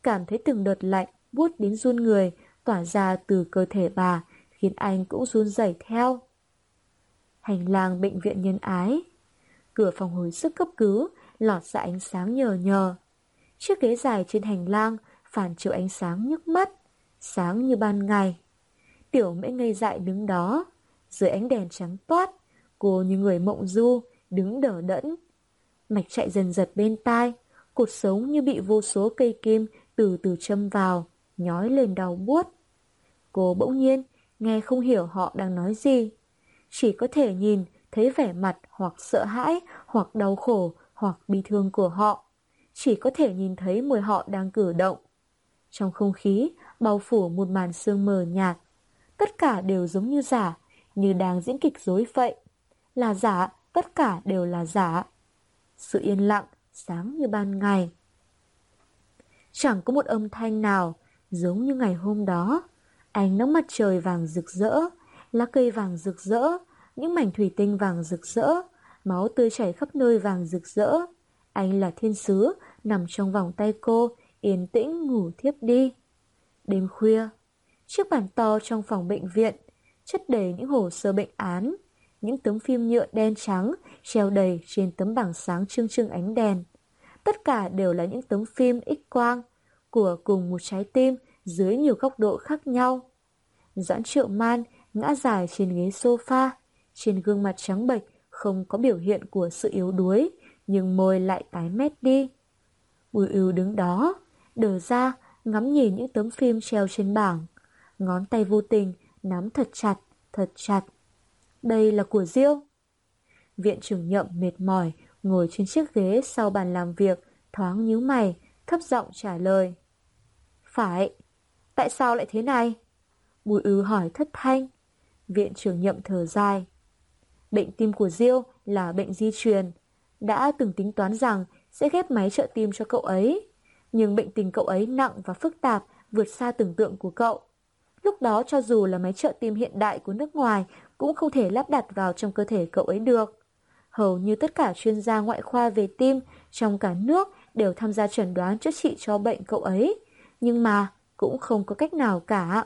cảm thấy từng đợt lạnh buốt đến run người tỏa ra từ cơ thể bà, khiến anh cũng run rẩy theo. Hành lang bệnh viện nhân ái Cửa phòng hồi sức cấp cứu lọt ra ánh sáng nhờ nhờ. Chiếc ghế dài trên hành lang phản chiếu ánh sáng nhức mắt, sáng như ban ngày. Tiểu mễ ngây dại đứng đó, dưới ánh đèn trắng toát, cô như người mộng du, đứng đờ đẫn. Mạch chạy dần giật bên tai, cột sống như bị vô số cây kim từ từ châm vào, nhói lên đau buốt. Cô bỗng nhiên nghe không hiểu họ đang nói gì. Chỉ có thể nhìn thấy vẻ mặt hoặc sợ hãi, hoặc đau khổ, hoặc bi thương của họ. Chỉ có thể nhìn thấy mùi họ đang cử động. Trong không khí, bao phủ một màn sương mờ nhạt. Tất cả đều giống như giả, như đang diễn kịch dối vậy. Là giả, tất cả đều là giả. Sự yên lặng, sáng như ban ngày. Chẳng có một âm thanh nào, giống như ngày hôm đó. Ánh nắng mặt trời vàng rực rỡ, lá cây vàng rực rỡ, những mảnh thủy tinh vàng rực rỡ, máu tươi chảy khắp nơi vàng rực rỡ. Anh là thiên sứ, nằm trong vòng tay cô, yên tĩnh ngủ thiếp đi. Đêm khuya, chiếc bàn to trong phòng bệnh viện, chất đầy những hồ sơ bệnh án, những tấm phim nhựa đen trắng treo đầy trên tấm bảng sáng trưng trưng ánh đèn. Tất cả đều là những tấm phim x-quang của cùng một trái tim dưới nhiều góc độ khác nhau. Doãn triệu man ngã dài trên ghế sofa, trên gương mặt trắng bệch không có biểu hiện của sự yếu đuối, nhưng môi lại tái mét đi. Bùi ưu đứng đó, đờ ra, ngắm nhìn những tấm phim treo trên bảng. Ngón tay vô tình, nắm thật chặt, thật chặt. Đây là của Diêu. Viện trưởng nhậm mệt mỏi, ngồi trên chiếc ghế sau bàn làm việc, thoáng nhíu mày, thấp giọng trả lời. Phải, tại sao lại thế này? Bùi ưu hỏi thất thanh. Viện trưởng nhậm thở dài. bệnh tim của Diêu là bệnh di truyền. Đã từng tính toán rằng sẽ ghép máy trợ tim cho cậu ấy. Nhưng bệnh tình cậu ấy nặng và phức tạp vượt xa tưởng tượng của cậu. Lúc đó cho dù là máy trợ tim hiện đại của nước ngoài cũng không thể lắp đặt vào trong cơ thể cậu ấy được. Hầu như tất cả chuyên gia ngoại khoa về tim trong cả nước đều tham gia chẩn đoán chữa trị cho bệnh cậu ấy, nhưng mà cũng không có cách nào cả.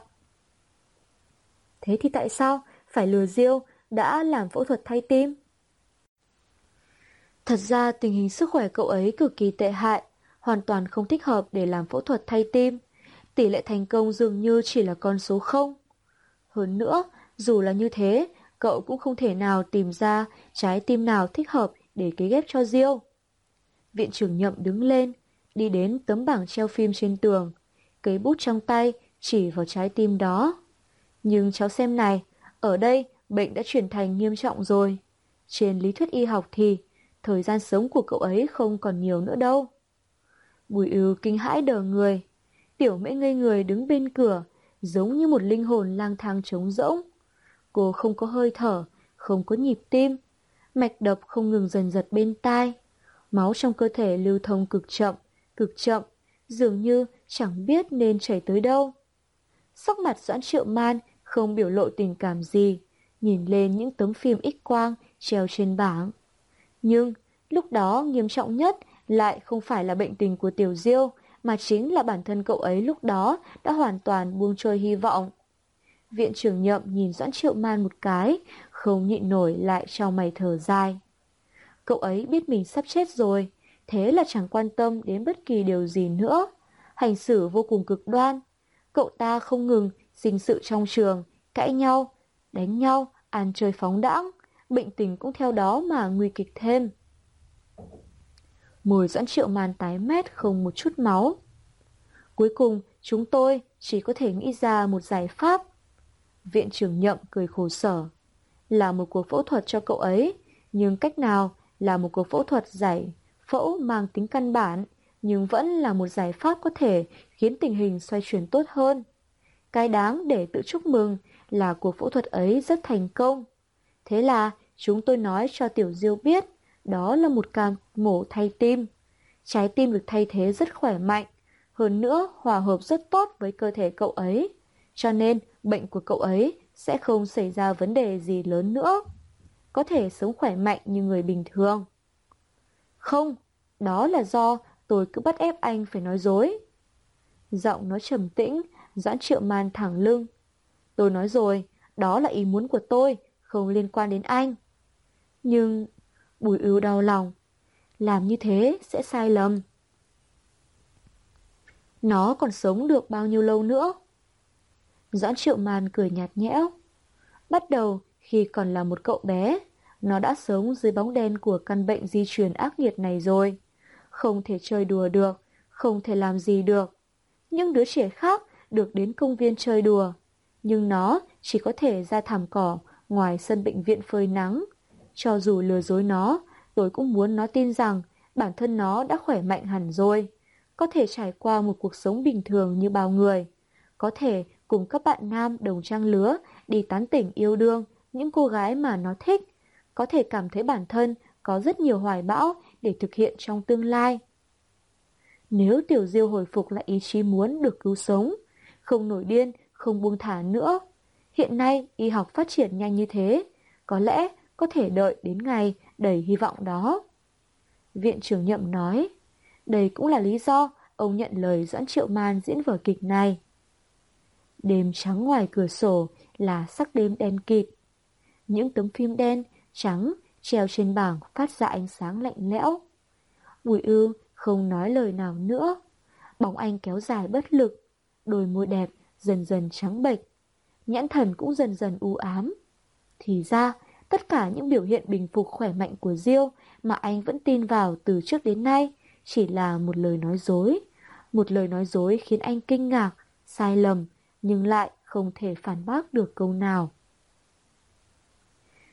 Thế thì tại sao phải lừa Diêu đã làm phẫu thuật thay tim? Thật ra tình hình sức khỏe cậu ấy cực kỳ tệ hại, hoàn toàn không thích hợp để làm phẫu thuật thay tim. Tỷ lệ thành công dường như chỉ là con số 0. Hơn nữa, dù là như thế, cậu cũng không thể nào tìm ra trái tim nào thích hợp để ký ghép cho Diêu. Viện trưởng nhậm đứng lên, đi đến tấm bảng treo phim trên tường, cây bút trong tay chỉ vào trái tim đó. Nhưng cháu xem này, ở đây bệnh đã chuyển thành nghiêm trọng rồi. Trên lý thuyết y học thì thời gian sống của cậu ấy không còn nhiều nữa đâu. Bùi ưu kinh hãi đờ người. Tiểu mễ ngây người đứng bên cửa, giống như một linh hồn lang thang trống rỗng. Cô không có hơi thở, không có nhịp tim, mạch đập không ngừng dần giật bên tai. Máu trong cơ thể lưu thông cực chậm, cực chậm, dường như chẳng biết nên chảy tới đâu. Sắc mặt Doãn Triệu Man không biểu lộ tình cảm gì, nhìn lên những tấm phim x-quang treo trên bảng. Nhưng lúc đó nghiêm trọng nhất lại không phải là bệnh tình của Tiểu Diêu, mà chính là bản thân cậu ấy lúc đó đã hoàn toàn buông trôi hy vọng. Viện trưởng nhậm nhìn Doãn Triệu Man một cái, không nhịn nổi lại cho mày thở dài. Cậu ấy biết mình sắp chết rồi, thế là chẳng quan tâm đến bất kỳ điều gì nữa. Hành xử vô cùng cực đoan. Cậu ta không ngừng sinh sự trong trường, cãi nhau, đánh nhau, ăn chơi phóng đãng, bệnh tình cũng theo đó mà nguy kịch thêm. Mùi doãn triệu màn tái mét không một chút máu. Cuối cùng, chúng tôi chỉ có thể nghĩ ra một giải pháp. Viện trưởng nhậm cười khổ sở. Là một cuộc phẫu thuật cho cậu ấy, nhưng cách nào là một cuộc phẫu thuật giải phẫu mang tính căn bản, nhưng vẫn là một giải pháp có thể khiến tình hình xoay chuyển tốt hơn. Cái đáng để tự chúc mừng là cuộc phẫu thuật ấy rất thành công. Thế là chúng tôi nói cho Tiểu Diêu biết đó là một ca mổ thay tim. Trái tim được thay thế rất khỏe mạnh, hơn nữa hòa hợp rất tốt với cơ thể cậu ấy. Cho nên bệnh của cậu ấy sẽ không xảy ra vấn đề gì lớn nữa. Có thể sống khỏe mạnh như người bình thường. Không, đó là do tôi cứ bắt ép anh phải nói dối. Giọng nó trầm tĩnh, Doãn triệu man thẳng lưng. Tôi nói rồi, đó là ý muốn của tôi, không liên quan đến anh. Nhưng bùi ưu đau lòng. Làm như thế sẽ sai lầm. Nó còn sống được bao nhiêu lâu nữa? Doãn triệu Màn cười nhạt nhẽo. Bắt đầu khi còn là một cậu bé, nó đã sống dưới bóng đen của căn bệnh di truyền ác nghiệt này rồi. Không thể chơi đùa được, không thể làm gì được. Nhưng đứa trẻ khác được đến công viên chơi đùa. Nhưng nó chỉ có thể ra thảm cỏ ngoài sân bệnh viện phơi nắng. Cho dù lừa dối nó, tôi cũng muốn nó tin rằng bản thân nó đã khỏe mạnh hẳn rồi. Có thể trải qua một cuộc sống bình thường như bao người. Có thể cùng các bạn nam đồng trang lứa đi tán tỉnh yêu đương những cô gái mà nó thích. Có thể cảm thấy bản thân có rất nhiều hoài bão để thực hiện trong tương lai. Nếu Tiểu Diêu hồi phục lại ý chí muốn được cứu sống, không nổi điên, không buông thả nữa. Hiện nay y học phát triển nhanh như thế, có lẽ có thể đợi đến ngày đầy hy vọng đó. Viện trưởng nhậm nói, đây cũng là lý do ông nhận lời Doãn Triệu Man diễn vở kịch này. Đêm trắng ngoài cửa sổ là sắc đêm đen kịt. Những tấm phim đen, trắng treo trên bảng phát ra ánh sáng lạnh lẽo. Bùi ư không nói lời nào nữa. Bóng anh kéo dài bất lực, đôi môi đẹp dần dần trắng bệch. Nhãn thần cũng dần dần u ám. Thì ra, tất cả những biểu hiện bình phục khỏe mạnh của Diêu mà anh vẫn tin vào từ trước đến nay chỉ là một lời nói dối. Một lời nói dối khiến anh kinh ngạc, sai lầm, nhưng lại không thể phản bác được câu nào.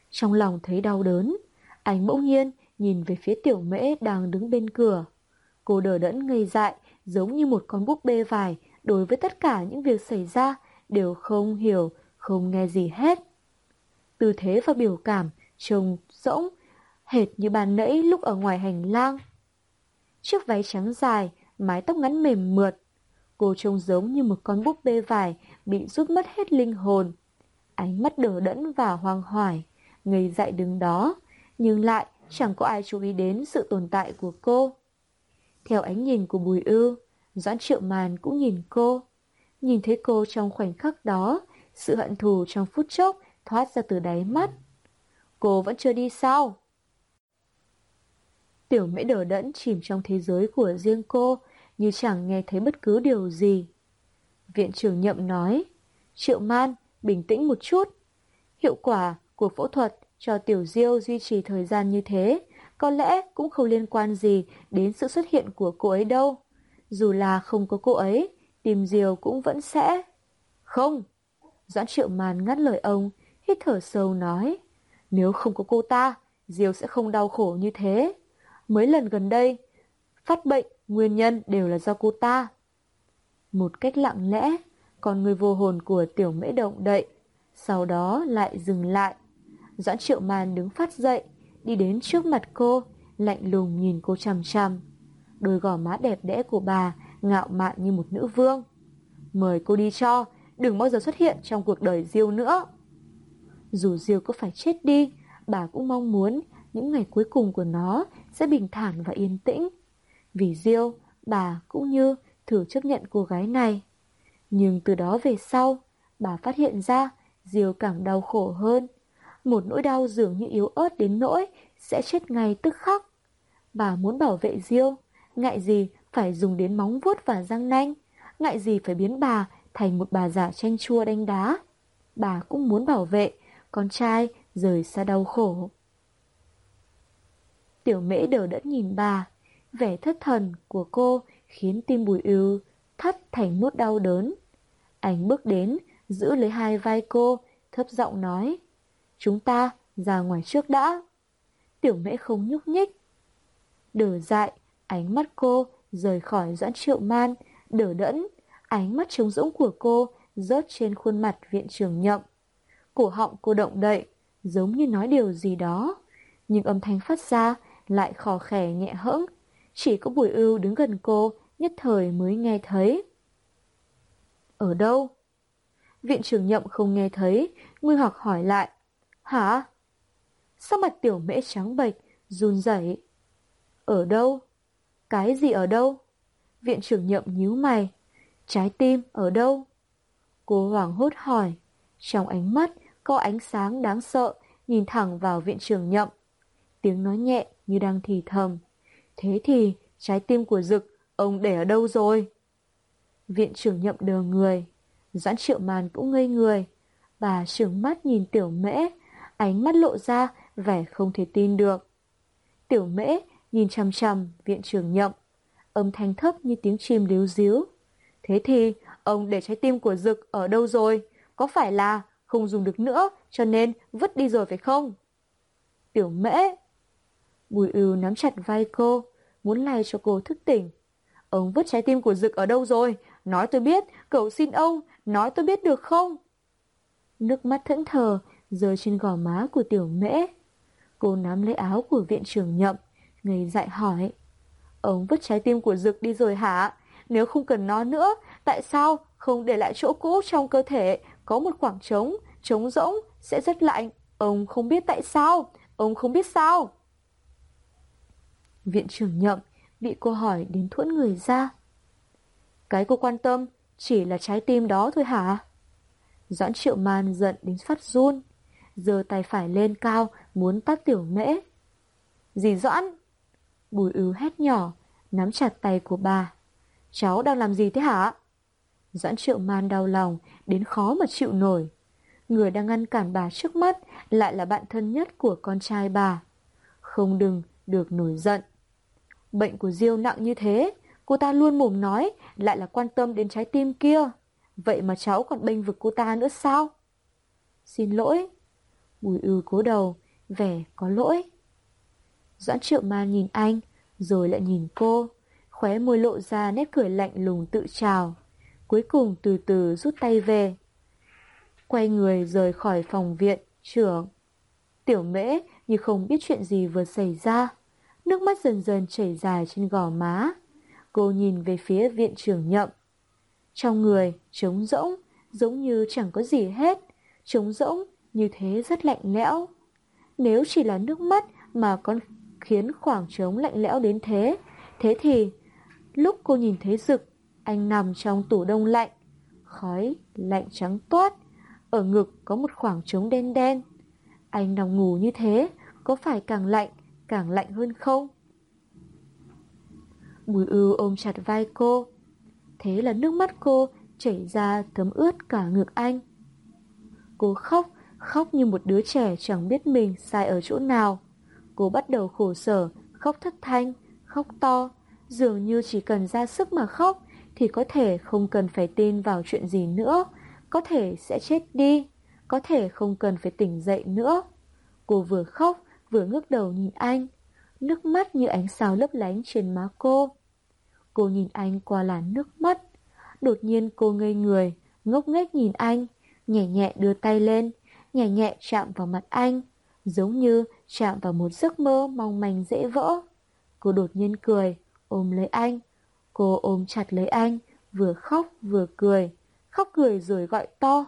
Trong lòng thấy đau đớn, anh bỗng nhiên nhìn về phía tiểu mễ đang đứng bên cửa. Cô đờ đẫn ngây dại, giống như một con búp bê vải đối với tất cả những việc xảy ra đều không hiểu, không nghe gì hết. Tư thế và biểu cảm trông rỗng, hệt như bàn nãy lúc ở ngoài hành lang. Chiếc váy trắng dài, mái tóc ngắn mềm mượt. Cô trông giống như một con búp bê vải bị rút mất hết linh hồn. Ánh mắt đờ đẫn và hoang hoài, ngây dại đứng đó, nhưng lại chẳng có ai chú ý đến sự tồn tại của cô. Theo ánh nhìn của Bùi Ưu, Doãn Triệu Màn cũng nhìn cô. Nhìn thấy cô trong khoảnh khắc đó, sự hận thù trong phút chốc thoát ra từ đáy mắt. Cô vẫn chưa đi sao? Tiểu mễ đờ đẫn chìm trong thế giới của riêng cô, như chẳng nghe thấy bất cứ điều gì. Viện trưởng nhậm nói, Triệu Man, bình tĩnh một chút. Hiệu quả của phẫu thuật cho Tiểu Diêu duy trì thời gian như thế, có lẽ cũng không liên quan gì đến sự xuất hiện của cô ấy đâu. Dù là không có cô ấy, tìm diều cũng vẫn sẽ... Không! Doãn Triệu màn ngắt lời ông, hít thở sâu nói, nếu không có cô ta, diều sẽ không đau khổ như thế. Mấy lần gần đây, phát bệnh, nguyên nhân đều là do cô ta. Một cách lặng lẽ, con người vô hồn của tiểu mễ động đậy, sau đó lại dừng lại. Doãn triệu màn đứng phát dậy, đi đến trước mặt cô, lạnh lùng nhìn cô chằm chằm. Đôi gò má đẹp đẽ của bà ngạo mạn như một nữ vương. Mời cô đi cho, đừng bao giờ xuất hiện trong cuộc đời Diêu nữa. Dù Diêu có phải chết đi, bà cũng mong muốn những ngày cuối cùng của nó sẽ bình thản và yên tĩnh. Vì Diêu, bà cũng như thử chấp nhận cô gái này. Nhưng từ đó về sau, bà phát hiện ra Diêu càng đau khổ hơn. Một nỗi đau dường như yếu ớt đến nỗi sẽ chết ngay tức khắc. Bà muốn bảo vệ Diêu, ngại gì phải dùng đến móng vuốt và răng nanh, ngại gì phải biến bà thành một bà già chanh chua đánh đá. Bà cũng muốn bảo vệ con trai rời xa đau khổ. Tiểu mễ đờ đẫn nhìn bà, vẻ thất thần của cô khiến tim bùi ưu thắt thành nút đau đớn. Anh bước đến, giữ lấy hai vai cô, thấp giọng nói, chúng ta ra ngoài trước đã. Tiểu mễ không nhúc nhích. Đờ dại, ánh mắt cô rời khỏi doãn triệu man, đờ đẫn, ánh mắt trống rỗng của cô rớt trên khuôn mặt viện trưởng nhậm. Cổ họng cô động đậy, giống như nói điều gì đó, nhưng âm thanh phát ra lại khò khè nhẹ hững. Chỉ có Bùi Ưu đứng gần cô, nhất thời mới nghe thấy. Ở đâu? Viện trưởng nhậm không nghe thấy, nguy Hoặc hỏi lại. Hả? Sao mặt tiểu mễ trắng bệch, run rẩy. Ở đâu? Cái gì ở đâu? Viện trưởng nhậm nhíu mày. Trái tim ở đâu? Cô hoảng hốt hỏi. Trong ánh mắt có ánh sáng đáng sợ nhìn thẳng vào viện trưởng nhậm. Tiếng nói nhẹ như đang thì thầm. Thế thì trái tim của Dực ông để ở đâu rồi? Viện trưởng nhậm đờ người. Doãn triệu màn cũng ngây người. Bà trưởng mắt nhìn tiểu mễ, ánh mắt lộ ra vẻ không thể tin được. Tiểu mễ nhìn chằm chằm viện trưởng nhậm, âm thanh thấp như tiếng chim líu díu. Thế thì ông để trái tim của Dực ở đâu rồi? Có phải là không dùng được nữa cho nên vứt đi rồi phải không? Tiểu mễ Bùi ưu nắm chặt vai cô, muốn lay cho cô thức tỉnh. Ông vứt trái tim của Dực ở đâu rồi? Nói tôi biết, cậu xin ông, nói tôi biết được không? Nước mắt thẫn thờ rơi trên gò má của tiểu mễ. Cô nắm lấy áo của viện trưởng nhậm, người dạy hỏi. Ông vứt trái tim của Dực đi rồi hả? Nếu không cần nó nữa, tại sao không để lại chỗ cũ trong cơ thể có một khoảng trống, trống rỗng, sẽ rất lạnh? Ông không biết tại sao, ông không biết sao. Viện trưởng nhậm bị cô hỏi đến thuẫn người ra. Cái cô quan tâm chỉ là trái tim đó thôi hả? Doãn triệu man giận đến phát run, giơ tay phải lên cao muốn tắt tiểu mễ. Gì Doãn? Bùi ưu hét nhỏ, nắm chặt tay của bà. Cháu đang làm gì thế hả? Doãn triệu man đau lòng đến khó mà chịu nổi. Người đang ngăn cản bà trước mắt lại là bạn thân nhất của con trai bà. Không đừng được nổi giận. Bệnh của Diêu nặng như thế, cô ta luôn mồm nói lại là quan tâm đến trái tim kia. Vậy mà cháu còn bênh vực cô ta nữa sao? Xin lỗi. Bùi ư cố đầu, vẻ có lỗi. Doãn triệu man nhìn anh, rồi lại nhìn cô, khóe môi lộ ra nét cười lạnh lùng tự trào. Cuối cùng từ từ rút tay về. Quay người rời khỏi phòng viện, trưởng. Tiểu mễ như không biết chuyện gì vừa xảy ra. Nước mắt dần dần chảy dài trên gò má. Cô nhìn về phía viện trưởng nhậm. Trong người, trống rỗng, giống như chẳng có gì hết. Trống rỗng, như thế rất lạnh lẽo. Nếu chỉ là nước mắt mà còn khiến khoảng trống lạnh lẽo đến thế, thế thì lúc cô nhìn thấy Dực, anh nằm trong tủ đông lạnh, khói lạnh trắng toát, ở ngực có một khoảng trống đen đen. Anh nằm ngủ như thế, có phải càng lạnh, càng lạnh hơn không? Bùi ưu ôm chặt vai cô. Thế là nước mắt cô chảy ra thấm ướt cả ngực anh. Cô khóc, khóc như một đứa trẻ chẳng biết mình sai ở chỗ nào. Cô bắt đầu khổ sở, khóc thất thanh, khóc to, dường như chỉ cần ra sức mà khóc thì có thể không cần phải tin vào chuyện gì nữa, có thể sẽ chết đi, có thể không cần phải tỉnh dậy nữa. Cô vừa khóc, vừa ngước đầu nhìn anh, nước mắt như ánh sao lấp lánh trên má cô. Cô nhìn anh qua làn nước mắt, đột nhiên cô ngây người, ngốc nghếch nhìn anh, nhẹ nhẹ đưa tay lên, nhẹ nhẹ chạm vào mặt anh, giống như chạm vào một giấc mơ mong manh dễ vỡ. Cô đột nhiên cười, ôm lấy anh. Cô ôm chặt lấy anh, vừa khóc vừa cười, khóc cười rồi gọi to.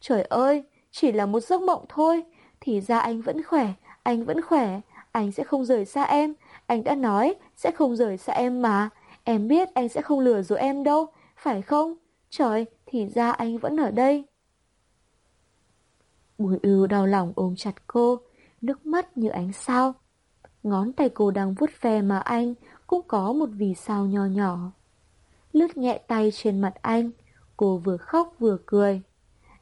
Trời ơi, chỉ là một giấc mộng thôi, thì ra anh vẫn khỏe, anh vẫn khỏe, anh sẽ không rời xa em, anh đã nói sẽ không rời xa em mà, em biết anh sẽ không lừa dối em đâu, phải không? Trời, thì ra anh vẫn ở đây. Bùi ưu đau lòng ôm chặt cô, nước mắt như ánh sao. Ngón tay cô đang vuốt ve mà anh cũng có một vì sao nho nhỏ. Lướt nhẹ tay trên mặt anh, cô vừa khóc vừa cười.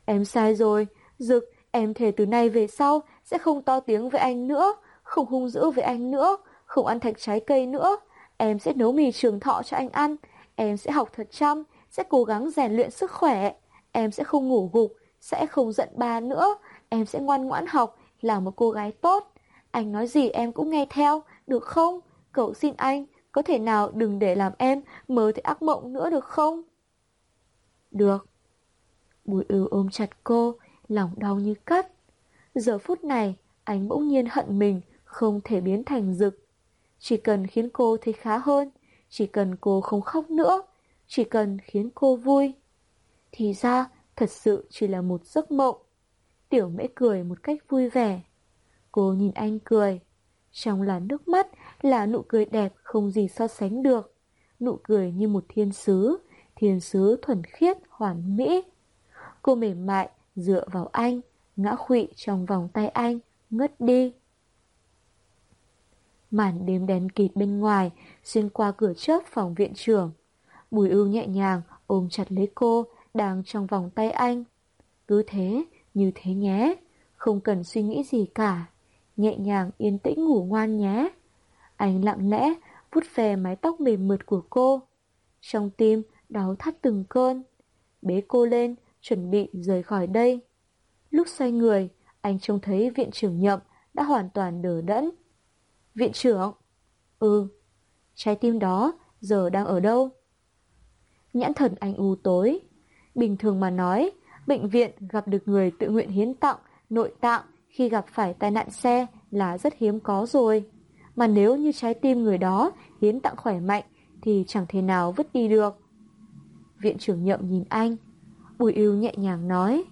Em sai rồi, Dực, em thề từ nay về sau sẽ không to tiếng với anh nữa, không hung dữ với anh nữa, không ăn thạch trái cây nữa. Em sẽ nấu mì trường thọ cho anh ăn, em sẽ học thật chăm, sẽ cố gắng rèn luyện sức khỏe. Em sẽ không ngủ gục, sẽ không giận ba nữa, em sẽ ngoan ngoãn học, là một cô gái tốt. Anh nói gì em cũng nghe theo, được không? Cậu xin anh, có thể nào đừng để làm em mơ thấy ác mộng nữa được không? Được. Bùi ưu ôm chặt cô, lòng đau như cắt. Giờ phút này, anh bỗng nhiên hận mình, không thể biến thành rực. Chỉ cần khiến cô thấy khá hơn, chỉ cần cô không khóc nữa, chỉ cần khiến cô vui. Thì ra, thật sự chỉ là một giấc mộng. Tiểu mễ cười một cách vui vẻ. Cô nhìn anh cười. Trong làn nước mắt là nụ cười đẹp không gì so sánh được. Nụ cười như một thiên sứ, thiên sứ thuần khiết, hoàn mỹ. Cô mềm mại, dựa vào anh, ngã khụy trong vòng tay anh, ngất đi. Màn đêm đen kịt bên ngoài, xuyên qua cửa chớp phòng viện trưởng. Bùi ưu nhẹ nhàng ôm chặt lấy cô, đang trong vòng tay anh. Cứ thế, như thế nhé, không cần suy nghĩ gì cả. Nhẹ nhàng yên tĩnh ngủ ngoan nhé. Anh lặng lẽ vuốt về mái tóc mềm mượt của cô. Trong tim đau thắt từng cơn. Bế cô lên, chuẩn bị rời khỏi đây. Lúc xoay người, anh trông thấy viện trưởng nhậm đã hoàn toàn đờ đẫn. Viện trưởng? Ừ. Trái tim đó giờ đang ở đâu? Nhãn thần anh u tối. Bình thường mà nói, bệnh viện gặp được người tự nguyện hiến tặng nội tạng khi gặp phải tai nạn xe là rất hiếm có rồi. Mà nếu như trái tim người đó hiến tặng khỏe mạnh thì chẳng thể nào vứt đi được. Viện trưởng nhậm nhìn anh. Bùi yêu nhẹ nhàng nói.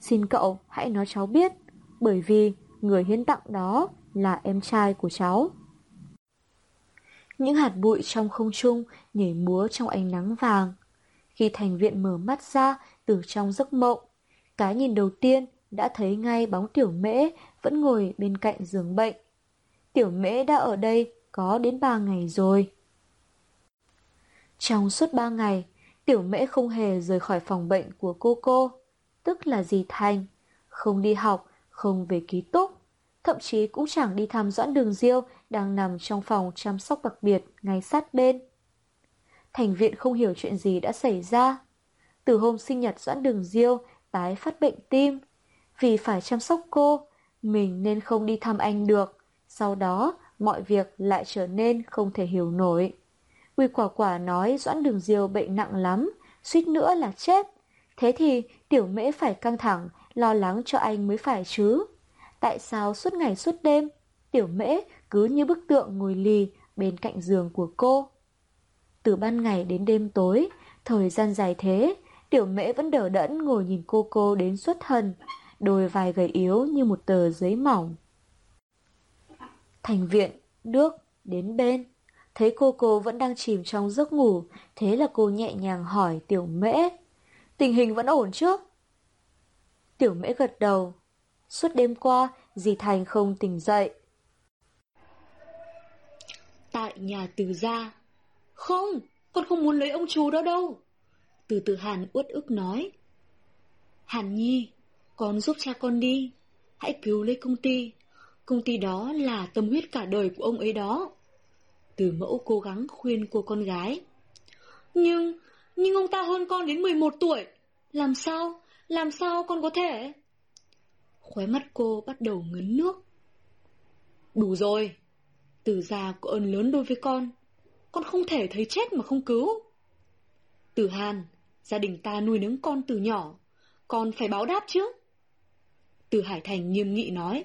Xin cậu hãy nói cháu biết, bởi vì người hiến tặng đó là em trai của cháu. Những hạt bụi trong không trung nhảy múa trong ánh nắng vàng. Khi thành viện mở mắt ra từ trong giấc mộng, cái nhìn đầu tiên đã thấy ngay bóng tiểu mễ vẫn ngồi bên cạnh giường bệnh. Tiểu mễ đã ở đây có đến ba ngày rồi. Trong suốt ba ngày, tiểu mễ không hề rời khỏi phòng bệnh của cô cô, tức là dì Thành, không đi học, không về ký túc, thậm chí cũng chẳng đi thăm Doãn Đường Diêu đang nằm trong phòng chăm sóc đặc biệt ngay sát bên. Thành viện không hiểu chuyện gì đã xảy ra. Từ hôm sinh nhật Doãn Đường Diêu tái phát bệnh tim, vì phải chăm sóc cô, mình nên không đi thăm anh được. Sau đó, mọi việc lại trở nên không thể hiểu nổi. Quy quả quả nói Doãn Đường Diêu bệnh nặng lắm, suýt nữa là chết. Thế thì tiểu mễ phải căng thẳng, lo lắng cho anh mới phải chứ. Tại sao suốt ngày suốt đêm, tiểu mễ cứ như bức tượng ngồi lì bên cạnh giường của cô? Từ ban ngày đến đêm tối, thời gian dài thế, tiểu mễ vẫn đỡ đẫn ngồi nhìn cô cô đến suốt thần, đôi vai gầy yếu như một tờ giấy mỏng. Thành viện, nước, đến bên. Thấy cô cô vẫn đang chìm trong giấc ngủ, thế là cô nhẹ nhàng hỏi tiểu mễ. Tình hình vẫn ổn chứ? Tiểu mễ gật đầu. Suốt đêm qua, dì Thành không tỉnh dậy. Tại nhà từ gia. Không, con không muốn lấy ông chú đó đâu. Từ từ Hàn uất ức nói. Hàn Nhi, con giúp cha con đi. Hãy cứu lấy công ty. Công ty đó là tâm huyết cả đời của ông ấy đó. Từ mẫu cố gắng khuyên cô con gái. Nhưng, nhưng ông ta hơn con đến 11 tuổi. Làm sao, làm sao con có thể? Khóe mắt cô bắt đầu ngấn nước. Đủ rồi. Từ già có ơn lớn đối với con. Con không thể thấy chết mà không cứu. Từ Hàn, gia đình ta nuôi nấng con từ nhỏ. Con phải báo đáp chứ. Từ Hải Thành nghiêm nghị nói.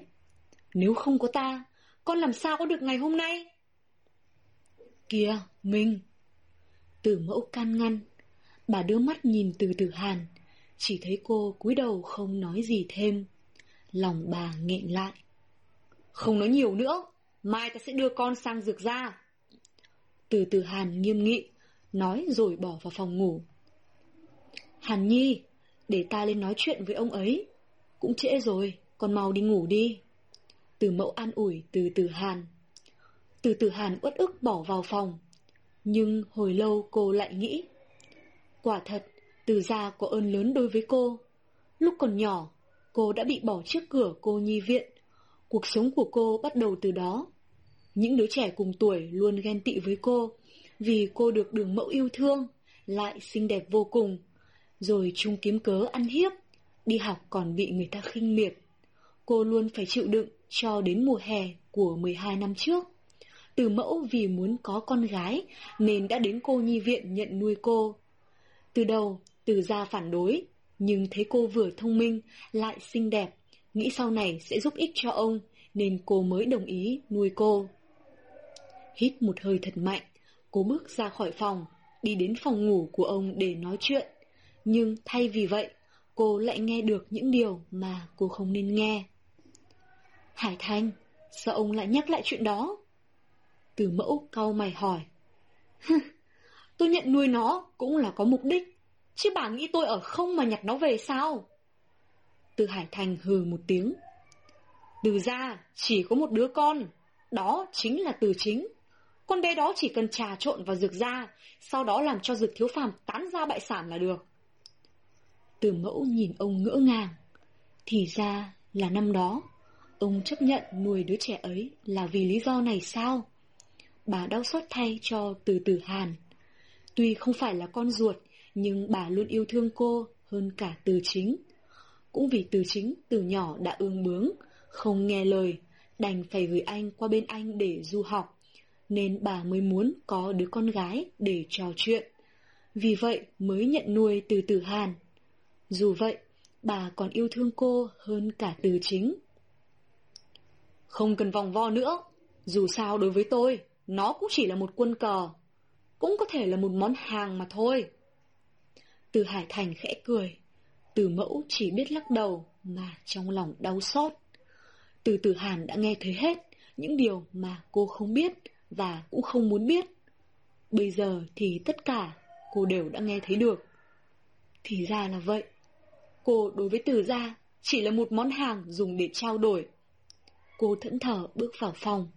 Nếu không có ta, con làm sao có được ngày hôm nay? Kìa, mình! Từ mẫu can ngăn, bà đưa mắt nhìn từ từ hàn, chỉ thấy cô cúi đầu không nói gì thêm. Lòng bà nghẹn lại. Không nói nhiều nữa, mai ta sẽ đưa con sang dược ra. Từ từ hàn nghiêm nghị, nói rồi bỏ vào phòng ngủ. Hàn Nhi, để ta lên nói chuyện với ông ấy. Cũng trễ rồi, con mau đi ngủ đi. Từ mẫu an ủi từ từ hàn. Từ từ hàn uất ức bỏ vào phòng. Nhưng hồi lâu cô lại nghĩ. Quả thật, từ gia có ơn lớn đối với cô. Lúc còn nhỏ, cô đã bị bỏ trước cửa cô nhi viện. Cuộc sống của cô bắt đầu từ đó. Những đứa trẻ cùng tuổi luôn ghen tị với cô, vì cô được đường mẫu yêu thương, lại xinh đẹp vô cùng. Rồi chung kiếm cớ ăn hiếp, đi học còn bị người ta khinh miệt. Cô luôn phải chịu đựng cho đến mùa hè của 12 năm trước. Từ mẫu vì muốn có con gái nên đã đến cô nhi viện nhận nuôi cô. Từ đầu, từ gia phản đối, nhưng thấy cô vừa thông minh, lại xinh đẹp, nghĩ sau này sẽ giúp ích cho ông, nên cô mới đồng ý nuôi cô. Hít một hơi thật mạnh, cô bước ra khỏi phòng, đi đến phòng ngủ của ông để nói chuyện. Nhưng thay vì vậy, cô lại nghe được những điều mà cô không nên nghe. Hải Thanh, sao ông lại nhắc lại chuyện đó? Từ mẫu cau mày hỏi. tôi nhận nuôi nó cũng là có mục đích, chứ bà nghĩ tôi ở không mà nhặt nó về sao? Từ Hải Thành hừ một tiếng. Từ ra chỉ có một đứa con, đó chính là từ chính. Con bé đó chỉ cần trà trộn vào dược ra, sau đó làm cho dược thiếu phàm tán ra bại sản là được. Từ mẫu nhìn ông ngỡ ngàng. Thì ra là năm đó, Ông chấp nhận nuôi đứa trẻ ấy là vì lý do này sao? Bà đau xót thay cho từ từ Hàn. Tuy không phải là con ruột, nhưng bà luôn yêu thương cô hơn cả từ chính. Cũng vì từ chính từ nhỏ đã ương bướng, không nghe lời, đành phải gửi anh qua bên anh để du học, nên bà mới muốn có đứa con gái để trò chuyện. Vì vậy mới nhận nuôi từ từ Hàn. Dù vậy, bà còn yêu thương cô hơn cả từ chính. Không cần vòng vo nữa, dù sao đối với tôi, nó cũng chỉ là một quân cờ, cũng có thể là một món hàng mà thôi. Từ Hải Thành khẽ cười, từ mẫu chỉ biết lắc đầu mà trong lòng đau xót. Từ từ Hàn đã nghe thấy hết những điều mà cô không biết và cũng không muốn biết. Bây giờ thì tất cả cô đều đã nghe thấy được. Thì ra là vậy. Cô đối với từ gia chỉ là một món hàng dùng để trao đổi Cô thẫn thờ bước vào phòng,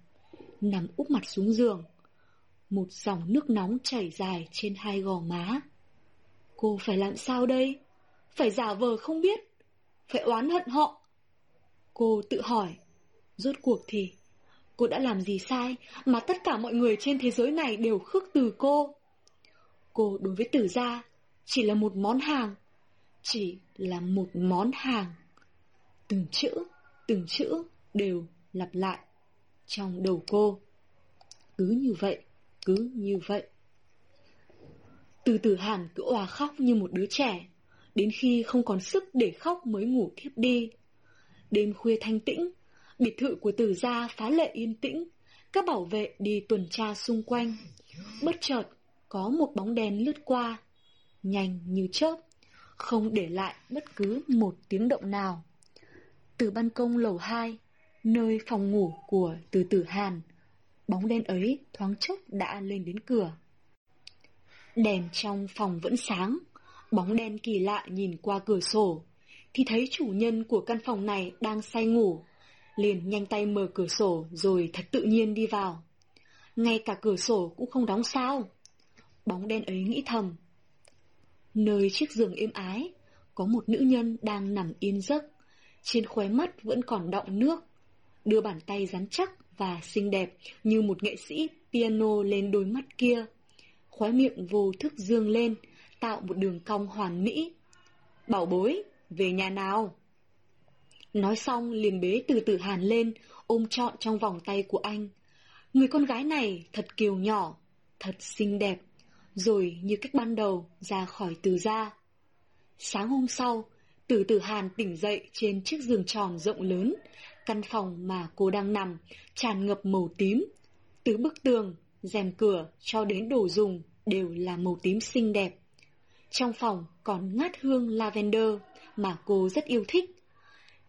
nằm úp mặt xuống giường. Một dòng nước nóng chảy dài trên hai gò má. Cô phải làm sao đây? Phải giả vờ không biết, phải oán hận họ. Cô tự hỏi, rốt cuộc thì cô đã làm gì sai mà tất cả mọi người trên thế giới này đều khước từ cô? Cô đối với tử gia chỉ là một món hàng, chỉ là một món hàng. Từng chữ, từng chữ đều lặp lại trong đầu cô. Cứ như vậy, cứ như vậy. Từ từ hàn cứ òa khóc như một đứa trẻ, đến khi không còn sức để khóc mới ngủ thiếp đi. Đêm khuya thanh tĩnh, Biệt thự của tử gia phá lệ yên tĩnh, các bảo vệ đi tuần tra xung quanh. Bất chợt, có một bóng đèn lướt qua, nhanh như chớp, không để lại bất cứ một tiếng động nào. Từ ban công lầu 2, nơi phòng ngủ của từ tử Hàn, bóng đen ấy thoáng chốc đã lên đến cửa. Đèn trong phòng vẫn sáng, bóng đen kỳ lạ nhìn qua cửa sổ, thì thấy chủ nhân của căn phòng này đang say ngủ, liền nhanh tay mở cửa sổ rồi thật tự nhiên đi vào. Ngay cả cửa sổ cũng không đóng sao. Bóng đen ấy nghĩ thầm. Nơi chiếc giường êm ái, có một nữ nhân đang nằm yên giấc, trên khóe mắt vẫn còn đọng nước, đưa bàn tay rắn chắc và xinh đẹp như một nghệ sĩ piano lên đôi mắt kia. Khóe miệng vô thức dương lên, tạo một đường cong hoàn mỹ. Bảo bối, về nhà nào? Nói xong liền bế từ từ hàn lên, ôm trọn trong vòng tay của anh. Người con gái này thật kiều nhỏ, thật xinh đẹp, rồi như cách ban đầu ra khỏi từ ra. Sáng hôm sau, từ từ hàn tỉnh dậy trên chiếc giường tròn rộng lớn, căn phòng mà cô đang nằm tràn ngập màu tím. Từ bức tường, rèm cửa cho đến đồ dùng đều là màu tím xinh đẹp. Trong phòng còn ngát hương lavender mà cô rất yêu thích.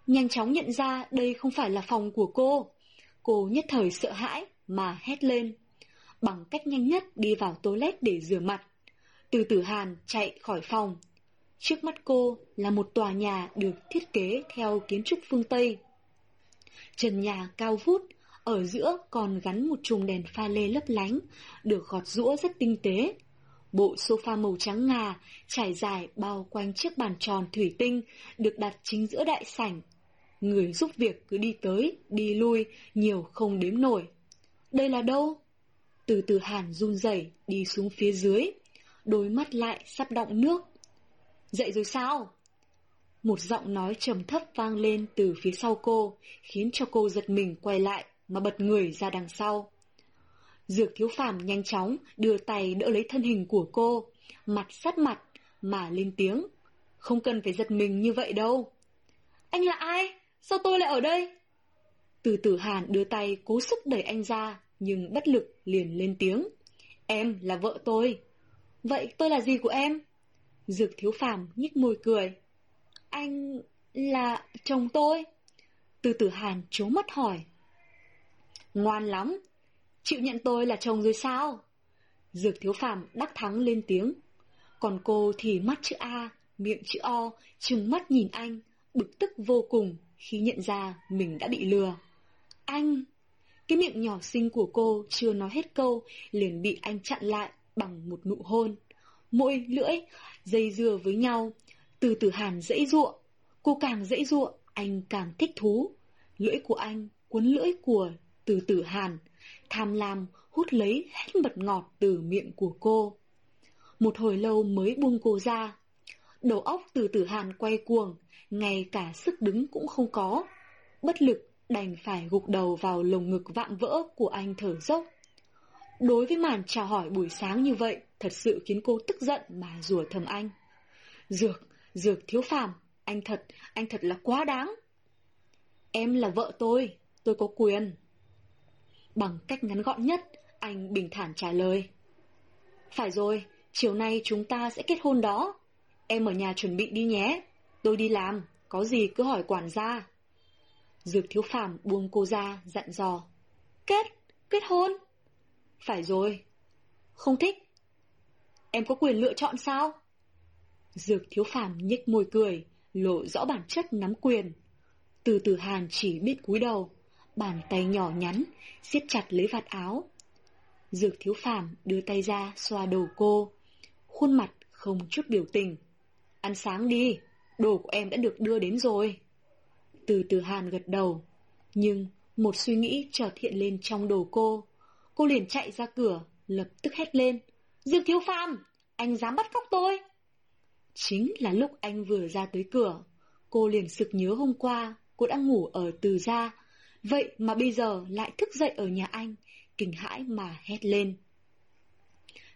Nhanh chóng nhận ra đây không phải là phòng của cô. Cô nhất thời sợ hãi mà hét lên. Bằng cách nhanh nhất đi vào toilet để rửa mặt. Từ tử hàn chạy khỏi phòng. Trước mắt cô là một tòa nhà được thiết kế theo kiến trúc phương Tây. Trần nhà cao vút, ở giữa còn gắn một chùm đèn pha lê lấp lánh, được gọt rũa rất tinh tế. Bộ sofa màu trắng ngà, trải dài bao quanh chiếc bàn tròn thủy tinh, được đặt chính giữa đại sảnh. Người giúp việc cứ đi tới, đi lui, nhiều không đếm nổi. Đây là đâu? Từ từ hàn run rẩy đi xuống phía dưới, đôi mắt lại sắp đọng nước. Dậy rồi sao? Một giọng nói trầm thấp vang lên từ phía sau cô, khiến cho cô giật mình quay lại mà bật người ra đằng sau. Dược thiếu phàm nhanh chóng đưa tay đỡ lấy thân hình của cô, mặt sát mặt mà lên tiếng. Không cần phải giật mình như vậy đâu. Anh là ai? Sao tôi lại ở đây? Từ tử hàn đưa tay cố sức đẩy anh ra, nhưng bất lực liền lên tiếng. Em là vợ tôi. Vậy tôi là gì của em? Dược thiếu phàm nhích môi cười. Anh là chồng tôi? Từ tử hàn chố mắt hỏi. Ngoan lắm, chịu nhận tôi là chồng rồi sao? Dược thiếu phàm đắc thắng lên tiếng. Còn cô thì mắt chữ A, miệng chữ O, trừng mắt nhìn anh, bực tức vô cùng khi nhận ra mình đã bị lừa. Anh! Cái miệng nhỏ xinh của cô chưa nói hết câu, liền bị anh chặn lại bằng một nụ hôn. Môi, lưỡi, dây dưa với nhau, từ từ hàn dãy ruộng. Cô càng dãy ruộng, anh càng thích thú. Lưỡi của anh cuốn lưỡi của từ từ hàn, tham lam hút lấy hết mật ngọt từ miệng của cô. Một hồi lâu mới buông cô ra. Đầu óc từ từ hàn quay cuồng, ngay cả sức đứng cũng không có. Bất lực đành phải gục đầu vào lồng ngực vạm vỡ của anh thở dốc. Đối với màn chào hỏi buổi sáng như vậy, thật sự khiến cô tức giận mà rủa thầm anh. Dược, dược thiếu phàm, anh thật, anh thật là quá đáng. Em là vợ tôi, tôi có quyền. Bằng cách ngắn gọn nhất, anh bình thản trả lời. Phải rồi, chiều nay chúng ta sẽ kết hôn đó. Em ở nhà chuẩn bị đi nhé. Tôi đi làm, có gì cứ hỏi quản gia. Dược thiếu phàm buông cô ra, dặn dò. Kết, kết hôn. Phải rồi. Không thích. Em có quyền lựa chọn sao? Dược thiếu phàm nhếch môi cười, lộ rõ bản chất nắm quyền. Từ từ hàn chỉ biết cúi đầu, bàn tay nhỏ nhắn, siết chặt lấy vạt áo. Dược thiếu phàm đưa tay ra xoa đầu cô, khuôn mặt không chút biểu tình. Ăn sáng đi, đồ của em đã được đưa đến rồi. Từ từ hàn gật đầu, nhưng một suy nghĩ chợt hiện lên trong đầu cô. Cô liền chạy ra cửa, lập tức hét lên. Dương thiếu phàm, anh dám bắt cóc tôi. Chính là lúc anh vừa ra tới cửa, cô liền sực nhớ hôm qua cô đã ngủ ở từ gia, vậy mà bây giờ lại thức dậy ở nhà anh, kinh hãi mà hét lên.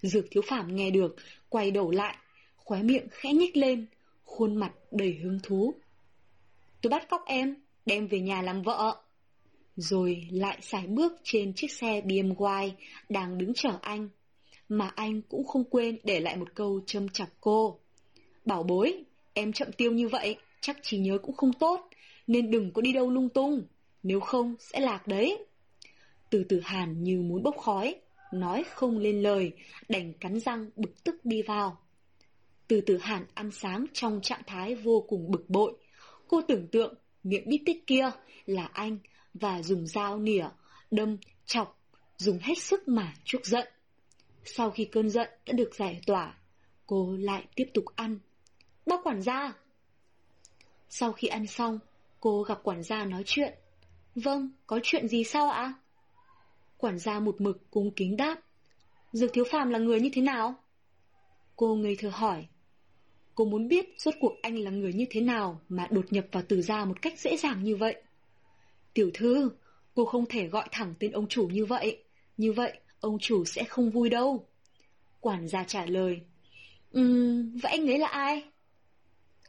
Dược thiếu phàm nghe được, quay đầu lại, khóe miệng khẽ nhếch lên, khuôn mặt đầy hứng thú. Tôi bắt cóc em, đem về nhà làm vợ. rồi lại sải bước trên chiếc xe BMW đang đứng chờ anh. Mà anh cũng không quên để lại một câu châm chọc cô. Bảo bối, em chậm tiêu như vậy, chắc trí nhớ cũng không tốt, nên đừng có đi đâu lung tung, nếu không sẽ lạc đấy. Từ từ hàn như muốn bốc khói, nói không lên lời, đành cắn răng bực tức đi vào. Từ từ hàn ăn sáng trong trạng thái vô cùng bực bội. Cô tưởng tượng miệng bít tích kia là anh và dùng dao nỉa, đâm, chọc, dùng hết sức mà chuốc giận. Sau khi cơn giận đã được giải tỏa, cô lại tiếp tục ăn. Bác quản gia! Sau khi ăn xong, cô gặp quản gia nói chuyện. Vâng, có chuyện gì sao ạ? Quản gia một mực cung kính đáp. Dược thiếu phàm là người như thế nào? Cô ngây thơ hỏi. Cô muốn biết rốt cuộc anh là người như thế nào mà đột nhập vào từ gia một cách dễ dàng như vậy. Tiểu thư, cô không thể gọi thẳng tên ông chủ như vậy. Như vậy, ông chủ sẽ không vui đâu. Quản gia trả lời. Ừm, vậy anh ấy là ai?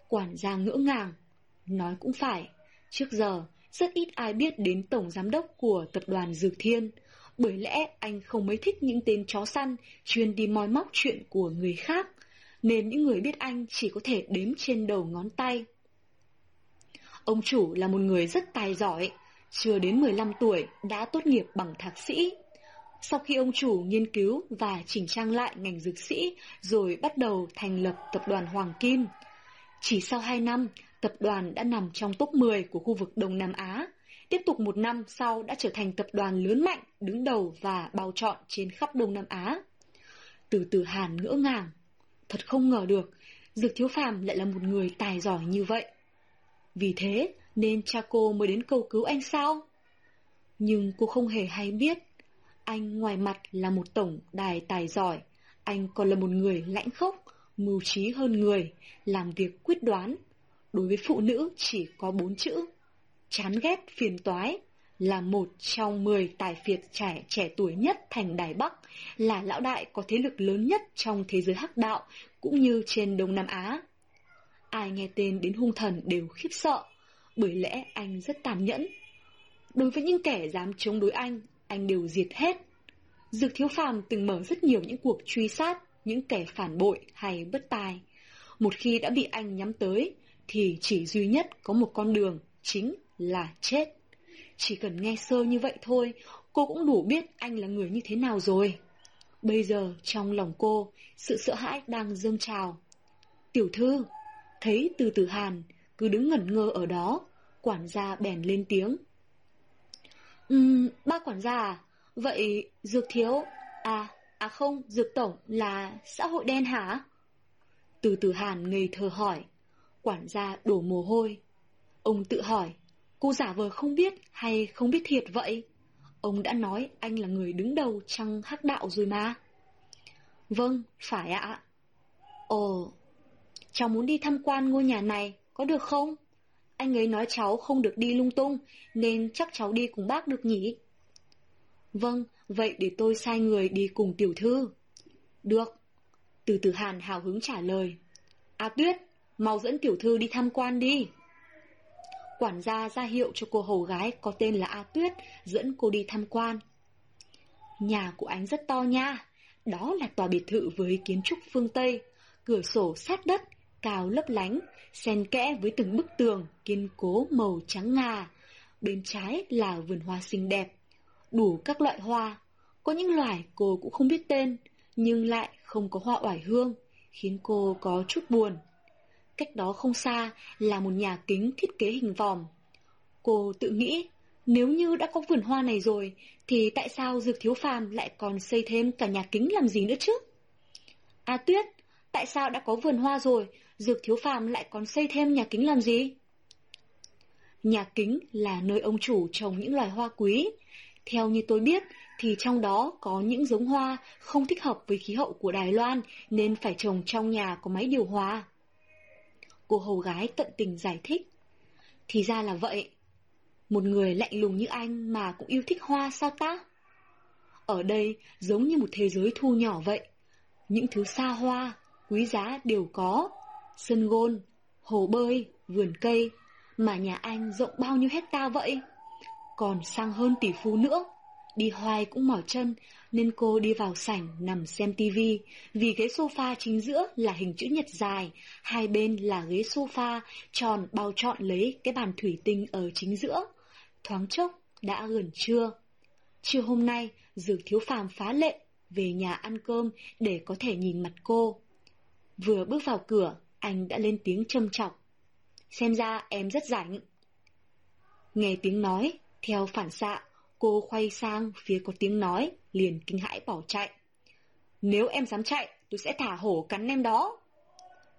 Quản gia ngỡ ngàng. Nói cũng phải. Trước giờ, rất ít ai biết đến tổng giám đốc của tập đoàn Dược Thiên. Bởi lẽ anh không mấy thích những tên chó săn chuyên đi moi móc chuyện của người khác. Nên những người biết anh chỉ có thể đếm trên đầu ngón tay. Ông chủ là một người rất tài giỏi, chưa đến 15 tuổi đã tốt nghiệp bằng thạc sĩ. Sau khi ông chủ nghiên cứu và chỉnh trang lại ngành dược sĩ rồi bắt đầu thành lập tập đoàn Hoàng Kim. Chỉ sau 2 năm, tập đoàn đã nằm trong top 10 của khu vực Đông Nam Á. Tiếp tục một năm sau đã trở thành tập đoàn lớn mạnh, đứng đầu và bao trọn trên khắp Đông Nam Á. Từ từ Hàn ngỡ ngàng. Thật không ngờ được, Dược Thiếu Phàm lại là một người tài giỏi như vậy. Vì thế nên cha cô mới đến cầu cứu anh sao? Nhưng cô không hề hay biết, anh ngoài mặt là một tổng đài tài giỏi, anh còn là một người lãnh khốc, mưu trí hơn người, làm việc quyết đoán. Đối với phụ nữ chỉ có bốn chữ, chán ghét phiền toái, là một trong mười tài phiệt trẻ trẻ tuổi nhất thành Đài Bắc, là lão đại có thế lực lớn nhất trong thế giới hắc đạo cũng như trên Đông Nam Á. Ai nghe tên đến hung thần đều khiếp sợ, bởi lẽ anh rất tàn nhẫn. Đối với những kẻ dám chống đối anh, anh đều diệt hết. Dược Thiếu Phàm từng mở rất nhiều những cuộc truy sát những kẻ phản bội hay bất tài. Một khi đã bị anh nhắm tới, thì chỉ duy nhất có một con đường, chính là chết. Chỉ cần nghe sơ như vậy thôi, cô cũng đủ biết anh là người như thế nào rồi. Bây giờ trong lòng cô, sự sợ hãi đang dâng trào. Tiểu thư, thấy từ từ hàn, cứ đứng ngẩn ngơ ở đó, quản gia bèn lên tiếng. Ừm, ba quản gia à? Vậy dược thiếu, à, à không, dược tổng là xã hội đen hả? Từ từ hàn ngây thơ hỏi, quản gia đổ mồ hôi. Ông tự hỏi, cô giả vờ không biết hay không biết thiệt vậy? Ông đã nói anh là người đứng đầu trong hắc đạo rồi mà. Vâng, phải ạ. Ồ, cháu muốn đi tham quan ngôi nhà này, có được không? Anh ấy nói cháu không được đi lung tung, nên chắc cháu đi cùng bác được nhỉ? Vâng, vậy để tôi sai người đi cùng tiểu thư. Được. Từ từ hàn hào hứng trả lời. A Tuyết, mau dẫn tiểu thư đi tham quan đi. Quản gia ra hiệu cho cô hầu gái có tên là A Tuyết dẫn cô đi tham quan. Nhà của anh rất to nha, đó là tòa biệt thự với kiến trúc phương Tây, cửa sổ sát đất, cao lấp lánh, xen kẽ với từng bức tường kiên cố màu trắng ngà. Bên trái là vườn hoa xinh đẹp, đủ các loại hoa. Có những loài cô cũng không biết tên, nhưng lại không có hoa oải hương, khiến cô có chút buồn. Cách đó không xa là một nhà kính thiết kế hình vòm. Cô tự nghĩ, nếu như đã có vườn hoa này rồi, thì tại sao Dược Thiếu Phàm lại còn xây thêm cả nhà kính làm gì nữa chứ? A Tuyết, tại sao đã có vườn hoa rồi, Dược Thiếu Phàm lại còn xây thêm nhà kính làm gì? Nhà kính là nơi ông chủ trồng những loài hoa quý. Theo như tôi biết, thì trong đó có những giống hoa không thích hợp với khí hậu của Đài Loan nên phải trồng trong nhà có máy điều hòa. Cô hầu gái tận tình giải thích. Thì ra là vậy. Một người lạnh lùng như anh mà cũng yêu thích hoa sao ta? Ở đây giống như một thế giới thu nhỏ vậy. Những thứ xa hoa, quý giá đều có. Sân gôn, hồ bơi, vườn cây. Mà nhà anh rộng bao nhiêu hecta vậy? còn sang hơn tỷ phú nữa. Đi hoài cũng mỏi chân, nên cô đi vào sảnh nằm xem tivi, vì ghế sofa chính giữa là hình chữ nhật dài, hai bên là ghế sofa tròn bao trọn lấy cái bàn thủy tinh ở chính giữa. Thoáng chốc, đã gần trưa. Trưa hôm nay, Dược Thiếu Phàm phá lệ, về nhà ăn cơm để có thể nhìn mặt cô. Vừa bước vào cửa, anh đã lên tiếng châm chọc. Xem ra em rất rảnh. Nghe tiếng nói, theo phản xạ, cô quay sang phía có tiếng nói, liền kinh hãi bỏ chạy. Nếu em dám chạy, tôi sẽ thả hổ cắn em đó.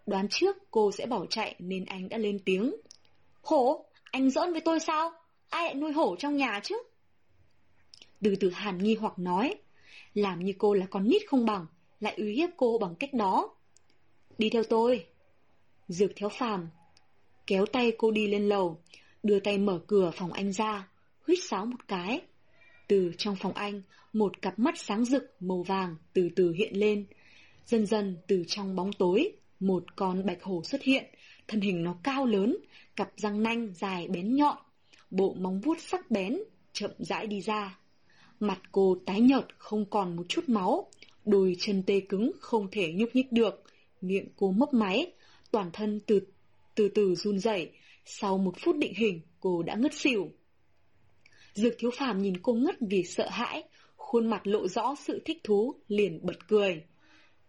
Đoán trước cô sẽ bỏ chạy nên anh đã lên tiếng. Hổ, anh giỡn với tôi sao? Ai lại nuôi hổ trong nhà chứ? Từ từ hàn nghi hoặc nói, làm như cô là con nít không bằng, lại uy hiếp cô bằng cách đó. Đi theo tôi. Dược theo phàm, kéo tay cô đi lên lầu, đưa tay mở cửa phòng anh ra, huýt sáo một cái. Từ trong phòng anh, một cặp mắt sáng rực màu vàng từ từ hiện lên. Dần dần từ trong bóng tối, một con bạch hổ xuất hiện, thân hình nó cao lớn, cặp răng nanh dài bén nhọn, bộ móng vuốt sắc bén, chậm rãi đi ra. Mặt cô tái nhợt không còn một chút máu, đùi chân tê cứng không thể nhúc nhích được, miệng cô mấp máy, toàn thân từ từ từ run rẩy. Sau một phút định hình, cô đã ngất xỉu. Dược thiếu phàm nhìn cô ngất vì sợ hãi, khuôn mặt lộ rõ sự thích thú, liền bật cười.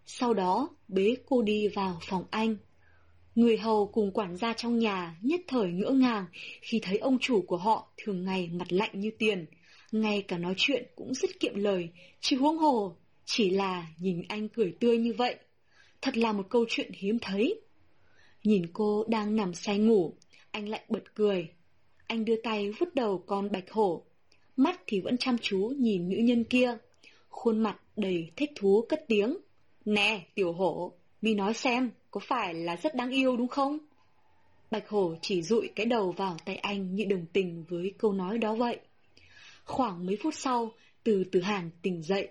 Sau đó, bế cô đi vào phòng anh. Người hầu cùng quản gia trong nhà nhất thời ngỡ ngàng khi thấy ông chủ của họ thường ngày mặt lạnh như tiền, ngay cả nói chuyện cũng rất kiệm lời, chứ huống hồ, chỉ là nhìn anh cười tươi như vậy. Thật là một câu chuyện hiếm thấy. Nhìn cô đang nằm say ngủ, anh lại bật cười. Anh đưa tay vứt đầu con bạch hổ. Mắt thì vẫn chăm chú nhìn nữ nhân kia. Khuôn mặt đầy thích thú cất tiếng. Nè, tiểu hổ, mi nói xem, có phải là rất đáng yêu đúng không? Bạch hổ chỉ dụi cái đầu vào tay anh như đồng tình với câu nói đó vậy. Khoảng mấy phút sau, từ từ hàn tỉnh dậy.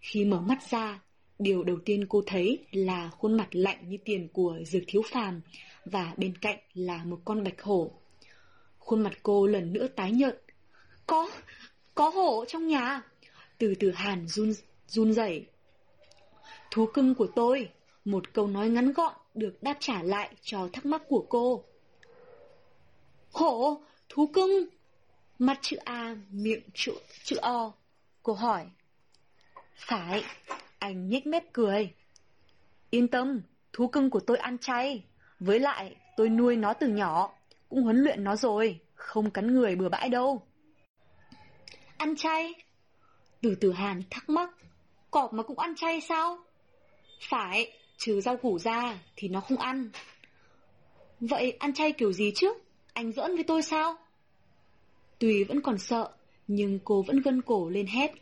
Khi mở mắt ra, điều đầu tiên cô thấy là khuôn mặt lạnh như tiền của dược thiếu phàm và bên cạnh là một con bạch hổ. Khuôn mặt cô lần nữa tái nhợt. Có, có hổ trong nhà. Từ từ hàn run, run rẩy. Thú cưng của tôi, một câu nói ngắn gọn được đáp trả lại cho thắc mắc của cô. Hổ, thú cưng. Mắt chữ A, miệng chữ, chữ O. Cô hỏi. Phải, anh nhếch mép cười. Yên tâm, thú cưng của tôi ăn chay. Với lại, tôi nuôi nó từ nhỏ, cũng huấn luyện nó rồi, không cắn người bừa bãi đâu. Ăn chay? Từ từ hàn thắc mắc, cọp mà cũng ăn chay sao? Phải, trừ rau củ ra thì nó không ăn. Vậy ăn chay kiểu gì chứ? Anh giỡn với tôi sao? Tùy vẫn còn sợ, nhưng cô vẫn gân cổ lên hét.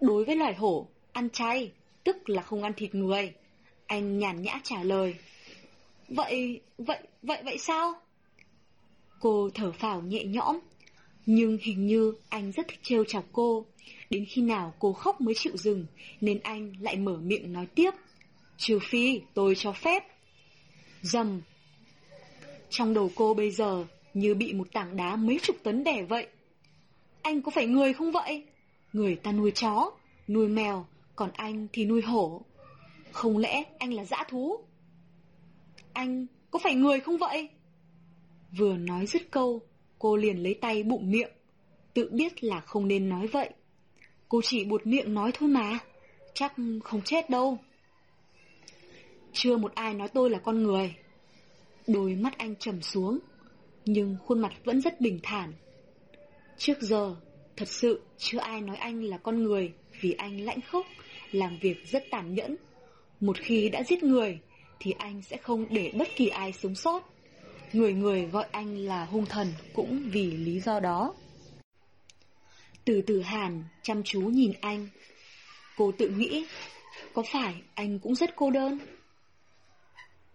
Đối với loài hổ, ăn chay, tức là không ăn thịt người. Anh nhàn nhã trả lời. Vậy, vậy, vậy, vậy sao? Cô thở phào nhẹ nhõm, nhưng hình như anh rất thích trêu chọc cô. Đến khi nào cô khóc mới chịu dừng, nên anh lại mở miệng nói tiếp. Trừ phi tôi cho phép. Dầm. Trong đầu cô bây giờ như bị một tảng đá mấy chục tấn đè vậy. Anh có phải người không vậy? Người ta nuôi chó, nuôi mèo, còn anh thì nuôi hổ. Không lẽ anh là dã thú? Anh có phải người không vậy? Vừa nói dứt câu, cô liền lấy tay bụng miệng, tự biết là không nên nói vậy. Cô chỉ buột miệng nói thôi mà, chắc không chết đâu. Chưa một ai nói tôi là con người. Đôi mắt anh trầm xuống, nhưng khuôn mặt vẫn rất bình thản. Trước giờ, thật sự chưa ai nói anh là con người vì anh lãnh khốc, làm việc rất tàn nhẫn. Một khi đã giết người, thì anh sẽ không để bất kỳ ai sống sót. Người người gọi anh là hung thần cũng vì lý do đó. Từ từ Hàn chăm chú nhìn anh. Cô tự nghĩ, có phải anh cũng rất cô đơn?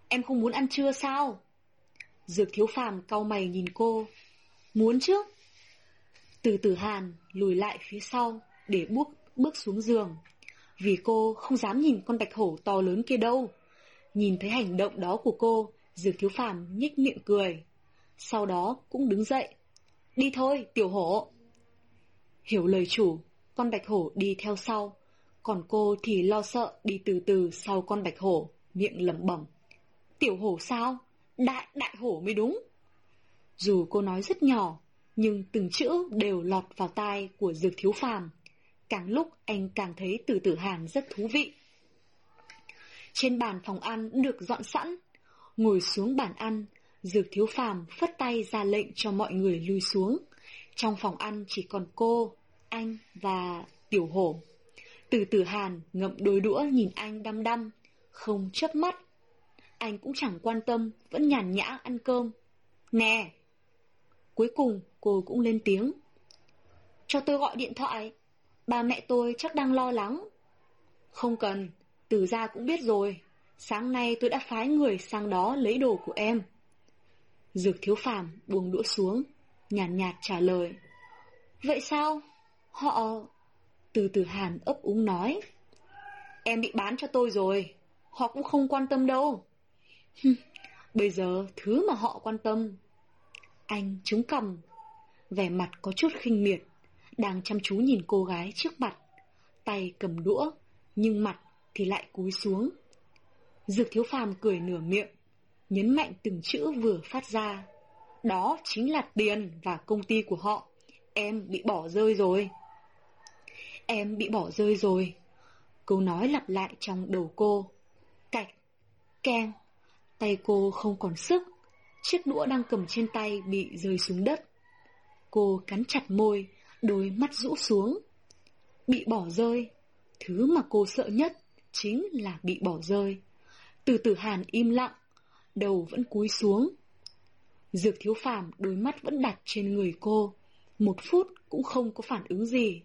Em không muốn ăn trưa sao? Dược thiếu phàm cau mày nhìn cô. Muốn chứ? Từ từ Hàn lùi lại phía sau để bước, bước xuống giường. Vì cô không dám nhìn con bạch hổ to lớn kia đâu. Nhìn thấy hành động đó của cô, Dược thiếu phàm nhếch miệng cười. Sau đó cũng đứng dậy. Đi thôi, tiểu hổ. Hiểu lời chủ, con bạch hổ đi theo sau, còn cô thì lo sợ đi từ từ sau con bạch hổ, miệng lẩm bẩm. Tiểu hổ sao? Đại đại hổ mới đúng. Dù cô nói rất nhỏ, nhưng từng chữ đều lọt vào tai của Dược Thiếu Phàm. Càng lúc anh càng thấy từ tử hàn rất thú vị. Trên bàn phòng ăn được dọn sẵn. Ngồi xuống bàn ăn, Dược Thiếu Phàm phất tay ra lệnh cho mọi người lui xuống. Trong phòng ăn chỉ còn cô, anh và Tiểu Hổ. Từ tử hàn ngậm đôi đũa nhìn anh đăm đăm, không chớp mắt. Anh cũng chẳng quan tâm, vẫn nhàn nhã ăn cơm. Nè! Cuối cùng cô cũng lên tiếng. Cho tôi gọi điện thoại, ba mẹ tôi chắc đang lo lắng. Không cần, từ ra cũng biết rồi, sáng nay tôi đã phái người sang đó lấy đồ của em. Dược thiếu phàm buông đũa xuống, nhàn nhạt, nhạt trả lời. Vậy sao? Họ... Từ từ hàn ấp úng nói. Em bị bán cho tôi rồi, họ cũng không quan tâm đâu. Bây giờ thứ mà họ quan tâm. Anh trúng cầm, vẻ mặt có chút khinh miệt, đang chăm chú nhìn cô gái trước mặt. Tay cầm đũa, nhưng mặt thì lại cúi xuống. Dược thiếu phàm cười nửa miệng, nhấn mạnh từng chữ vừa phát ra. Đó chính là tiền và công ty của họ. Em bị bỏ rơi rồi. Em bị bỏ rơi rồi. Câu nói lặp lại trong đầu cô. Cạch, keng, tay cô không còn sức. Chiếc đũa đang cầm trên tay bị rơi xuống đất. Cô cắn chặt môi, đôi mắt rũ xuống. Bị bỏ rơi, thứ mà cô sợ nhất chính là bị bỏ rơi. Từ từ hàn im lặng, đầu vẫn cúi xuống. Dược thiếu phàm đôi mắt vẫn đặt trên người cô, một phút cũng không có phản ứng gì.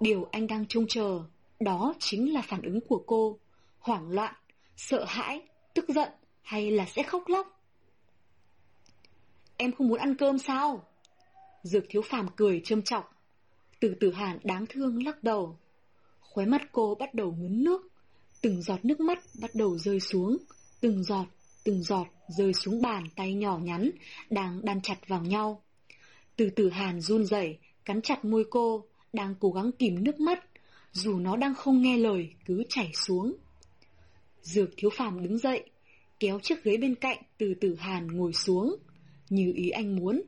Điều anh đang trông chờ, đó chính là phản ứng của cô, hoảng loạn, sợ hãi, tức giận hay là sẽ khóc lóc. Em không muốn ăn cơm sao? Dược thiếu phàm cười châm chọc. Từ từ hàn đáng thương lắc đầu. Khóe mắt cô bắt đầu ngấn nước. Từng giọt nước mắt bắt đầu rơi xuống. Từng giọt, từng giọt rơi xuống bàn tay nhỏ nhắn, đang đan chặt vào nhau. Từ từ hàn run rẩy cắn chặt môi cô, đang cố gắng kìm nước mắt, dù nó đang không nghe lời cứ chảy xuống. Dược thiếu phàm đứng dậy, kéo chiếc ghế bên cạnh từ từ hàn ngồi xuống, như ý anh muốn.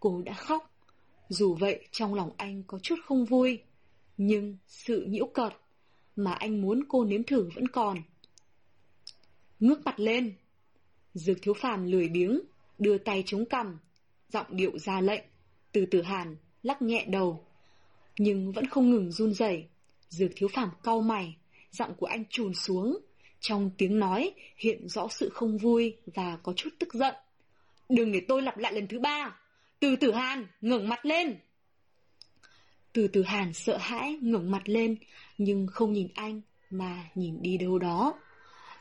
Cô đã khóc, dù vậy trong lòng anh có chút không vui, nhưng sự nhiễu cợt mà anh muốn cô nếm thử vẫn còn. Ngước mặt lên, Dược thiếu phàm lười biếng, đưa tay chống cằm, giọng điệu ra lệnh, từ từ hàn, lắc nhẹ đầu, nhưng vẫn không ngừng run rẩy. Dược thiếu phàm cau mày, giọng của anh trùn xuống, trong tiếng nói hiện rõ sự không vui và có chút tức giận. Đừng để tôi lặp lại lần thứ ba. Từ tử hàn, ngẩng mặt lên. Từ từ hàn sợ hãi, ngẩng mặt lên, nhưng không nhìn anh, mà nhìn đi đâu đó.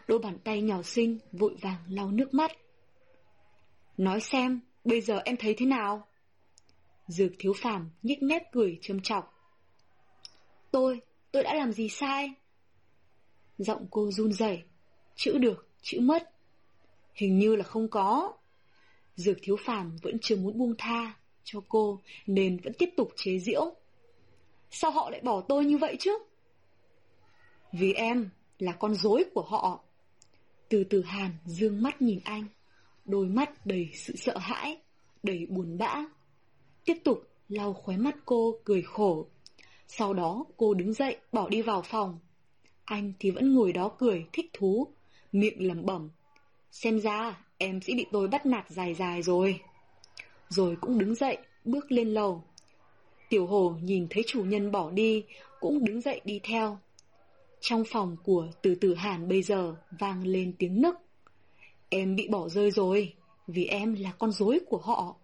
Đôi bàn tay nhỏ xinh, vội vàng lau nước mắt. Nói xem, bây giờ em thấy thế nào? Dược thiếu phàm nhếch mép cười châm chọc. Tôi, tôi đã làm gì sai? Giọng cô run rẩy, chữ được, chữ mất. Hình như là không có. Dược thiếu phàm vẫn chưa muốn buông tha cho cô nên vẫn tiếp tục chế giễu. Sao họ lại bỏ tôi như vậy chứ? Vì em là con rối của họ. Từ từ hàn dương mắt nhìn anh, đôi mắt đầy sự sợ hãi, đầy buồn bã. Tiếp tục lau khóe mắt cô cười khổ. Sau đó cô đứng dậy bỏ đi vào phòng. Anh thì vẫn ngồi đó cười thích thú, miệng lẩm bẩm. Xem ra em sẽ bị tôi bắt nạt dài dài rồi. Rồi cũng đứng dậy, bước lên lầu. Tiểu hồ nhìn thấy chủ nhân bỏ đi, cũng đứng dậy đi theo. Trong phòng của từ tử hàn bây giờ vang lên tiếng nức. Em bị bỏ rơi rồi, vì em là con rối của họ.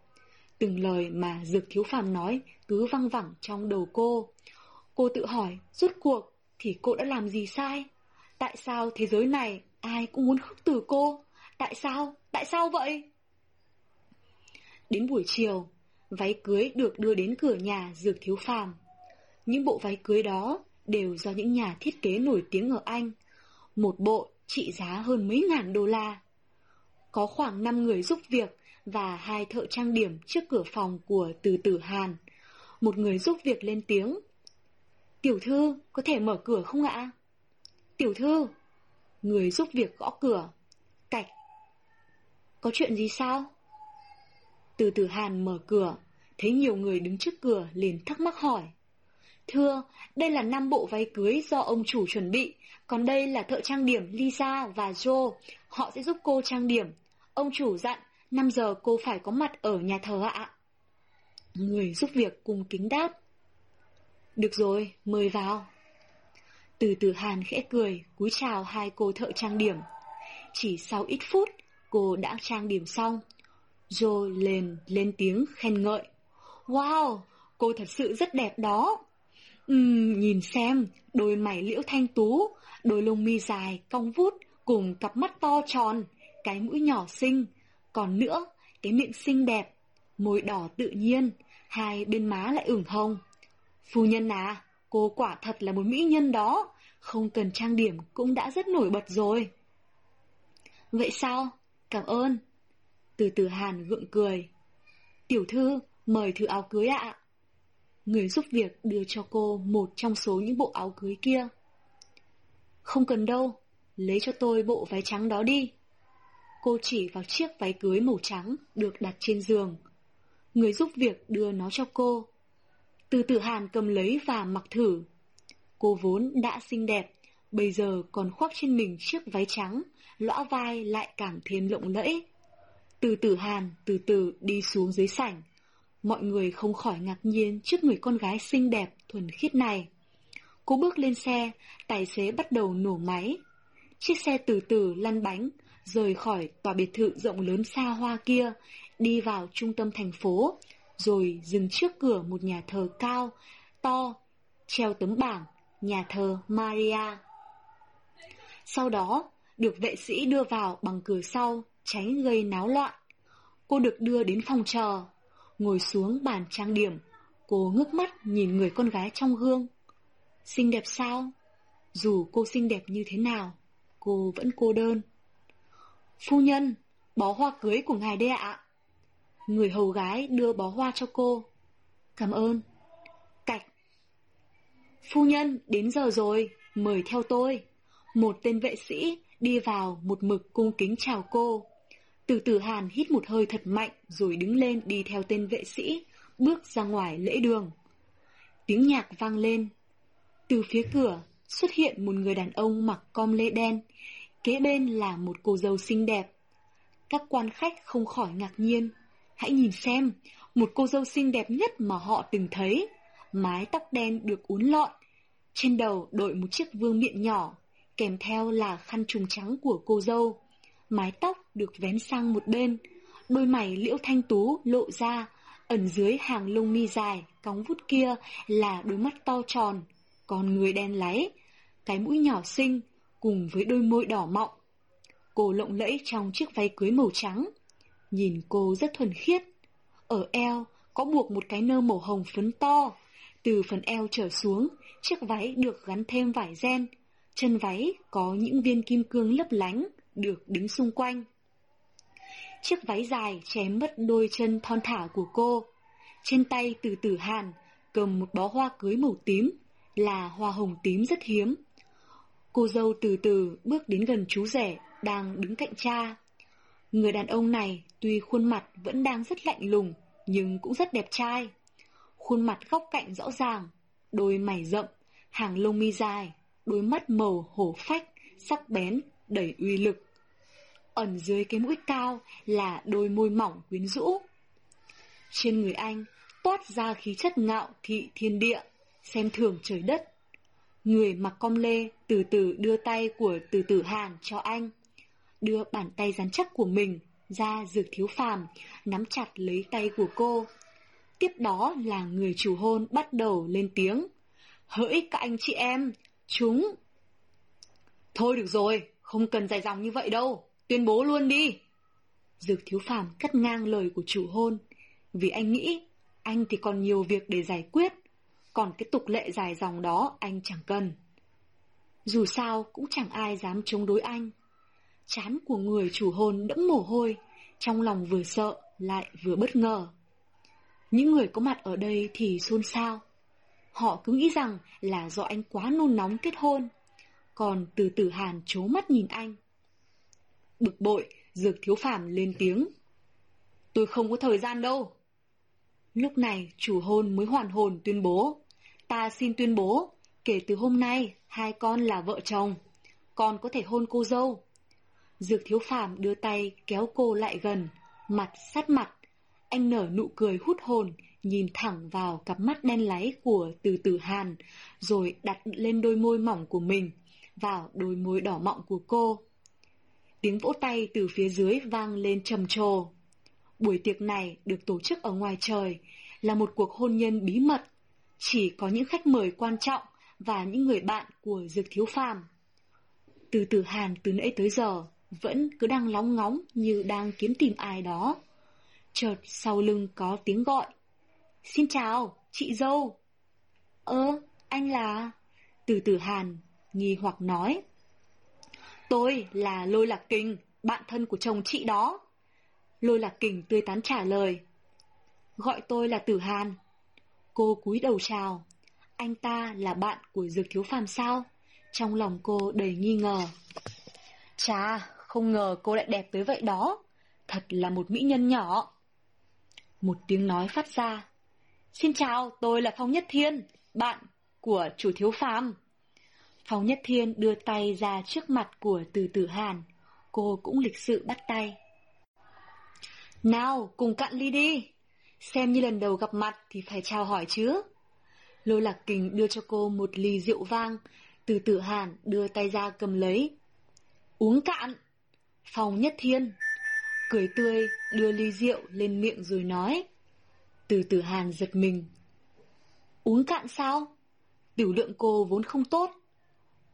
Từng lời mà Dược Thiếu Phàm nói cứ văng vẳng trong đầu cô. Cô tự hỏi, rốt cuộc thì cô đã làm gì sai? Tại sao thế giới này ai cũng muốn khước từ cô? Tại sao? Tại sao vậy? Đến buổi chiều, váy cưới được đưa đến cửa nhà Dược Thiếu Phàm. Những bộ váy cưới đó đều do những nhà thiết kế nổi tiếng ở Anh. Một bộ trị giá hơn mấy ngàn đô la. Có khoảng 5 người giúp việc và hai thợ trang điểm trước cửa phòng của từ tử Hàn. Một người giúp việc lên tiếng. Tiểu thư, có thể mở cửa không ạ? Tiểu thư, người giúp việc gõ cửa. Cạch. Có chuyện gì sao? Từ tử Hàn mở cửa, thấy nhiều người đứng trước cửa liền thắc mắc hỏi. Thưa, đây là năm bộ váy cưới do ông chủ chuẩn bị, còn đây là thợ trang điểm Lisa và Joe, họ sẽ giúp cô trang điểm. Ông chủ dặn, 5 giờ cô phải có mặt ở nhà thờ ạ. Người giúp việc cùng kính đáp. Được rồi, mời vào. Từ từ Hàn khẽ cười, cúi chào hai cô thợ trang điểm. Chỉ sau ít phút, cô đã trang điểm xong. Joe lên lên tiếng khen ngợi. Wow, cô thật sự rất đẹp đó. Ừm, nhìn xem, đôi mày liễu thanh tú, đôi lông mi dài, cong vút, cùng cặp mắt to tròn, cái mũi nhỏ xinh. Còn nữa, cái miệng xinh đẹp, môi đỏ tự nhiên, hai bên má lại ửng hồng. Phu nhân à, cô quả thật là một mỹ nhân đó, không cần trang điểm cũng đã rất nổi bật rồi. Vậy sao? Cảm ơn. Từ từ Hàn gượng cười. Tiểu thư, mời thử áo cưới ạ. Người giúp việc đưa cho cô một trong số những bộ áo cưới kia. Không cần đâu, lấy cho tôi bộ váy trắng đó đi. Cô chỉ vào chiếc váy cưới màu trắng được đặt trên giường. Người giúp việc đưa nó cho cô. Từ tử hàn cầm lấy và mặc thử. Cô vốn đã xinh đẹp, bây giờ còn khoác trên mình chiếc váy trắng, lõa vai lại càng thêm lộng lẫy. Từ tử hàn từ từ đi xuống dưới sảnh. Mọi người không khỏi ngạc nhiên trước người con gái xinh đẹp, thuần khiết này. Cô bước lên xe, tài xế bắt đầu nổ máy. Chiếc xe từ từ lăn bánh, rời khỏi tòa biệt thự rộng lớn xa hoa kia, đi vào trung tâm thành phố, rồi dừng trước cửa một nhà thờ cao, to, treo tấm bảng, nhà thờ Maria. Sau đó, được vệ sĩ đưa vào bằng cửa sau, tránh gây náo loạn. Cô được đưa đến phòng chờ, ngồi xuống bàn trang điểm. Cô ngước mắt nhìn người con gái trong gương. Xinh đẹp sao? Dù cô xinh đẹp như thế nào, cô vẫn cô đơn. Phu nhân, bó hoa cưới của ngài đây ạ. Người hầu gái đưa bó hoa cho cô. Cảm ơn. Cạch. Phu nhân, đến giờ rồi, mời theo tôi. Một tên vệ sĩ đi vào một mực cung kính chào cô. Từ từ hàn hít một hơi thật mạnh rồi đứng lên đi theo tên vệ sĩ, bước ra ngoài lễ đường. Tiếng nhạc vang lên. Từ phía cửa xuất hiện một người đàn ông mặc com lê đen, kế bên là một cô dâu xinh đẹp. Các quan khách không khỏi ngạc nhiên. Hãy nhìn xem, một cô dâu xinh đẹp nhất mà họ từng thấy. Mái tóc đen được uốn lọn, trên đầu đội một chiếc vương miện nhỏ, kèm theo là khăn trùng trắng của cô dâu. Mái tóc được vén sang một bên, đôi mày liễu thanh tú lộ ra, ẩn dưới hàng lông mi dài, cong vút kia là đôi mắt to tròn, còn người đen láy, cái mũi nhỏ xinh, cùng với đôi môi đỏ mọng. Cô lộng lẫy trong chiếc váy cưới màu trắng. Nhìn cô rất thuần khiết. Ở eo có buộc một cái nơ màu hồng phấn to. Từ phần eo trở xuống, chiếc váy được gắn thêm vải ren. Chân váy có những viên kim cương lấp lánh, được đứng xung quanh. Chiếc váy dài chém mất đôi chân thon thả của cô. Trên tay từ tử hàn, cầm một bó hoa cưới màu tím, là hoa hồng tím rất hiếm. Cô dâu từ từ bước đến gần chú rể đang đứng cạnh cha. Người đàn ông này tuy khuôn mặt vẫn đang rất lạnh lùng nhưng cũng rất đẹp trai. Khuôn mặt góc cạnh rõ ràng, đôi mày rậm, hàng lông mi dài, đôi mắt màu hổ phách, sắc bén, đầy uy lực. Ẩn dưới cái mũi cao là đôi môi mỏng quyến rũ. Trên người anh toát ra khí chất ngạo thị thiên địa, xem thường trời đất. Người mặc com lê từ từ đưa tay của từ tử hàn cho anh. Đưa bàn tay rắn chắc của mình ra dược thiếu phàm, nắm chặt lấy tay của cô. Tiếp đó là người chủ hôn bắt đầu lên tiếng. Hỡi các anh chị em, chúng... Thôi được rồi, không cần dài dòng như vậy đâu, tuyên bố luôn đi. Dược thiếu phàm cắt ngang lời của chủ hôn, vì anh nghĩ anh thì còn nhiều việc để giải quyết còn cái tục lệ dài dòng đó anh chẳng cần. Dù sao cũng chẳng ai dám chống đối anh. Chán của người chủ hôn đẫm mồ hôi, trong lòng vừa sợ, lại vừa bất ngờ. Những người có mặt ở đây thì xôn xao. Họ cứ nghĩ rằng là do anh quá nôn nóng kết hôn. Còn từ tử hàn chố mắt nhìn anh. Bực bội, dược thiếu phàm lên tiếng. Tôi không có thời gian đâu. Lúc này chủ hôn mới hoàn hồn tuyên bố. Ta xin tuyên bố, kể từ hôm nay hai con là vợ chồng. Con có thể hôn cô dâu. Dược thiếu phàm đưa tay kéo cô lại gần, mặt sát mặt. Anh nở nụ cười hút hồn, nhìn thẳng vào cặp mắt đen láy của từ tử hàn, rồi đặt lên đôi môi mỏng của mình, vào đôi môi đỏ mọng của cô. Tiếng vỗ tay từ phía dưới vang lên trầm trồ. Buổi tiệc này được tổ chức ở ngoài trời, là một cuộc hôn nhân bí mật. Chỉ có những khách mời quan trọng và những người bạn của Dược Thiếu Phàm. Từ từ Hàn từ nãy tới giờ vẫn cứ đang lóng ngóng như đang kiếm tìm ai đó. Chợt sau lưng có tiếng gọi. Xin chào, chị dâu. Ơ, anh là... Từ từ Hàn, nghi hoặc nói. Tôi là Lôi Lạc Kình, bạn thân của chồng chị đó. Lôi Lạc Kình tươi tán trả lời. Gọi tôi là Tử Hàn. Cô cúi đầu chào. Anh ta là bạn của Dược Thiếu Phàm sao? Trong lòng cô đầy nghi ngờ. Chà, không ngờ cô lại đẹp tới vậy đó. Thật là một mỹ nhân nhỏ. Một tiếng nói phát ra. Xin chào, tôi là Phong Nhất Thiên, bạn của chủ thiếu phàm. Phong Nhất Thiên đưa tay ra trước mặt của từ tử Hàn. Cô cũng lịch sự bắt tay. Nào, cùng cạn ly đi. Xem như lần đầu gặp mặt thì phải chào hỏi chứ. Lô Lạc Kình đưa cho cô một ly rượu vang, từ tử Hàn đưa tay ra cầm lấy. Uống cạn. Phong Nhất Thiên. Cười tươi, đưa ly rượu lên miệng rồi nói. Từ tử Hàn giật mình. Uống cạn sao? Tiểu lượng cô vốn không tốt.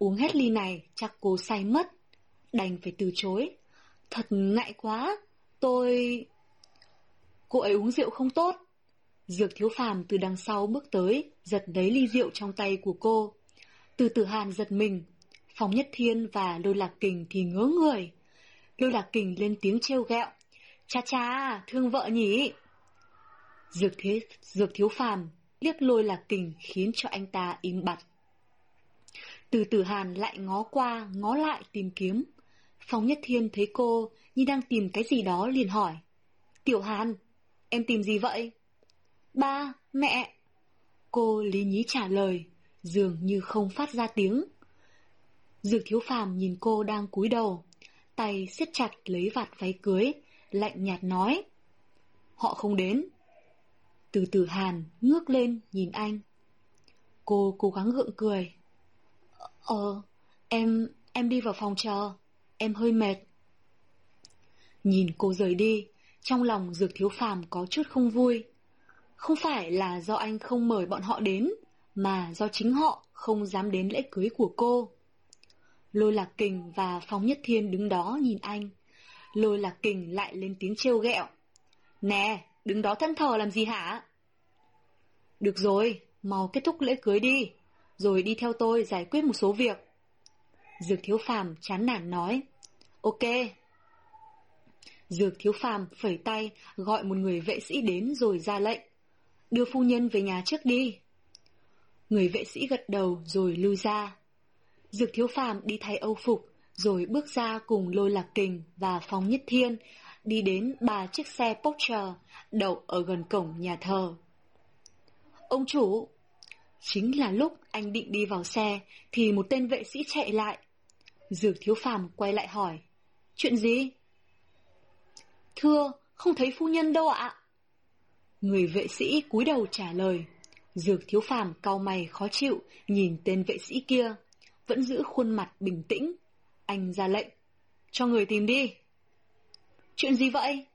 Uống hết ly này chắc cô say mất. Đành phải từ chối. Thật ngại quá. Tôi... Cô ấy uống rượu không tốt. Dược thiếu phàm từ đằng sau bước tới, giật lấy ly rượu trong tay của cô. Từ tử hàn giật mình, Phong Nhất Thiên và Lôi Lạc Kình thì ngớ người. Lôi Lạc Kình lên tiếng trêu ghẹo. Cha cha, thương vợ nhỉ? Dược, thế, dược thiếu phàm liếc lôi Lạc Kình khiến cho anh ta im bặt. Từ tử hàn lại ngó qua, ngó lại tìm kiếm. Phong Nhất Thiên thấy cô như đang tìm cái gì đó liền hỏi. Tiểu Hàn, em tìm gì vậy? Ba, mẹ. Cô lý nhí trả lời, dường như không phát ra tiếng. Dược thiếu phàm nhìn cô đang cúi đầu, tay siết chặt lấy vạt váy cưới, lạnh nhạt nói. Họ không đến. Từ từ hàn ngước lên nhìn anh. Cô cố gắng gượng cười. Ờ, em, em đi vào phòng chờ, em hơi mệt. Nhìn cô rời đi, trong lòng dược thiếu phàm có chút không vui. Không phải là do anh không mời bọn họ đến, mà do chính họ không dám đến lễ cưới của cô. Lôi Lạc Kình và Phong Nhất Thiên đứng đó nhìn anh. Lôi Lạc Kình lại lên tiếng trêu ghẹo. Nè, đứng đó thân thờ làm gì hả? Được rồi, mau kết thúc lễ cưới đi, rồi đi theo tôi giải quyết một số việc. Dược Thiếu Phàm chán nản nói. Ok. Dược Thiếu Phàm phẩy tay gọi một người vệ sĩ đến rồi ra lệnh đưa phu nhân về nhà trước đi. Người vệ sĩ gật đầu rồi lui ra. Dược thiếu phàm đi thay âu phục, rồi bước ra cùng lôi lạc kình và phong nhất thiên, đi đến ba chiếc xe Porsche đậu ở gần cổng nhà thờ. Ông chủ! Chính là lúc anh định đi vào xe, thì một tên vệ sĩ chạy lại. Dược thiếu phàm quay lại hỏi. Chuyện gì? Thưa, không thấy phu nhân đâu ạ. Người vệ sĩ cúi đầu trả lời. Dược thiếu phàm cau mày khó chịu, nhìn tên vệ sĩ kia. Vẫn giữ khuôn mặt bình tĩnh. Anh ra lệnh. Cho người tìm đi. Chuyện gì vậy?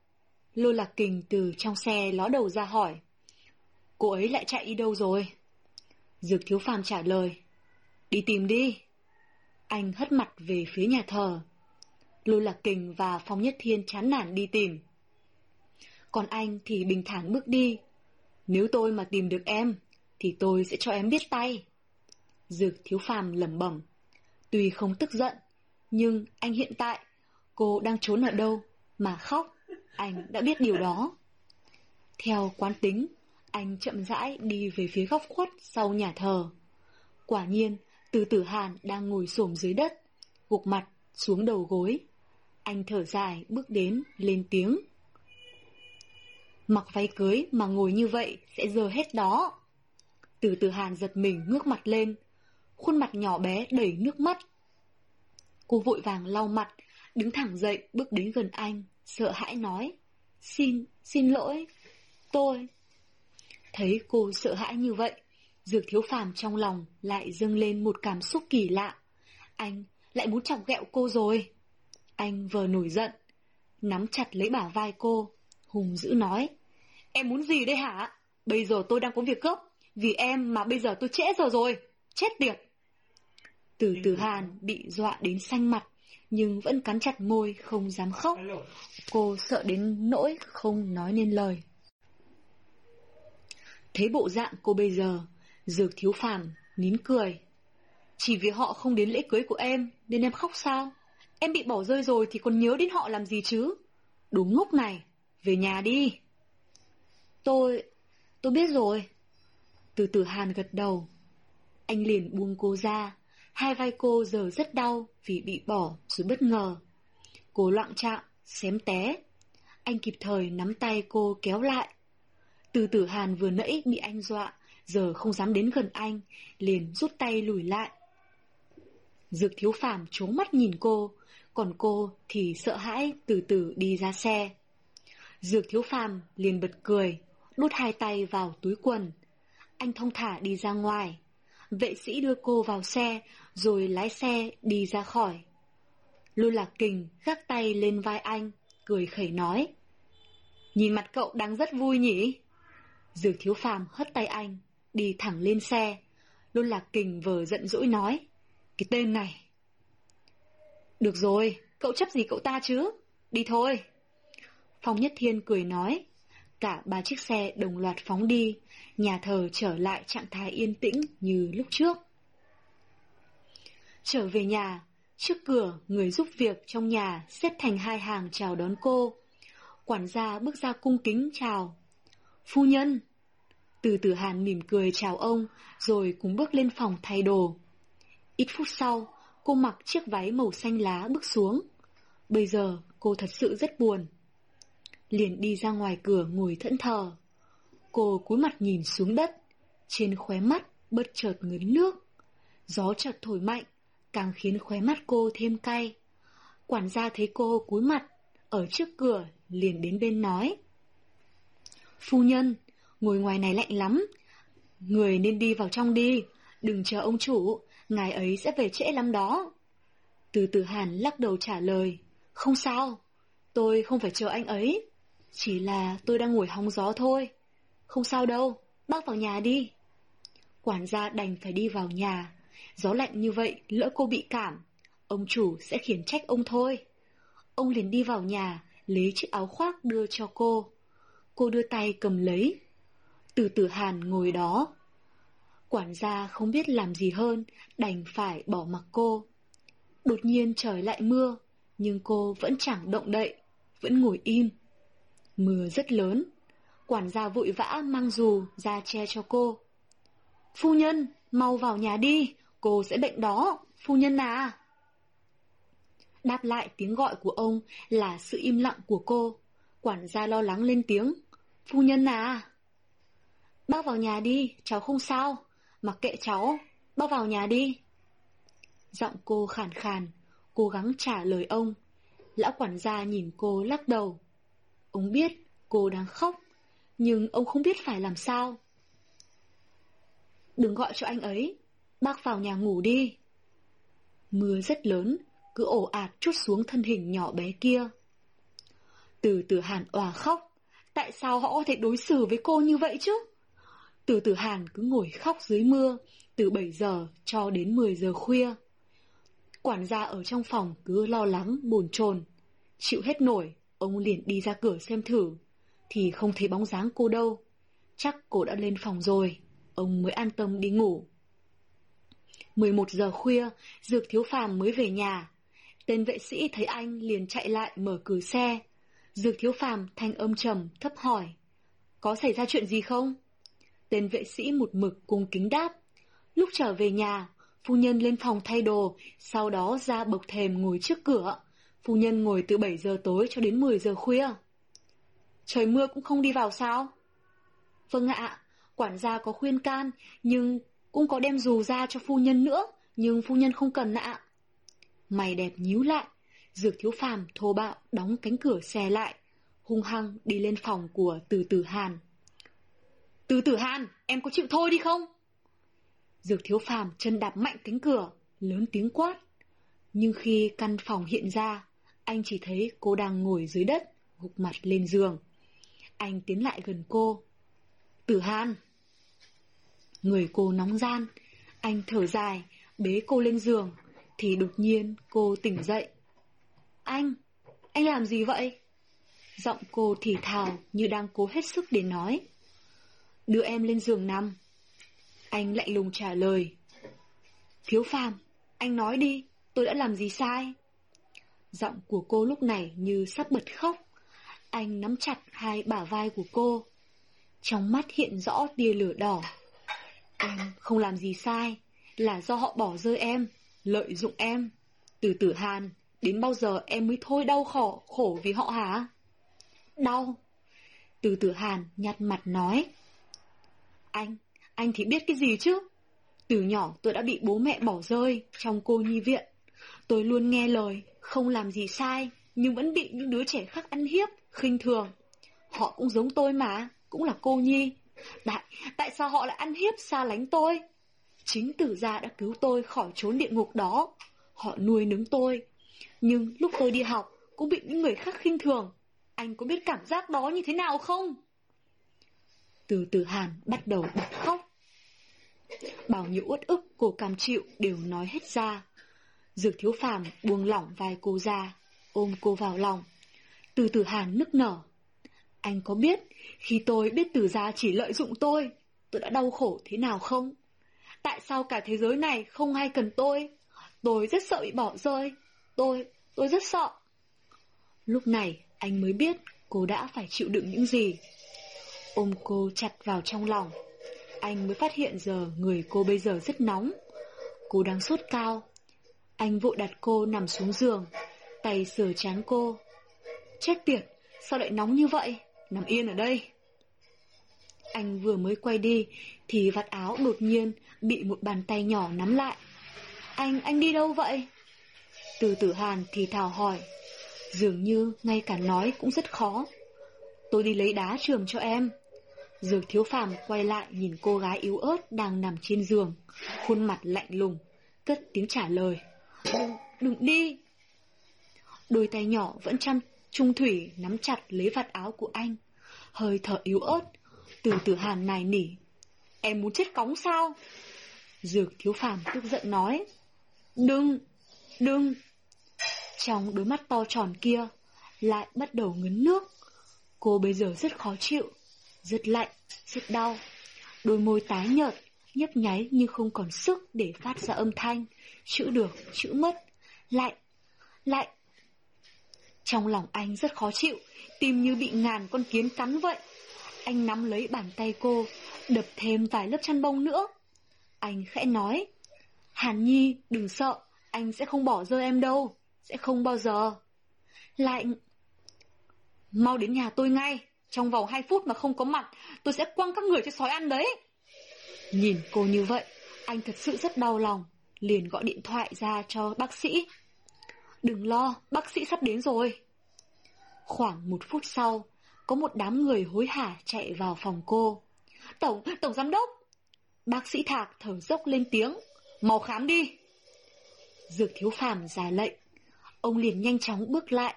Lô lạc kình từ trong xe ló đầu ra hỏi. Cô ấy lại chạy đi đâu rồi? Dược thiếu phàm trả lời. Đi tìm đi. Anh hất mặt về phía nhà thờ. lôi lạc kình và Phong Nhất Thiên chán nản đi tìm còn anh thì bình thản bước đi. Nếu tôi mà tìm được em, thì tôi sẽ cho em biết tay. Dược thiếu phàm lẩm bẩm. Tuy không tức giận, nhưng anh hiện tại, cô đang trốn ở đâu mà khóc Anh đã biết điều đó. Theo quán tính, anh chậm rãi đi về phía góc khuất sau nhà thờ. Quả nhiên, từ tử Hàn đang ngồi xổm dưới đất, gục mặt xuống đầu gối. Anh thở dài bước đến, lên tiếng. Mặc váy cưới mà ngồi như vậy sẽ dơ hết đó. Từ từ hàn giật mình ngước mặt lên, khuôn mặt nhỏ bé đầy nước mắt. Cô vội vàng lau mặt, đứng thẳng dậy bước đến gần anh, sợ hãi nói. Xin, xin lỗi, tôi. Thấy cô sợ hãi như vậy, Dược thiếu phàm trong lòng lại dâng lên một cảm xúc kỳ lạ. Anh lại muốn chọc ghẹo cô rồi. Anh vừa nổi giận, nắm chặt lấy bả vai cô, hùng dữ nói. Em muốn gì đây hả? Bây giờ tôi đang có việc gấp, vì em mà bây giờ tôi trễ giờ rồi, chết tiệt. Từ từ Hàn bị dọa đến xanh mặt, nhưng vẫn cắn chặt môi không dám khóc. Cô sợ đến nỗi không nói nên lời. Thấy bộ dạng cô bây giờ, dược thiếu phàm, nín cười. Chỉ vì họ không đến lễ cưới của em, nên em khóc sao? Em bị bỏ rơi rồi thì còn nhớ đến họ làm gì chứ? Đúng lúc này, về nhà đi. Tôi... tôi biết rồi. Từ từ Hàn gật đầu. Anh liền buông cô ra. Hai vai cô giờ rất đau vì bị bỏ rồi bất ngờ. Cô loạn trạng, xém té. Anh kịp thời nắm tay cô kéo lại. Từ tử Hàn vừa nãy bị anh dọa, giờ không dám đến gần anh, liền rút tay lùi lại. Dược thiếu phàm trốn mắt nhìn cô, còn cô thì sợ hãi từ từ đi ra xe. Dược thiếu phàm liền bật cười, đút hai tay vào túi quần. Anh thông thả đi ra ngoài. Vệ sĩ đưa cô vào xe, rồi lái xe đi ra khỏi. Lưu Lạc Kình gác tay lên vai anh, cười khẩy nói. Nhìn mặt cậu đang rất vui nhỉ? Dược thiếu phàm hất tay anh, đi thẳng lên xe. luôn Lạc Kình vờ giận dỗi nói. Cái tên này. Được rồi, cậu chấp gì cậu ta chứ? Đi thôi. Phong Nhất Thiên cười nói. Cả ba chiếc xe đồng loạt phóng đi, nhà thờ trở lại trạng thái yên tĩnh như lúc trước. Trở về nhà, trước cửa người giúp việc trong nhà xếp thành hai hàng chào đón cô. Quản gia bước ra cung kính chào. Phu nhân! Từ từ hàn mỉm cười chào ông, rồi cũng bước lên phòng thay đồ. Ít phút sau, cô mặc chiếc váy màu xanh lá bước xuống. Bây giờ cô thật sự rất buồn liền đi ra ngoài cửa ngồi thẫn thờ. Cô cúi mặt nhìn xuống đất, trên khóe mắt bất chợt ngấn nước. Gió chợt thổi mạnh, càng khiến khóe mắt cô thêm cay. Quản gia thấy cô cúi mặt, ở trước cửa liền đến bên nói. Phu nhân, ngồi ngoài này lạnh lắm, người nên đi vào trong đi, đừng chờ ông chủ, ngài ấy sẽ về trễ lắm đó. Từ từ hàn lắc đầu trả lời, không sao, tôi không phải chờ anh ấy. Chỉ là tôi đang ngồi hóng gió thôi. Không sao đâu, bác vào nhà đi. Quản gia đành phải đi vào nhà. Gió lạnh như vậy, lỡ cô bị cảm. Ông chủ sẽ khiển trách ông thôi. Ông liền đi vào nhà, lấy chiếc áo khoác đưa cho cô. Cô đưa tay cầm lấy. Từ từ hàn ngồi đó. Quản gia không biết làm gì hơn, đành phải bỏ mặc cô. Đột nhiên trời lại mưa, nhưng cô vẫn chẳng động đậy, vẫn ngồi im. Mưa rất lớn. Quản gia vội vã mang dù ra che cho cô. Phu nhân, mau vào nhà đi, cô sẽ bệnh đó, phu nhân à. Đáp lại tiếng gọi của ông là sự im lặng của cô. Quản gia lo lắng lên tiếng. Phu nhân à. Bác vào nhà đi, cháu không sao. Mặc kệ cháu, bác vào nhà đi. Giọng cô khàn khàn, cố gắng trả lời ông. Lão quản gia nhìn cô lắc đầu. Ông biết cô đang khóc, nhưng ông không biết phải làm sao. Đừng gọi cho anh ấy, bác vào nhà ngủ đi. Mưa rất lớn, cứ ổ ạt chút xuống thân hình nhỏ bé kia. Từ từ hàn òa khóc, tại sao họ có thể đối xử với cô như vậy chứ? Từ từ hàn cứ ngồi khóc dưới mưa, từ 7 giờ cho đến 10 giờ khuya. Quản gia ở trong phòng cứ lo lắng, buồn chồn Chịu hết nổi, Ông liền đi ra cửa xem thử, thì không thấy bóng dáng cô đâu. Chắc cô đã lên phòng rồi, ông mới an tâm đi ngủ. 11 giờ khuya, Dược Thiếu Phàm mới về nhà. Tên vệ sĩ thấy anh liền chạy lại mở cửa xe. Dược thiếu phàm thanh âm trầm thấp hỏi. Có xảy ra chuyện gì không? Tên vệ sĩ một mực cung kính đáp. Lúc trở về nhà, phu nhân lên phòng thay đồ, sau đó ra bậc thềm ngồi trước cửa. Phu nhân ngồi từ 7 giờ tối cho đến 10 giờ khuya. Trời mưa cũng không đi vào sao? Vâng ạ, quản gia có khuyên can, nhưng cũng có đem dù ra cho phu nhân nữa, nhưng phu nhân không cần ạ. Mày đẹp nhíu lại, dược thiếu phàm thô bạo đóng cánh cửa xe lại, hung hăng đi lên phòng của từ tử Hàn. Từ tử Hàn, em có chịu thôi đi không? Dược thiếu phàm chân đạp mạnh cánh cửa, lớn tiếng quát. Nhưng khi căn phòng hiện ra, anh chỉ thấy cô đang ngồi dưới đất, gục mặt lên giường. Anh tiến lại gần cô. Tử Hàn! Người cô nóng gian, anh thở dài, bế cô lên giường, thì đột nhiên cô tỉnh dậy. Anh! Anh làm gì vậy? Giọng cô thì thào như đang cố hết sức để nói. Đưa em lên giường nằm. Anh lạnh lùng trả lời. Thiếu phàm, anh nói đi, tôi đã làm gì sai? Giọng của cô lúc này như sắp bật khóc. Anh nắm chặt hai bả vai của cô. Trong mắt hiện rõ tia lửa đỏ. Em không làm gì sai, là do họ bỏ rơi em, lợi dụng em. Từ tử hàn, đến bao giờ em mới thôi đau khổ, khổ vì họ hả? Đau. Từ tử hàn nhặt mặt nói. Anh, anh thì biết cái gì chứ? Từ nhỏ tôi đã bị bố mẹ bỏ rơi trong cô nhi viện. Tôi luôn nghe lời, không làm gì sai, nhưng vẫn bị những đứa trẻ khác ăn hiếp, khinh thường. Họ cũng giống tôi mà, cũng là cô nhi. Tại, tại sao họ lại ăn hiếp xa lánh tôi? Chính tử gia đã cứu tôi khỏi trốn địa ngục đó. Họ nuôi nấng tôi. Nhưng lúc tôi đi học, cũng bị những người khác khinh thường. Anh có biết cảm giác đó như thế nào không? Từ từ Hàn bắt đầu bật khóc. Bao nhiêu uất ức cô cam chịu đều nói hết ra. Dược thiếu phàm buông lỏng vai cô ra, ôm cô vào lòng. Từ từ Hàn nức nở. Anh có biết, khi tôi biết từ gia chỉ lợi dụng tôi, tôi đã đau khổ thế nào không? Tại sao cả thế giới này không ai cần tôi? Tôi rất sợ bị bỏ rơi. Tôi, tôi rất sợ. Lúc này, anh mới biết cô đã phải chịu đựng những gì. Ôm cô chặt vào trong lòng. Anh mới phát hiện giờ người cô bây giờ rất nóng. Cô đang sốt cao. Anh vội đặt cô nằm xuống giường, tay sờ chán cô. Chết tiệt, sao lại nóng như vậy? Nằm yên ở đây. Anh vừa mới quay đi thì vạt áo đột nhiên bị một bàn tay nhỏ nắm lại. Anh, anh đi đâu vậy? Từ tử hàn thì thào hỏi. Dường như ngay cả nói cũng rất khó. Tôi đi lấy đá trường cho em. Dược thiếu phàm quay lại nhìn cô gái yếu ớt đang nằm trên giường, khuôn mặt lạnh lùng, cất tiếng trả lời. Đừng, đừng đi. Đôi tay nhỏ vẫn chăm trung thủy nắm chặt lấy vạt áo của anh, hơi thở yếu ớt, từ từ hàn nài nỉ. Em muốn chết cóng sao? Dược thiếu phàm tức giận nói. Đừng, đừng. Trong đôi mắt to tròn kia, lại bắt đầu ngấn nước. Cô bây giờ rất khó chịu, rất lạnh, rất đau. Đôi môi tái nhợt, nhấp nháy như không còn sức để phát ra âm thanh, chữ được, chữ mất. Lạnh, lạnh. Trong lòng anh rất khó chịu, tim như bị ngàn con kiến cắn vậy. Anh nắm lấy bàn tay cô, đập thêm vài lớp chăn bông nữa. Anh khẽ nói, Hàn Nhi, đừng sợ, anh sẽ không bỏ rơi em đâu, sẽ không bao giờ. Lạnh. Mau đến nhà tôi ngay, trong vòng 2 phút mà không có mặt, tôi sẽ quăng các người cho sói ăn đấy. Nhìn cô như vậy, anh thật sự rất đau lòng, liền gọi điện thoại ra cho bác sĩ. Đừng lo, bác sĩ sắp đến rồi. Khoảng một phút sau, có một đám người hối hả chạy vào phòng cô. Tổng, tổng giám đốc! Bác sĩ Thạc thở dốc lên tiếng. Mau khám đi! Dược thiếu phàm ra lệnh. Ông liền nhanh chóng bước lại.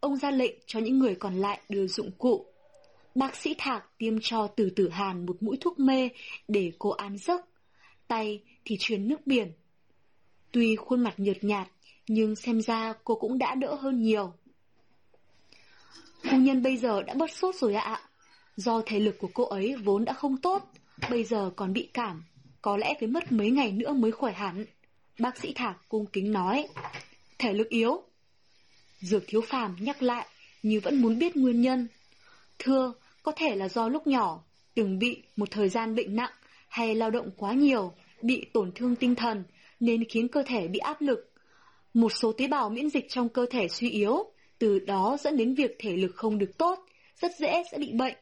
Ông ra lệnh cho những người còn lại đưa dụng cụ. Bác sĩ Thạc tiêm cho từ tử hàn một mũi thuốc mê để cô an giấc. Tay thì truyền nước biển. Tuy khuôn mặt nhợt nhạt, nhưng xem ra cô cũng đã đỡ hơn nhiều. Phu nhân bây giờ đã bớt sốt rồi ạ. Do thể lực của cô ấy vốn đã không tốt, bây giờ còn bị cảm, có lẽ phải mất mấy ngày nữa mới khỏi hẳn. Bác sĩ Thạc cung kính nói, thể lực yếu. Dược thiếu phàm nhắc lại, như vẫn muốn biết nguyên nhân. Thưa, có thể là do lúc nhỏ, từng bị một thời gian bệnh nặng hay lao động quá nhiều, bị tổn thương tinh thần nên khiến cơ thể bị áp lực. Một số tế bào miễn dịch trong cơ thể suy yếu, từ đó dẫn đến việc thể lực không được tốt, rất dễ sẽ bị bệnh.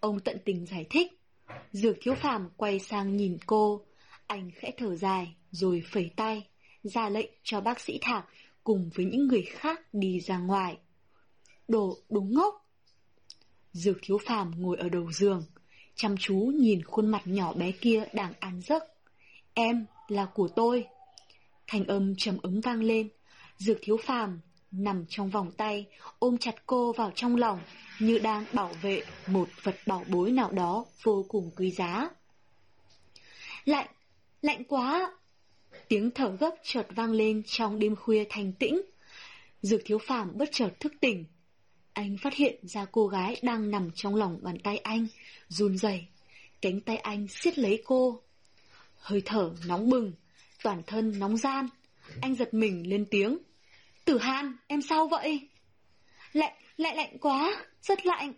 Ông tận tình giải thích. Dược thiếu phàm quay sang nhìn cô, anh khẽ thở dài rồi phẩy tay, ra lệnh cho bác sĩ Thạc cùng với những người khác đi ra ngoài. Đồ đúng ngốc! Dược thiếu phàm ngồi ở đầu giường, chăm chú nhìn khuôn mặt nhỏ bé kia đang ăn giấc. Em là của tôi. Thành âm trầm ứng vang lên, dược thiếu phàm nằm trong vòng tay, ôm chặt cô vào trong lòng, như đang bảo vệ một vật bảo bối nào đó vô cùng quý giá. Lạnh, lạnh quá! Tiếng thở gấp chợt vang lên trong đêm khuya thành tĩnh. Dược thiếu phàm bất chợt thức tỉnh. Anh phát hiện ra cô gái đang nằm trong lòng bàn tay anh, run rẩy. Cánh tay anh siết lấy cô. Hơi thở nóng bừng, toàn thân nóng gian. Anh giật mình lên tiếng. Tử Hàn, em sao vậy? Lạnh, lạnh lạnh quá, rất lạnh.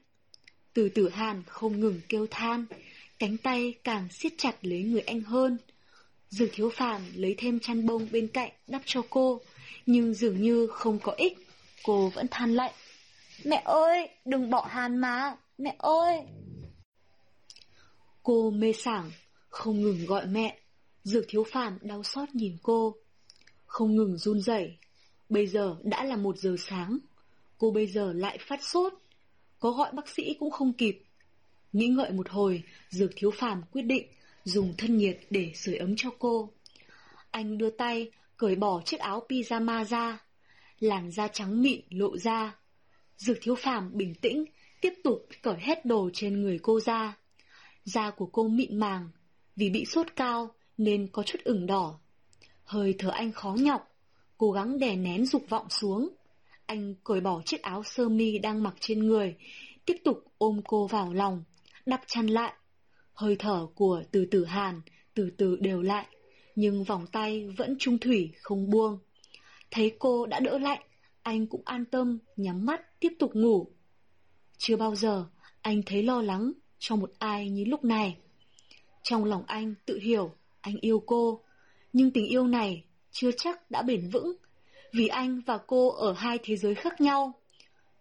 Từ tử Hàn không ngừng kêu than, cánh tay càng siết chặt lấy người anh hơn. Dược thiếu phàm lấy thêm chăn bông bên cạnh đắp cho cô, nhưng dường như không có ích, cô vẫn than lạnh. Mẹ ơi, đừng bỏ Hàn mà, mẹ ơi. Cô mê sảng, không ngừng gọi mẹ, dược thiếu phàm đau xót nhìn cô. Không ngừng run rẩy, Bây giờ đã là một giờ sáng, cô bây giờ lại phát sốt, có gọi bác sĩ cũng không kịp. Nghĩ ngợi một hồi, Dược Thiếu Phàm quyết định dùng thân nhiệt để sưởi ấm cho cô. Anh đưa tay, cởi bỏ chiếc áo pyjama ra, làn da trắng mịn lộ ra. Dược Thiếu Phàm bình tĩnh, tiếp tục cởi hết đồ trên người cô ra. Da của cô mịn màng, vì bị sốt cao nên có chút ửng đỏ. Hơi thở anh khó nhọc, cố gắng đè nén dục vọng xuống. Anh cởi bỏ chiếc áo sơ mi đang mặc trên người, tiếp tục ôm cô vào lòng, đắp chăn lại. Hơi thở của từ tử hàn từ từ đều lại, nhưng vòng tay vẫn trung thủy không buông. Thấy cô đã đỡ lạnh, anh cũng an tâm nhắm mắt tiếp tục ngủ. Chưa bao giờ anh thấy lo lắng cho một ai như lúc này. Trong lòng anh tự hiểu anh yêu cô, nhưng tình yêu này chưa chắc đã bền vững, vì anh và cô ở hai thế giới khác nhau.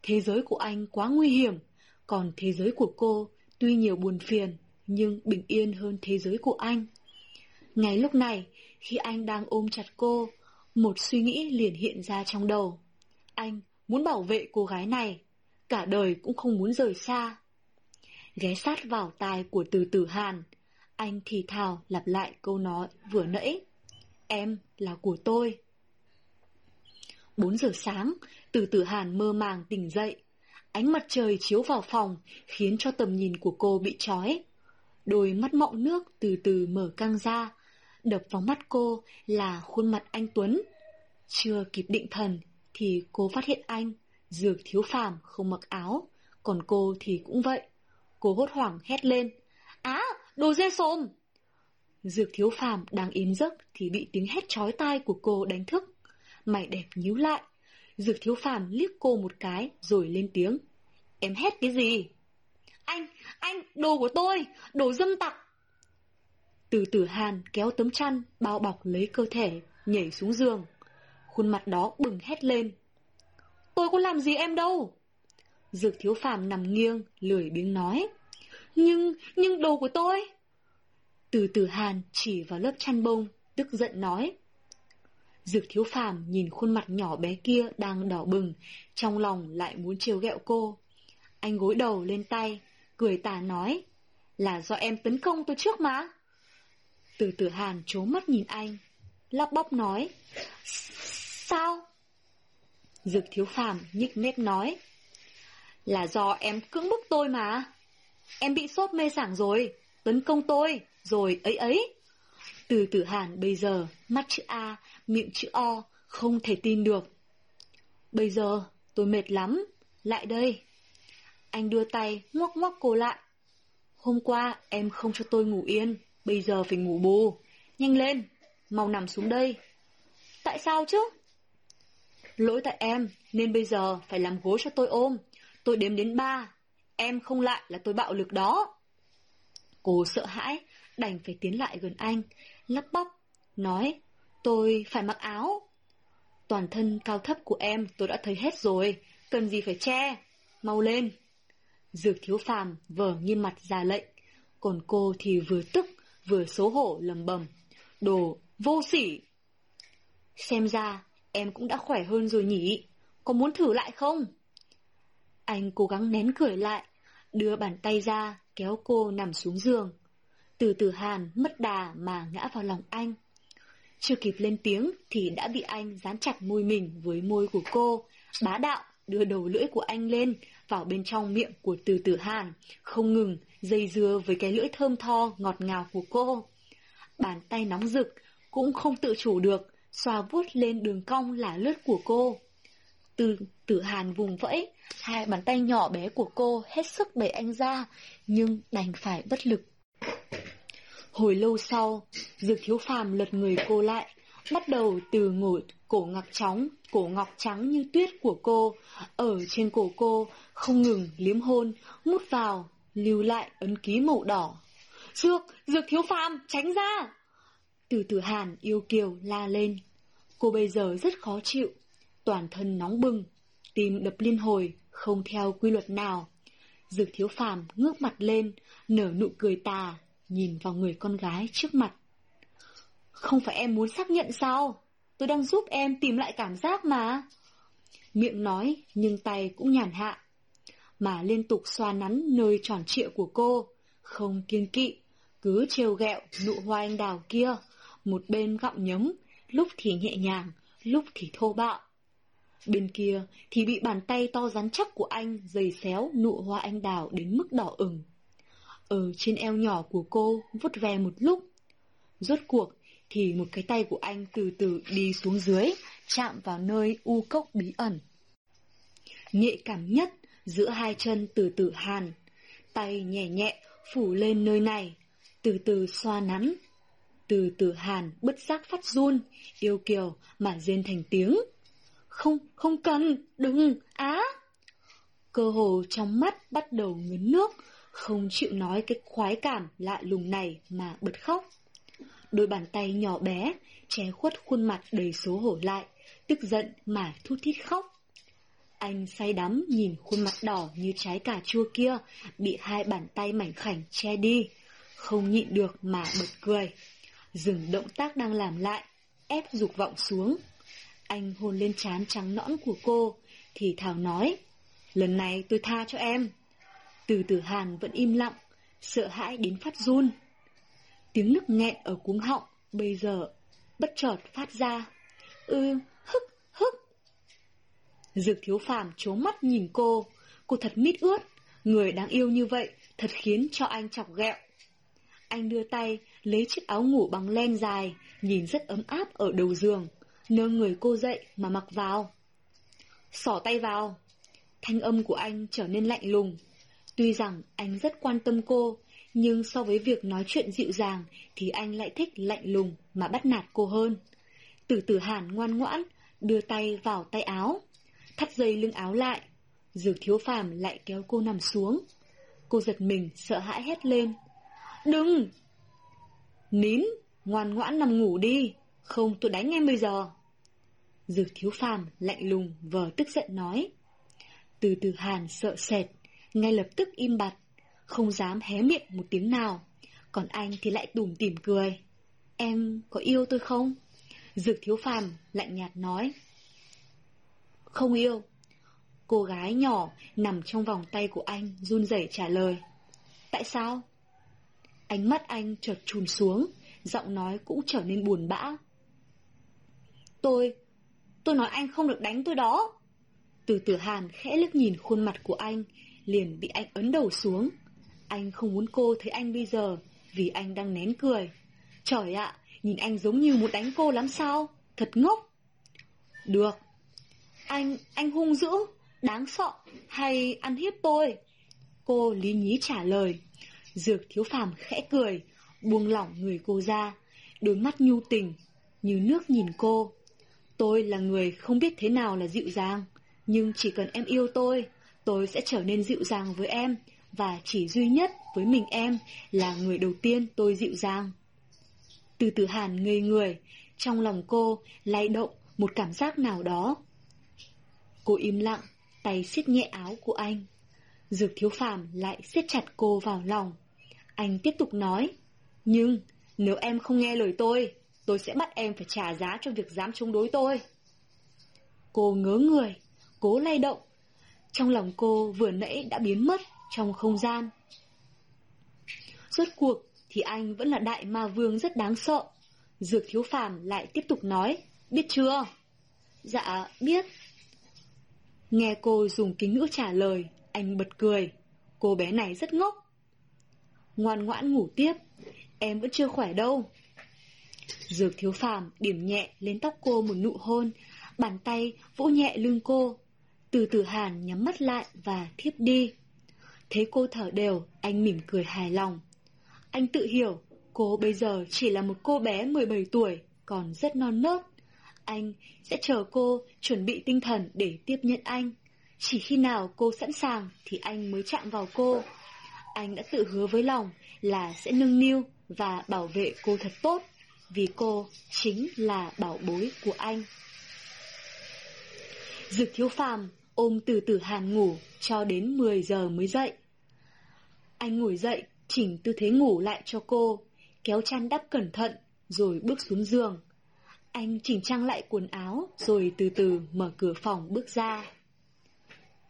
Thế giới của anh quá nguy hiểm, còn thế giới của cô tuy nhiều buồn phiền nhưng bình yên hơn thế giới của anh. Ngay lúc này, khi anh đang ôm chặt cô, một suy nghĩ liền hiện ra trong đầu. Anh muốn bảo vệ cô gái này, cả đời cũng không muốn rời xa. Ghé sát vào tai của từ tử hàn, anh thì thào lặp lại câu nói vừa nãy. Em là của tôi. 4 giờ sáng, từ tử hàn mơ màng tỉnh dậy. Ánh mặt trời chiếu vào phòng khiến cho tầm nhìn của cô bị trói. Đôi mắt mọng nước từ từ mở căng ra. Đập vào mắt cô là khuôn mặt anh Tuấn. Chưa kịp định thần thì cô phát hiện anh, dược thiếu phàm không mặc áo, còn cô thì cũng vậy. Cô hốt hoảng hét lên. Á, đồ dê sồm! Dược thiếu phàm đang im giấc thì bị tiếng hét chói tai của cô đánh thức. Mày đẹp nhíu lại. Dược thiếu phàm liếc cô một cái rồi lên tiếng. Em hét cái gì? Anh, anh, đồ của tôi, đồ dâm tặc. Từ tử hàn kéo tấm chăn, bao bọc lấy cơ thể, nhảy xuống giường. Khuôn mặt đó bừng hét lên. Tôi có làm gì em đâu. Dược thiếu phàm nằm nghiêng, lười biếng nói. Nhưng, nhưng đồ của tôi... Từ từ hàn chỉ vào lớp chăn bông, tức giận nói. Dược thiếu phàm nhìn khuôn mặt nhỏ bé kia đang đỏ bừng, trong lòng lại muốn trêu ghẹo cô. Anh gối đầu lên tay, cười tà nói, là do em tấn công tôi trước mà. Từ Tử hàn trố mắt nhìn anh, lắp bóc nói, sao? Dược thiếu phàm nhích mép nói, là do em cưỡng bức tôi mà. Em bị sốt mê sảng rồi, tấn công tôi rồi ấy ấy. Từ tử hàn bây giờ, mắt chữ A, miệng chữ O, không thể tin được. Bây giờ, tôi mệt lắm, lại đây. Anh đưa tay, ngoắc ngoắc cô lại. Hôm qua, em không cho tôi ngủ yên, bây giờ phải ngủ bù. Nhanh lên, mau nằm xuống đây. Tại sao chứ? Lỗi tại em, nên bây giờ phải làm gối cho tôi ôm. Tôi đếm đến ba. Em không lại là tôi bạo lực đó. Cô sợ hãi, đành phải tiến lại gần anh, lắp bắp, nói, tôi phải mặc áo. Toàn thân cao thấp của em tôi đã thấy hết rồi, cần gì phải che, mau lên. Dược thiếu phàm vờ nghiêm mặt ra lệnh, còn cô thì vừa tức vừa xấu hổ lầm bầm. Đồ vô sỉ! Xem ra em cũng đã khỏe hơn rồi nhỉ, có muốn thử lại không? Anh cố gắng nén cười lại, đưa bàn tay ra kéo cô nằm xuống giường. Từ từ hàn mất đà mà ngã vào lòng anh. Chưa kịp lên tiếng thì đã bị anh dán chặt môi mình với môi của cô, bá đạo đưa đầu lưỡi của anh lên vào bên trong miệng của từ tử hàn, không ngừng dây dưa với cái lưỡi thơm tho ngọt ngào của cô. Bàn tay nóng rực cũng không tự chủ được, xoa vuốt lên đường cong là lướt của cô. Từ tử hàn vùng vẫy, hai bàn tay nhỏ bé của cô hết sức đẩy anh ra, nhưng đành phải bất lực. Hồi lâu sau, Dược Thiếu Phàm lật người cô lại, bắt đầu từ ngồi cổ ngọc trắng, cổ ngọc trắng như tuyết của cô, ở trên cổ cô, không ngừng liếm hôn, mút vào, lưu lại ấn ký màu đỏ. Dược, Dược Thiếu Phàm, tránh ra! Từ từ hàn yêu kiều la lên. Cô bây giờ rất khó chịu, toàn thân nóng bừng, tim đập liên hồi, không theo quy luật nào. Dược Thiếu Phàm ngước mặt lên, nở nụ cười tà, nhìn vào người con gái trước mặt. Không phải em muốn xác nhận sao? Tôi đang giúp em tìm lại cảm giác mà. Miệng nói, nhưng tay cũng nhàn hạ. Mà liên tục xoa nắn nơi tròn trịa của cô, không kiêng kỵ, cứ trêu ghẹo nụ hoa anh đào kia, một bên gặm nhấm, lúc thì nhẹ nhàng, lúc thì thô bạo. Bên kia thì bị bàn tay to rắn chắc của anh giày xéo nụ hoa anh đào đến mức đỏ ửng. Ở trên eo nhỏ của cô vuốt ve một lúc. Rốt cuộc thì một cái tay của anh từ từ đi xuống dưới, chạm vào nơi u cốc bí ẩn. Nhạy cảm nhất giữa hai chân từ từ hàn, tay nhẹ nhẹ phủ lên nơi này, từ từ xoa nắn. Từ từ hàn bất giác phát run, yêu kiều mà rên thành tiếng. Không, không cần, đừng, á! Cơ hồ trong mắt bắt đầu ngấn nước, không chịu nói cái khoái cảm lạ lùng này mà bật khóc. Đôi bàn tay nhỏ bé, che khuất khuôn mặt đầy xấu hổ lại, tức giận mà thút thít khóc. Anh say đắm nhìn khuôn mặt đỏ như trái cà chua kia, bị hai bàn tay mảnh khảnh che đi, không nhịn được mà bật cười. Dừng động tác đang làm lại, ép dục vọng xuống. Anh hôn lên trán trắng nõn của cô, thì Thảo nói, lần này tôi tha cho em. Từ từ Hàn vẫn im lặng, sợ hãi đến phát run. Tiếng nức nghẹn ở cuống họng, bây giờ, bất chợt phát ra. ư hức, hức. Dược thiếu phàm chố mắt nhìn cô, cô thật mít ướt, người đáng yêu như vậy thật khiến cho anh chọc ghẹo. Anh đưa tay, lấy chiếc áo ngủ bằng len dài, nhìn rất ấm áp ở đầu giường, nâng người cô dậy mà mặc vào. Sỏ tay vào. Thanh âm của anh trở nên lạnh lùng, Tuy rằng anh rất quan tâm cô, nhưng so với việc nói chuyện dịu dàng thì anh lại thích lạnh lùng mà bắt nạt cô hơn. Từ từ hàn ngoan ngoãn, đưa tay vào tay áo, thắt dây lưng áo lại. Dược thiếu phàm lại kéo cô nằm xuống. Cô giật mình, sợ hãi hét lên. Đừng! Nín, ngoan ngoãn nằm ngủ đi, không tôi đánh em bây giờ. Dược thiếu phàm lạnh lùng vờ tức giận nói. Từ từ hàn sợ sệt, ngay lập tức im bặt, không dám hé miệng một tiếng nào. Còn anh thì lại tủm tỉm cười. Em có yêu tôi không? Dược thiếu phàm lạnh nhạt nói. Không yêu. Cô gái nhỏ nằm trong vòng tay của anh run rẩy trả lời. Tại sao? Ánh mắt anh chợt trùn xuống, giọng nói cũng trở nên buồn bã. Tôi, tôi nói anh không được đánh tôi đó. Từ tử hàn khẽ liếc nhìn khuôn mặt của anh, liền bị anh ấn đầu xuống. Anh không muốn cô thấy anh bây giờ, vì anh đang nén cười. Trời ạ, nhìn anh giống như muốn đánh cô lắm sao? Thật ngốc. Được. Anh, anh hung dữ, đáng sợ, hay ăn hiếp tôi? Cô lý nhí trả lời. Dược thiếu phàm khẽ cười, buông lỏng người cô ra, đôi mắt nhu tình, như nước nhìn cô. Tôi là người không biết thế nào là dịu dàng, nhưng chỉ cần em yêu tôi, tôi sẽ trở nên dịu dàng với em, và chỉ duy nhất với mình em là người đầu tiên tôi dịu dàng. Từ từ hàn ngây người, trong lòng cô lay động một cảm giác nào đó. Cô im lặng, tay siết nhẹ áo của anh. Dược thiếu phàm lại siết chặt cô vào lòng. Anh tiếp tục nói, nhưng nếu em không nghe lời tôi, tôi sẽ bắt em phải trả giá cho việc dám chống đối tôi. Cô ngớ người, cố lay động. Trong lòng cô vừa nãy đã biến mất trong không gian. Rốt cuộc thì anh vẫn là đại ma vương rất đáng sợ. Dược thiếu phàm lại tiếp tục nói, biết chưa? Dạ, biết. Nghe cô dùng kính ngữ trả lời, anh bật cười. Cô bé này rất ngốc. Ngoan ngoãn ngủ tiếp, em vẫn chưa khỏe đâu. Dược thiếu phàm điểm nhẹ lên tóc cô một nụ hôn, bàn tay vỗ nhẹ lưng cô. Từ từ hàn nhắm mắt lại và thiếp đi. Thấy cô thở đều, anh mỉm cười hài lòng. Anh tự hiểu, cô bây giờ chỉ là một cô bé 17 tuổi, còn rất non nớt. Anh sẽ chờ cô chuẩn bị tinh thần để tiếp nhận anh. Chỉ khi nào cô sẵn sàng thì anh mới chạm vào cô. Anh đã tự hứa với lòng là sẽ nâng niu và bảo vệ cô thật tốt, vì cô chính là bảo bối của anh. Dược thiếu phàm ôm từ từ hàn ngủ cho đến 10 giờ mới dậy. Anh ngồi dậy, chỉnh tư thế ngủ lại cho cô, kéo chăn đắp cẩn thận, rồi bước xuống giường. Anh chỉnh trang lại quần áo, rồi từ từ mở cửa phòng bước ra.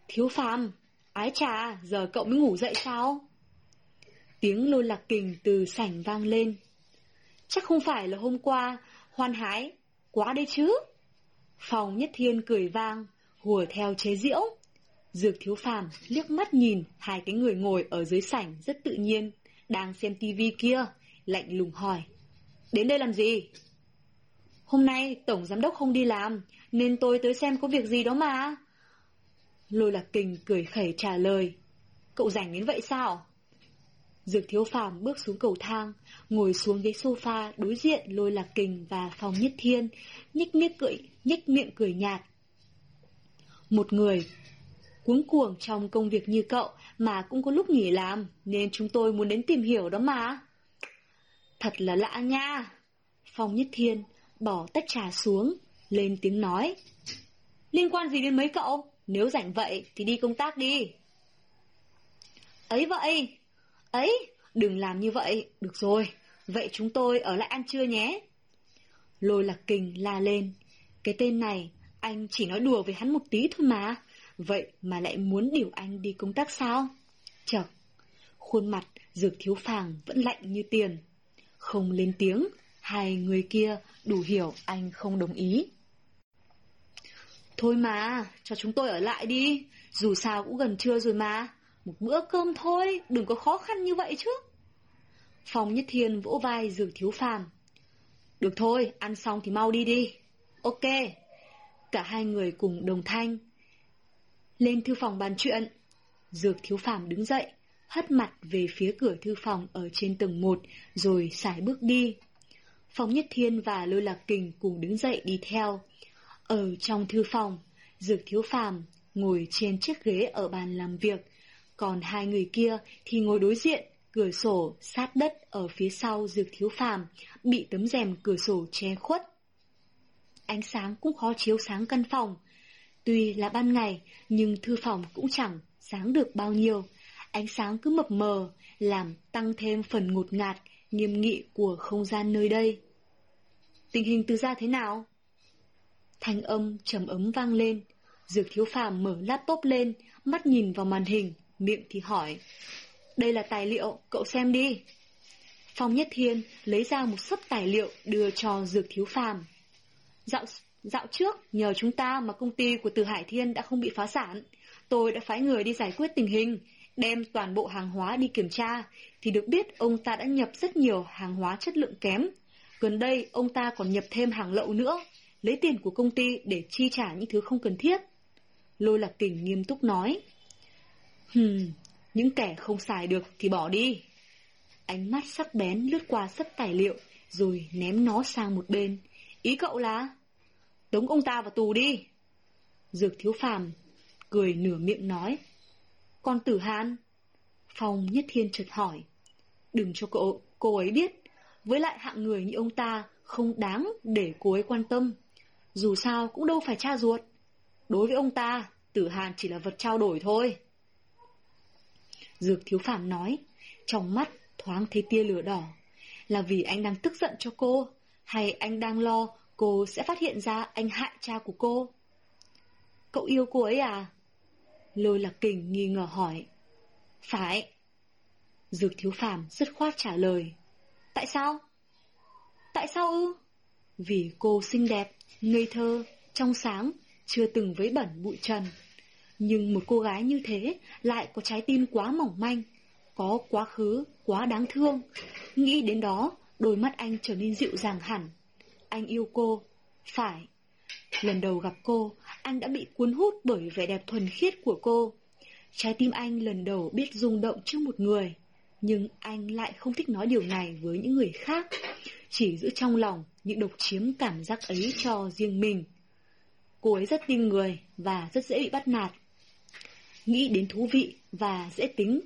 Thiếu phàm, ái trà, giờ cậu mới ngủ dậy sao? Tiếng lôi lạc kình từ sảnh vang lên. Chắc không phải là hôm qua, hoan hái, quá đấy chứ. Phòng nhất thiên cười vang, hùa theo chế diễu. Dược thiếu phàm liếc mắt nhìn hai cái người ngồi ở dưới sảnh rất tự nhiên, đang xem tivi kia, lạnh lùng hỏi. Đến đây làm gì? Hôm nay tổng giám đốc không đi làm, nên tôi tới xem có việc gì đó mà. Lôi lạc kình cười khẩy trả lời. Cậu rảnh đến vậy sao? Dược thiếu phàm bước xuống cầu thang, ngồi xuống ghế sofa đối diện lôi lạc kình và phòng nhất thiên, nhích miệng cười, nhích miệng cười nhạt. Một người cuống cuồng trong công việc như cậu mà cũng có lúc nghỉ làm, nên chúng tôi muốn đến tìm hiểu đó mà. Thật là lạ nha. Phong Nhất Thiên bỏ tách trà xuống, lên tiếng nói. Liên quan gì đến mấy cậu? Nếu rảnh vậy thì đi công tác đi. Ấy vậy, ấy, đừng làm như vậy, được rồi, vậy chúng tôi ở lại ăn trưa nhé. Lôi lạc kình la lên, cái tên này anh chỉ nói đùa với hắn một tí thôi mà. Vậy mà lại muốn điều anh đi công tác sao? Chật, khuôn mặt dược thiếu phàng vẫn lạnh như tiền. Không lên tiếng, hai người kia đủ hiểu anh không đồng ý. Thôi mà, cho chúng tôi ở lại đi, dù sao cũng gần trưa rồi mà. Một bữa cơm thôi, đừng có khó khăn như vậy chứ. Phong Nhất Thiên vỗ vai dược thiếu phàm. Được thôi, ăn xong thì mau đi đi. Ok. Cả hai người cùng đồng thanh, lên thư phòng bàn chuyện. Dược thiếu phàm đứng dậy, hất mặt về phía cửa thư phòng ở trên tầng một, rồi xài bước đi. Phong Nhất Thiên và Lôi Lạc Kình cùng đứng dậy đi theo. Ở trong thư phòng, Dược thiếu phàm ngồi trên chiếc ghế ở bàn làm việc, còn hai người kia thì ngồi đối diện, cửa sổ sát đất ở phía sau Dược thiếu phàm, bị tấm rèm cửa sổ che khuất. Ánh sáng cũng khó chiếu sáng căn phòng, Tuy là ban ngày, nhưng thư phòng cũng chẳng sáng được bao nhiêu. Ánh sáng cứ mập mờ, làm tăng thêm phần ngột ngạt, nghiêm nghị của không gian nơi đây. Tình hình từ ra thế nào? Thanh âm trầm ấm vang lên. Dược thiếu phàm mở laptop lên, mắt nhìn vào màn hình, miệng thì hỏi. Đây là tài liệu, cậu xem đi. Phong Nhất Thiên lấy ra một sấp tài liệu đưa cho Dược Thiếu Phàm. Dạo Dạo trước, nhờ chúng ta mà công ty của Từ Hải Thiên đã không bị phá sản. Tôi đã phái người đi giải quyết tình hình, đem toàn bộ hàng hóa đi kiểm tra, thì được biết ông ta đã nhập rất nhiều hàng hóa chất lượng kém. Gần đây, ông ta còn nhập thêm hàng lậu nữa, lấy tiền của công ty để chi trả những thứ không cần thiết. Lôi Lạc Kình nghiêm túc nói. Hừm, những kẻ không xài được thì bỏ đi. Ánh mắt sắc bén lướt qua sấp tài liệu, rồi ném nó sang một bên. Ý cậu là tống ông ta vào tù đi. Dược thiếu phàm, cười nửa miệng nói. Con tử hàn? Phong nhất thiên chợt hỏi. Đừng cho cậu, cô ấy biết. Với lại hạng người như ông ta không đáng để cô ấy quan tâm. Dù sao cũng đâu phải cha ruột. Đối với ông ta, tử hàn chỉ là vật trao đổi thôi. Dược thiếu phàm nói, trong mắt thoáng thấy tia lửa đỏ. Là vì anh đang tức giận cho cô, hay anh đang lo cô sẽ phát hiện ra anh hại cha của cô? Cậu yêu cô ấy à? Lôi lạc kình nghi ngờ hỏi. Phải. Dược thiếu phàm rất khoát trả lời. Tại sao? Tại sao ư? Vì cô xinh đẹp, ngây thơ, trong sáng, chưa từng với bẩn bụi trần. Nhưng một cô gái như thế lại có trái tim quá mỏng manh, có quá khứ, quá đáng thương. Nghĩ đến đó, đôi mắt anh trở nên dịu dàng hẳn. Anh yêu cô. Phải. Lần đầu gặp cô, anh đã bị cuốn hút bởi vẻ đẹp thuần khiết của cô. Trái tim anh lần đầu biết rung động trước một người. Nhưng anh lại không thích nói điều này với những người khác. Chỉ giữ trong lòng những độc chiếm cảm giác ấy cho riêng mình. Cô ấy rất tin người và rất dễ bị bắt nạt. Nghĩ đến thú vị và dễ tính.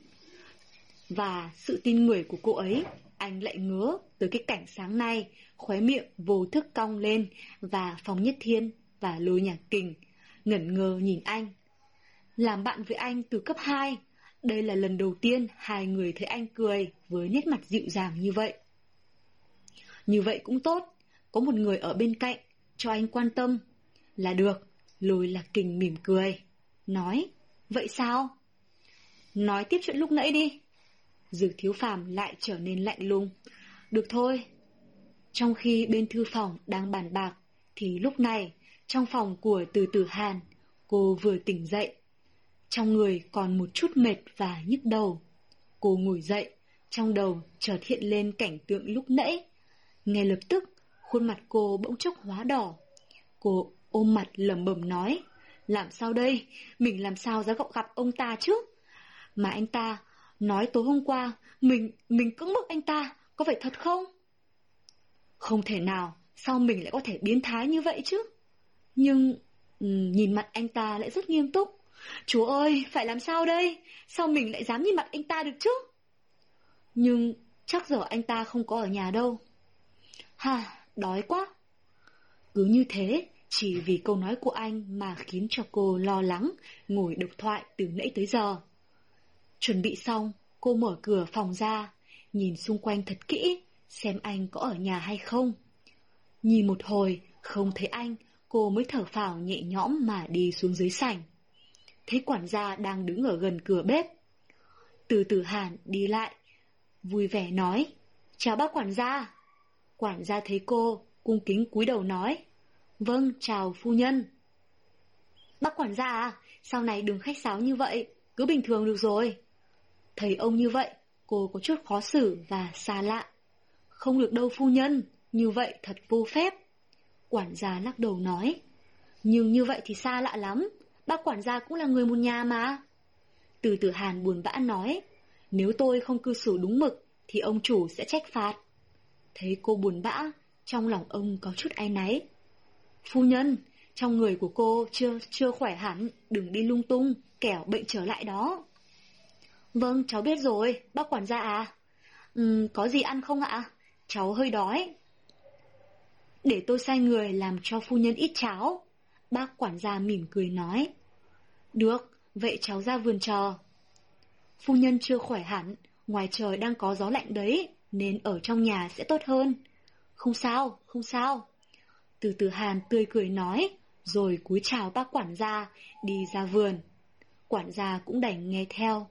Và sự tin người của cô ấy anh lại ngứa từ cái cảnh sáng nay, khóe miệng vô thức cong lên và Phong Nhất Thiên và Lôi Nhạc Kình ngẩn ngơ nhìn anh. Làm bạn với anh từ cấp 2, đây là lần đầu tiên hai người thấy anh cười với nét mặt dịu dàng như vậy. Như vậy cũng tốt, có một người ở bên cạnh, cho anh quan tâm. Là được, Lôi Lạc Kình mỉm cười, nói, vậy sao? Nói tiếp chuyện lúc nãy đi. Dược thiếu phàm lại trở nên lạnh lùng. Được thôi. Trong khi bên thư phòng đang bàn bạc, thì lúc này, trong phòng của từ tử Hàn, cô vừa tỉnh dậy. Trong người còn một chút mệt và nhức đầu. Cô ngồi dậy, trong đầu chợt hiện lên cảnh tượng lúc nãy. Ngay lập tức, khuôn mặt cô bỗng chốc hóa đỏ. Cô ôm mặt lẩm bẩm nói, làm sao đây, mình làm sao dám gặp ông ta chứ? Mà anh ta Nói tối hôm qua, mình, mình cưỡng bức anh ta, có phải thật không? Không thể nào, sao mình lại có thể biến thái như vậy chứ? Nhưng, ừ, nhìn mặt anh ta lại rất nghiêm túc. Chúa ơi, phải làm sao đây? Sao mình lại dám nhìn mặt anh ta được chứ? Nhưng, chắc giờ anh ta không có ở nhà đâu. Ha, đói quá. Cứ như thế, chỉ vì câu nói của anh mà khiến cho cô lo lắng, ngồi độc thoại từ nãy tới giờ. Chuẩn bị xong, cô mở cửa phòng ra, nhìn xung quanh thật kỹ, xem anh có ở nhà hay không. Nhìn một hồi, không thấy anh, cô mới thở phào nhẹ nhõm mà đi xuống dưới sảnh. Thấy quản gia đang đứng ở gần cửa bếp. Từ từ Hàn đi lại, vui vẻ nói, chào bác quản gia. Quản gia thấy cô, cung kính cúi đầu nói, vâng, chào phu nhân. Bác quản gia à, sau này đừng khách sáo như vậy, cứ bình thường được rồi. Thấy ông như vậy, cô có chút khó xử và xa lạ. Không được đâu phu nhân, như vậy thật vô phép. Quản gia lắc đầu nói. Nhưng như vậy thì xa lạ lắm, bác quản gia cũng là người một nhà mà. Từ tử hàn buồn bã nói, nếu tôi không cư xử đúng mực thì ông chủ sẽ trách phạt. Thấy cô buồn bã, trong lòng ông có chút áy náy. Phu nhân, trong người của cô chưa chưa khỏe hẳn, đừng đi lung tung, kẻo bệnh trở lại đó. Vâng, cháu biết rồi, bác quản gia à. Ừ, có gì ăn không ạ? Cháu hơi đói. Để tôi sai người làm cho phu nhân ít cháo. Bác quản gia mỉm cười nói. Được, vậy cháu ra vườn chờ. Phu nhân chưa khỏe hẳn, ngoài trời đang có gió lạnh đấy, nên ở trong nhà sẽ tốt hơn. Không sao, không sao. Từ từ Hàn tươi cười nói, rồi cúi chào bác quản gia, đi ra vườn. Quản gia cũng đành nghe theo.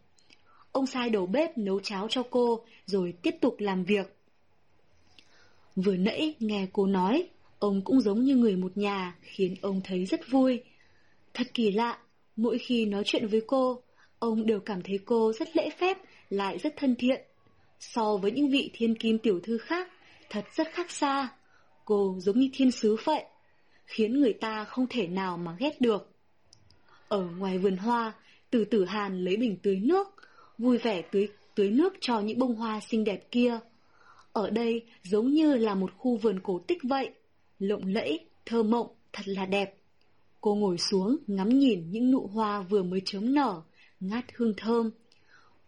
Ông sai đầu bếp nấu cháo cho cô, rồi tiếp tục làm việc. Vừa nãy nghe cô nói, ông cũng giống như người một nhà, khiến ông thấy rất vui. Thật kỳ lạ, mỗi khi nói chuyện với cô, ông đều cảm thấy cô rất lễ phép, lại rất thân thiện. So với những vị thiên kim tiểu thư khác, thật rất khác xa. Cô giống như thiên sứ vậy, khiến người ta không thể nào mà ghét được. Ở ngoài vườn hoa, từ tử hàn lấy bình tưới nước, vui vẻ tưới, tưới nước cho những bông hoa xinh đẹp kia. Ở đây giống như là một khu vườn cổ tích vậy, lộng lẫy, thơ mộng, thật là đẹp. Cô ngồi xuống ngắm nhìn những nụ hoa vừa mới chớm nở, ngát hương thơm.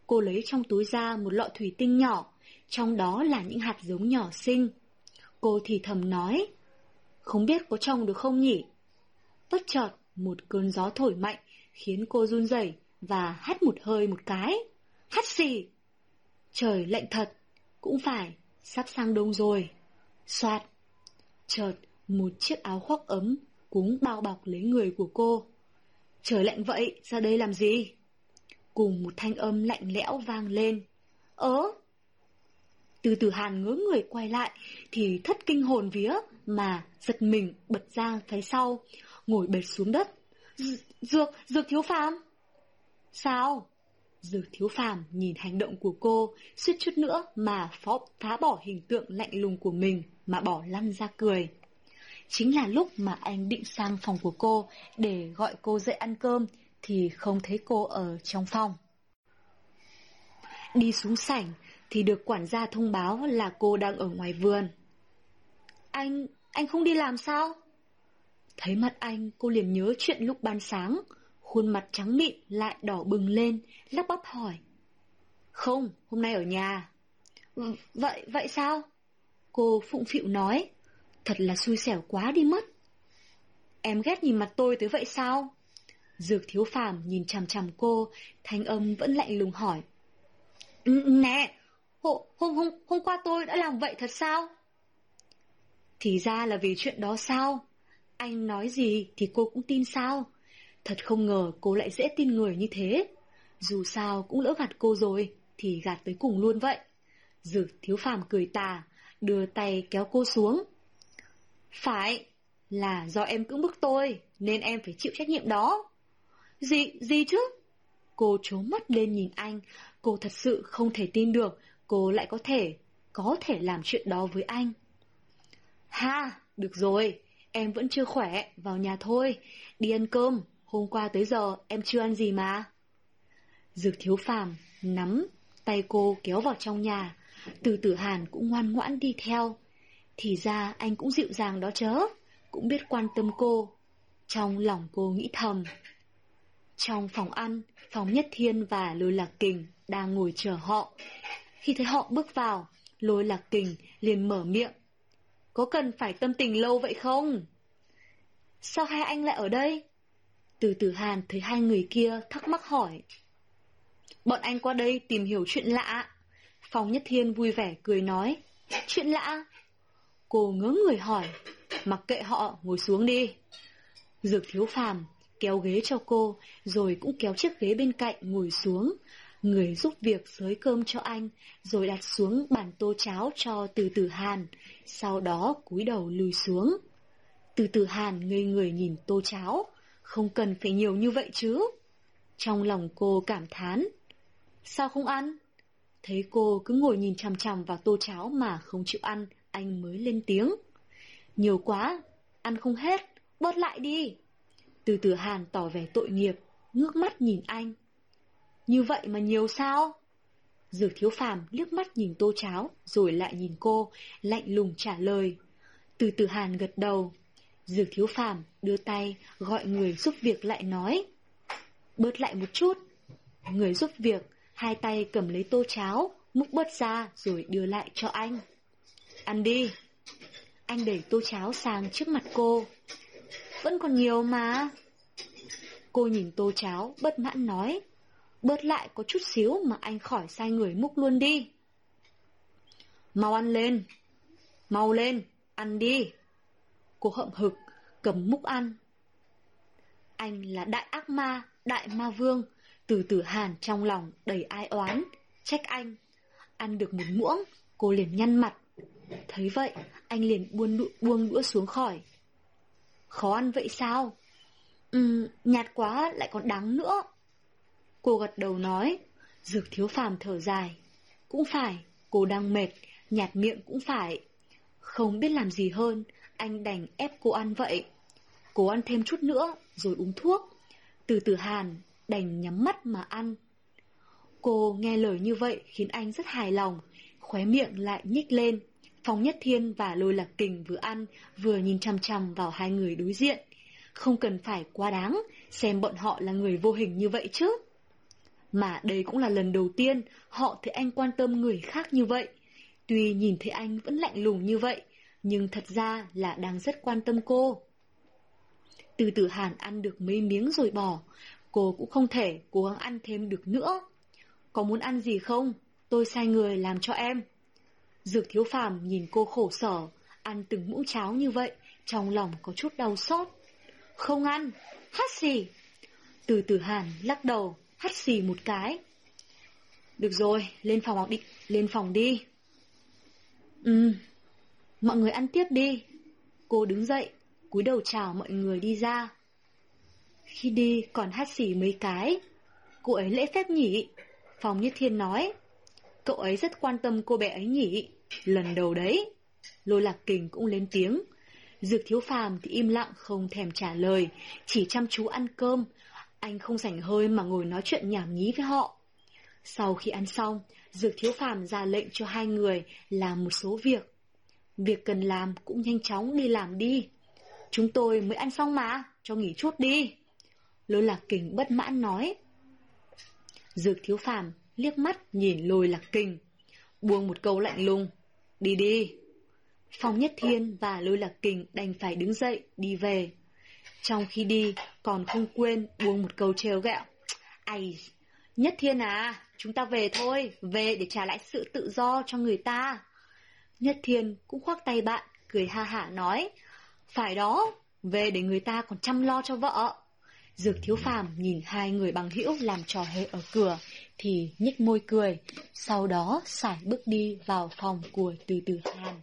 Cô lấy trong túi ra một lọ thủy tinh nhỏ, trong đó là những hạt giống nhỏ xinh. Cô thì thầm nói, không biết có trồng được không nhỉ? Bất chợt, một cơn gió thổi mạnh khiến cô run rẩy và hắt một hơi một cái. Hắt xì! Trời lạnh thật, cũng phải, sắp sang đông rồi. Xoạt! Chợt, một chiếc áo khoác ấm cúng bao bọc lấy người của cô. Trời lạnh vậy, ra đây làm gì? Cùng một thanh âm lạnh lẽo vang lên. Ớ! Từ từ hàn ngớ người quay lại thì thất kinh hồn vía mà giật mình bật ra phía sau, ngồi bệt xuống đất. Dược, dược thiếu phàm. Sao? Dược thiếu phàm nhìn hành động của cô, suýt chút nữa mà phó, phá bỏ hình tượng lạnh lùng của mình mà bỏ lăn ra cười. Chính là lúc mà anh định sang phòng của cô để gọi cô dậy ăn cơm thì không thấy cô ở trong phòng. Đi xuống sảnh thì được quản gia thông báo là cô đang ở ngoài vườn. Anh, anh không đi làm sao? Thấy mặt anh, cô liền nhớ chuyện lúc ban sáng, khuôn mặt trắng mịn lại đỏ bừng lên, lắp bắp hỏi. Không, hôm nay ở nhà. Ừ, vậy, vậy sao? Cô phụng phịu nói. Thật là xui xẻo quá đi mất. Em ghét nhìn mặt tôi tới vậy sao? Dược thiếu phàm nhìn chằm chằm cô, thanh âm vẫn lạnh lùng hỏi. Ừ, nè, hộ hôm, hôm, hôm qua tôi đã làm vậy thật sao? Thì ra là vì chuyện đó sao? Anh nói gì thì cô cũng tin sao? Thật không ngờ cô lại dễ tin người như thế. Dù sao cũng lỡ gạt cô rồi, thì gạt tới cùng luôn vậy. Dược thiếu phàm cười tà, đưa tay kéo cô xuống. Phải, là do em cưỡng bức tôi, nên em phải chịu trách nhiệm đó. Gì, gì chứ? Cô trố mắt lên nhìn anh, cô thật sự không thể tin được cô lại có thể, có thể làm chuyện đó với anh. Ha, được rồi, em vẫn chưa khỏe, vào nhà thôi, đi ăn cơm, hôm qua tới giờ em chưa ăn gì mà. Dược thiếu phàm, nắm, tay cô kéo vào trong nhà, từ tử hàn cũng ngoan ngoãn đi theo. Thì ra anh cũng dịu dàng đó chớ, cũng biết quan tâm cô. Trong lòng cô nghĩ thầm. Trong phòng ăn, phòng Nhất Thiên và Lôi Lạc Kình đang ngồi chờ họ. Khi thấy họ bước vào, Lôi Lạc Kình liền mở miệng. Có cần phải tâm tình lâu vậy không? Sao hai anh lại ở đây? Từ từ Hàn thấy hai người kia thắc mắc hỏi. Bọn anh qua đây tìm hiểu chuyện lạ. Phòng Nhất Thiên vui vẻ cười nói. Chuyện lạ? Cô ngớ người hỏi. Mặc kệ họ, ngồi xuống đi. Dược thiếu phàm, kéo ghế cho cô, rồi cũng kéo chiếc ghế bên cạnh ngồi xuống. Người giúp việc xới cơm cho anh, rồi đặt xuống bàn tô cháo cho từ từ Hàn, sau đó cúi đầu lùi xuống. Từ từ Hàn ngây người nhìn tô cháo, không cần phải nhiều như vậy chứ. Trong lòng cô cảm thán. Sao không ăn? Thấy cô cứ ngồi nhìn chằm chằm vào tô cháo mà không chịu ăn, anh mới lên tiếng. Nhiều quá, ăn không hết, bớt lại đi. Từ từ Hàn tỏ vẻ tội nghiệp, ngước mắt nhìn anh. Như vậy mà nhiều sao? Dược thiếu phàm liếc mắt nhìn tô cháo, rồi lại nhìn cô, lạnh lùng trả lời. Từ từ Hàn gật đầu. Dược thiếu phàm đưa tay gọi người giúp việc lại nói. Bớt lại một chút. Người giúp việc, hai tay cầm lấy tô cháo, múc bớt ra rồi đưa lại cho anh. Ăn đi. Anh đẩy tô cháo sang trước mặt cô. Vẫn còn nhiều mà. Cô nhìn tô cháo, bất mãn nói. Bớt lại có chút xíu mà anh khỏi sai người múc luôn đi. Mau ăn lên. Mau lên, ăn đi. Cô hậm hực, cầm múc ăn. Anh là đại ác ma, đại ma vương. Từ từ hàn trong lòng đầy ai oán, trách anh. Ăn được một muỗng, cô liền nhăn mặt. Thấy vậy, anh liền buông đũa, buông đũa xuống khỏi. Khó ăn vậy sao? Ừ, nhạt quá lại còn đắng nữa. Cô gật đầu nói, dược thiếu phàm thở dài. Cũng phải, cô đang mệt, nhạt miệng cũng phải. Không biết làm gì hơn, anh đành ép cô ăn vậy. Cô ăn thêm chút nữa, rồi uống thuốc. Từ từ hàn, đành nhắm mắt mà ăn. Cô nghe lời như vậy khiến anh rất hài lòng, khóe miệng lại nhích lên, Phong Nhất Thiên và Lôi Lạc Kình vừa ăn, vừa nhìn chăm chăm vào hai người đối diện. Không cần phải quá đáng, xem bọn họ là người vô hình như vậy chứ. Mà đây cũng là lần đầu tiên họ thấy anh quan tâm người khác như vậy. Tuy nhìn thấy anh vẫn lạnh lùng như vậy, nhưng thật ra là đang rất quan tâm cô. Từ tử hàn ăn được mấy miếng rồi bỏ, cô cũng không thể cố gắng ăn thêm được nữa. Có muốn ăn gì không? Tôi sai người làm cho em. Dược thiếu phàm nhìn cô khổ sở, ăn từng muỗng cháo như vậy, trong lòng có chút đau xót. Không ăn, hắt xì. Từ tử hàn lắc đầu, hắt xì một cái. Được rồi, lên phòng học đi, lên phòng đi. Ừ, mọi người ăn tiếp đi. Cô đứng dậy, cúi đầu chào mọi người đi ra. Khi đi còn hát xỉ mấy cái. Cô ấy lễ phép nhỉ? Phòng Nhất Thiên nói. Cậu ấy rất quan tâm cô bé ấy nhỉ? Lần đầu đấy. Lôi Lạc Kình cũng lên tiếng. Dược thiếu phàm thì im lặng không thèm trả lời, chỉ chăm chú ăn cơm. Anh không rảnh hơi mà ngồi nói chuyện nhảm nhí với họ. Sau khi ăn xong, Dược thiếu phàm ra lệnh cho hai người làm một số việc. Việc cần làm cũng nhanh chóng đi làm đi. Chúng tôi mới ăn xong mà, cho nghỉ chút đi. Lôi lạc kình bất mãn nói. Dược thiếu phàm liếc mắt nhìn lôi lạc kình. Buông một câu lạnh lùng. Đi đi. Phong Nhất Thiên và lôi lạc kình đành phải đứng dậy, đi về. Trong khi đi, còn không quên buông một câu trêu ghẹo. Ây, Nhất Thiên à, chúng ta về thôi, về để trả lại sự tự do cho người ta. Nhất Thiên cũng khoác tay bạn, cười ha hả nói. Phải đó, về để người ta còn chăm lo cho vợ. Dược thiếu phàm nhìn hai người bằng hữu làm trò hề ở cửa, thì nhếch môi cười, sau đó sải bước đi vào phòng của từ từ hàn.